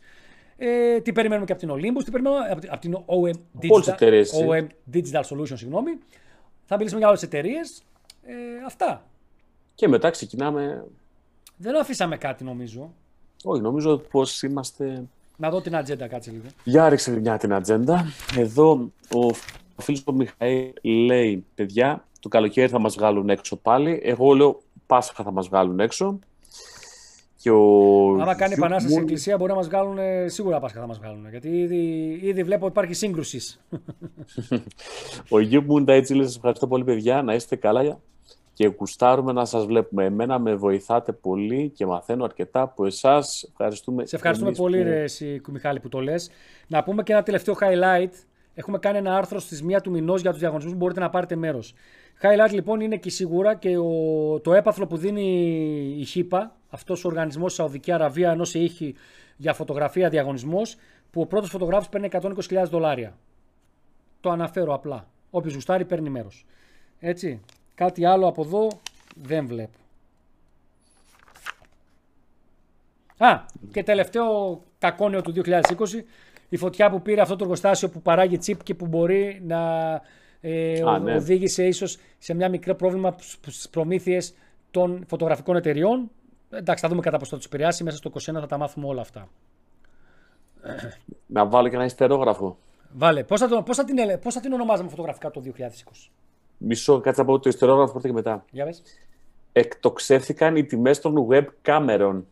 Ε, τι περιμένουμε και από την Olympus, τι περιμένουμε από την, από την OM, Όλες τις Digital, εταιρείες, έτσι. OM Digital Solutions, συγγνώμη. Θα μιλήσουμε για άλλες εταιρείες. Ε, αυτά. Και μετά ξεκινάμε. Δεν αφήσαμε κάτι νομίζω. Όχι, νομίζω πως είμαστε. Να δω την ατζέντα, κάτσε λίγο. Για ρίξε μια την ατζέντα. Εδώ ο, ο φίλος του Μιχαήλ λέει: Παιδιά, το καλοκαίρι θα μας βγάλουν έξω πάλι. Εγώ λέω: Πάσχα θα μας βγάλουν έξω. Και ο Άμα κάνει Γιου- επανάσταση η Μουν- Εκκλησία, μπορεί να μας βγάλουν ε, σίγουρα Πάσχα θα μας βγάλουν. Γιατί ήδη, ήδη βλέπω ότι υπάρχει σύγκρουσης. Ο Γιου Μούντα έτσι λέει: Σας ευχαριστώ πολύ, παιδιά. Να είστε καλά και κουστάρουμε να σας βλέπουμε. Εμένα με βοηθάτε πολύ και μαθαίνω αρκετά από εσάς. Ευχαριστούμε. Σε ευχαριστούμε εμείς πολύ, που- ρε, εσύ, Μιχάλη, που το λες. Να πούμε και ένα τελευταίο highlight. Έχουμε κάνει ένα άρθρο στις 1 του μηνός για τους διαγωνισμούς που μπορείτε να πάρετε μέρος. Highlight λοιπόν είναι και σίγουρα και ο, το έπαθλο που δίνει η ΧΥΠΑ, αυτός ο οργανισμός στη Σαουδική Αραβία, ενό ήχη για φωτογραφία διαγωνισμός, που ο πρώτος φωτογράφος παίρνει 120.000 δολάρια. Το αναφέρω απλά. Όποιος γουστάρει παίρνει μέρος. Έτσι. Κάτι άλλο από εδώ δεν βλέπω. Α, και τελευταίο κακόνιο του 2020, η φωτιά που πήρε αυτό το εργοστάσιο που παράγει τσίπ και που μπορεί να ε, Α, ο- ναι. οδήγησε ίσως σε μια μικρό πρόβλημα στις προμήθειες των φωτογραφικών εταιριών. Εντάξει, θα δούμε κατά πόσο θα τους επηρεάσει. Μέσα στο 21 θα τα μάθουμε όλα αυτά. Να βάλω και ένα ιστερόγραφο. Βάλε, πώς θα, το, πώς θα, την, ελε- πώς θα την ονομάζαμε φωτογραφικά το 2020. Μισό, κάτσε να πω το ιστερόγραφο πρώτα και μετά. Για πες. Εκτοξεύθηκαν οι τιμές των web κάμερων.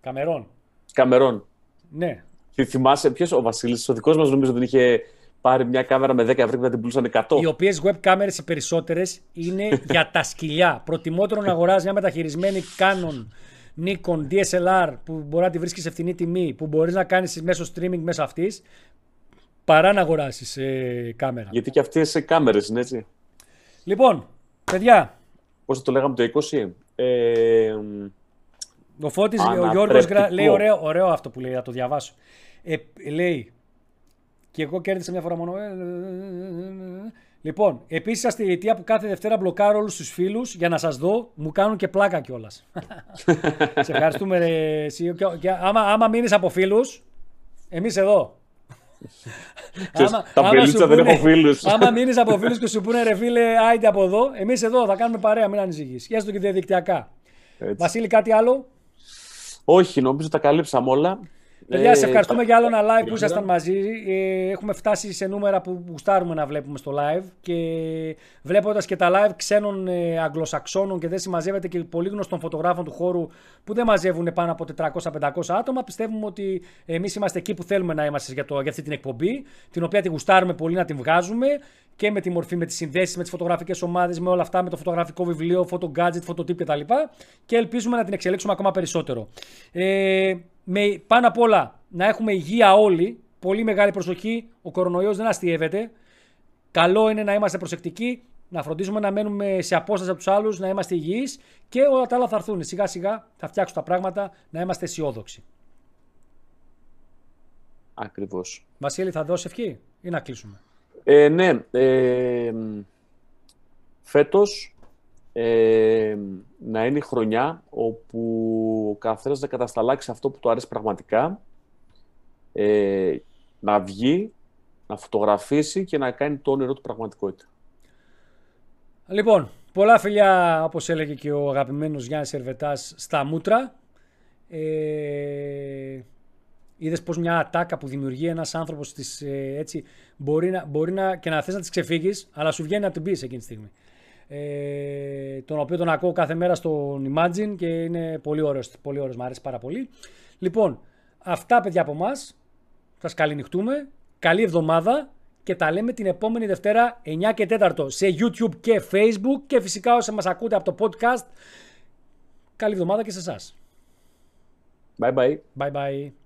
Καμερών. Καμερών. Ναι. Και θυμάσαι ποιος; Ο Βασίλης, ο δικός μας νομίζω δεν είχε πάρει μια κάμερα με 10 ευρώ και να την πουλούσαν 100. Οι οποίες web κάμερε οι περισσότερες είναι για τα σκυλιά. Προτιμότερο να αγοράζει μια μεταχειρισμένη Canon, Nikon, DSLR που μπορεί να τη βρίσκεις σε φθηνή τιμή, που μπορείς να κάνεις μέσω streaming μέσα αυτής, παρά να αγοράσεις ε, κάμερα. Γιατί και αυτές οι κάμερες είναι έτσι. Λοιπόν, παιδιά, Πώς το λέγαμε το 20. Ε, ο Φώτης, ο Ανατρεπτικό. Γιώργος γρα- λέει ωραίο, ωραίο αυτό που λέει, θα το διαβάσω. Ε, λέει, και εγώ κέρδισα μια φορά μόνο. ε, Λοιπόν, επίσης σας τη αιτία που κάθε Δευτέρα μπλοκάρω όλους τους φίλους για να σας δω, μου κάνουν και πλάκα κιόλας. Σε ευχαριστούμε, ρε, εσύ. Και, και άμα, άμα μείνεις από φίλους, εμείς εδώ. Ξέρεις, τα μπελίτσα δεν έχω φίλους. Άμα μείνεις από φίλους και σου πούνε ρε φίλε, άιντε από εδώ, εμείς εδώ θα κάνουμε παρέα, μην ανησυχείς. Έστω και διαδικτυακά. έτσι. Βασίλη, κάτι άλλο; Όχι, νομίζω τα καλύψαμε όλα. Παιδιά, σε Ε, ευχαριστούμε τα- για άλλο ένα live που Τριάντα. ήσασταν μαζί. Ε, έχουμε φτάσει σε νούμερα που γουστάρουμε να βλέπουμε στο live και βλέποντας και τα live ξένων ε, Αγγλοσαξώνων και δεν συμμαζεύεται και πολύ γνωστών φωτογράφων του χώρου που δεν μαζεύουν πάνω από 400-500 άτομα, πιστεύουμε ότι εμείς είμαστε εκεί που θέλουμε να είμαστε για, το, για αυτή την εκπομπή, την οποία τη γουστάρουμε πολύ να την βγάζουμε και με τη μορφή, με τις συνδέσεις, με τις φωτογραφικές ομάδες, με όλα αυτά, με το φωτογραφικό βιβλίο, photo gadget, phototip κτλ. Και ελπίζουμε να την εξελίξουμε ακόμα περισσότερο. Ε, με, πάνω απ' όλα να έχουμε υγεία όλοι. Πολύ μεγάλη προσοχή. Ο κορονοϊός δεν αστείευεται. Καλό είναι να είμαστε προσεκτικοί, να φροντίζουμε να μένουμε σε απόσταση από τους άλλους, να είμαστε υγιείς και όλα τα άλλα θα έρθουν. Σιγά σιγά θα φτιάξουν τα πράγματα, να είμαστε αισιόδοξοι. Ακριβώς. Βασίλη, θα δώσει ευχή ή να κλείσουμε; Ε, ναι, ε, φέτος ε, να είναι η χρονιά όπου ο καθένας να κατασταλάξει αυτό που του αρέσει πραγματικά, ε, να βγει, να φωτογραφίσει και να κάνει το όνειρό του πραγματικότητα. Λοιπόν, πολλά φιλιά, όπως έλεγε και ο αγαπημένος Γιάννης Σερβετάς, στα μούτρα. Ε, Είδες πως μια ατάκα που δημιουργεί ένας άνθρωπος ε, έτσι μπορεί, να, μπορεί να, και να θες να της ξεφύγεις, αλλά σου βγαίνει να την πεις εκείνη τη στιγμή. Ε, τον οποίο τον ακούω κάθε μέρα στον Imagine και είναι πολύ ωραίος, πολύ ωραίος, μου αρέσει πάρα πολύ. Λοιπόν, αυτά παιδιά από εμάς. Θα καληνυχτούμε. Καλή εβδομάδα και τα λέμε την επόμενη Δευτέρα 9 και 4 σε YouTube και Facebook και φυσικά όσοι μας ακούτε από το podcast. Καλή εβδομάδα και σε εσάς. Bye bye. Bye bye.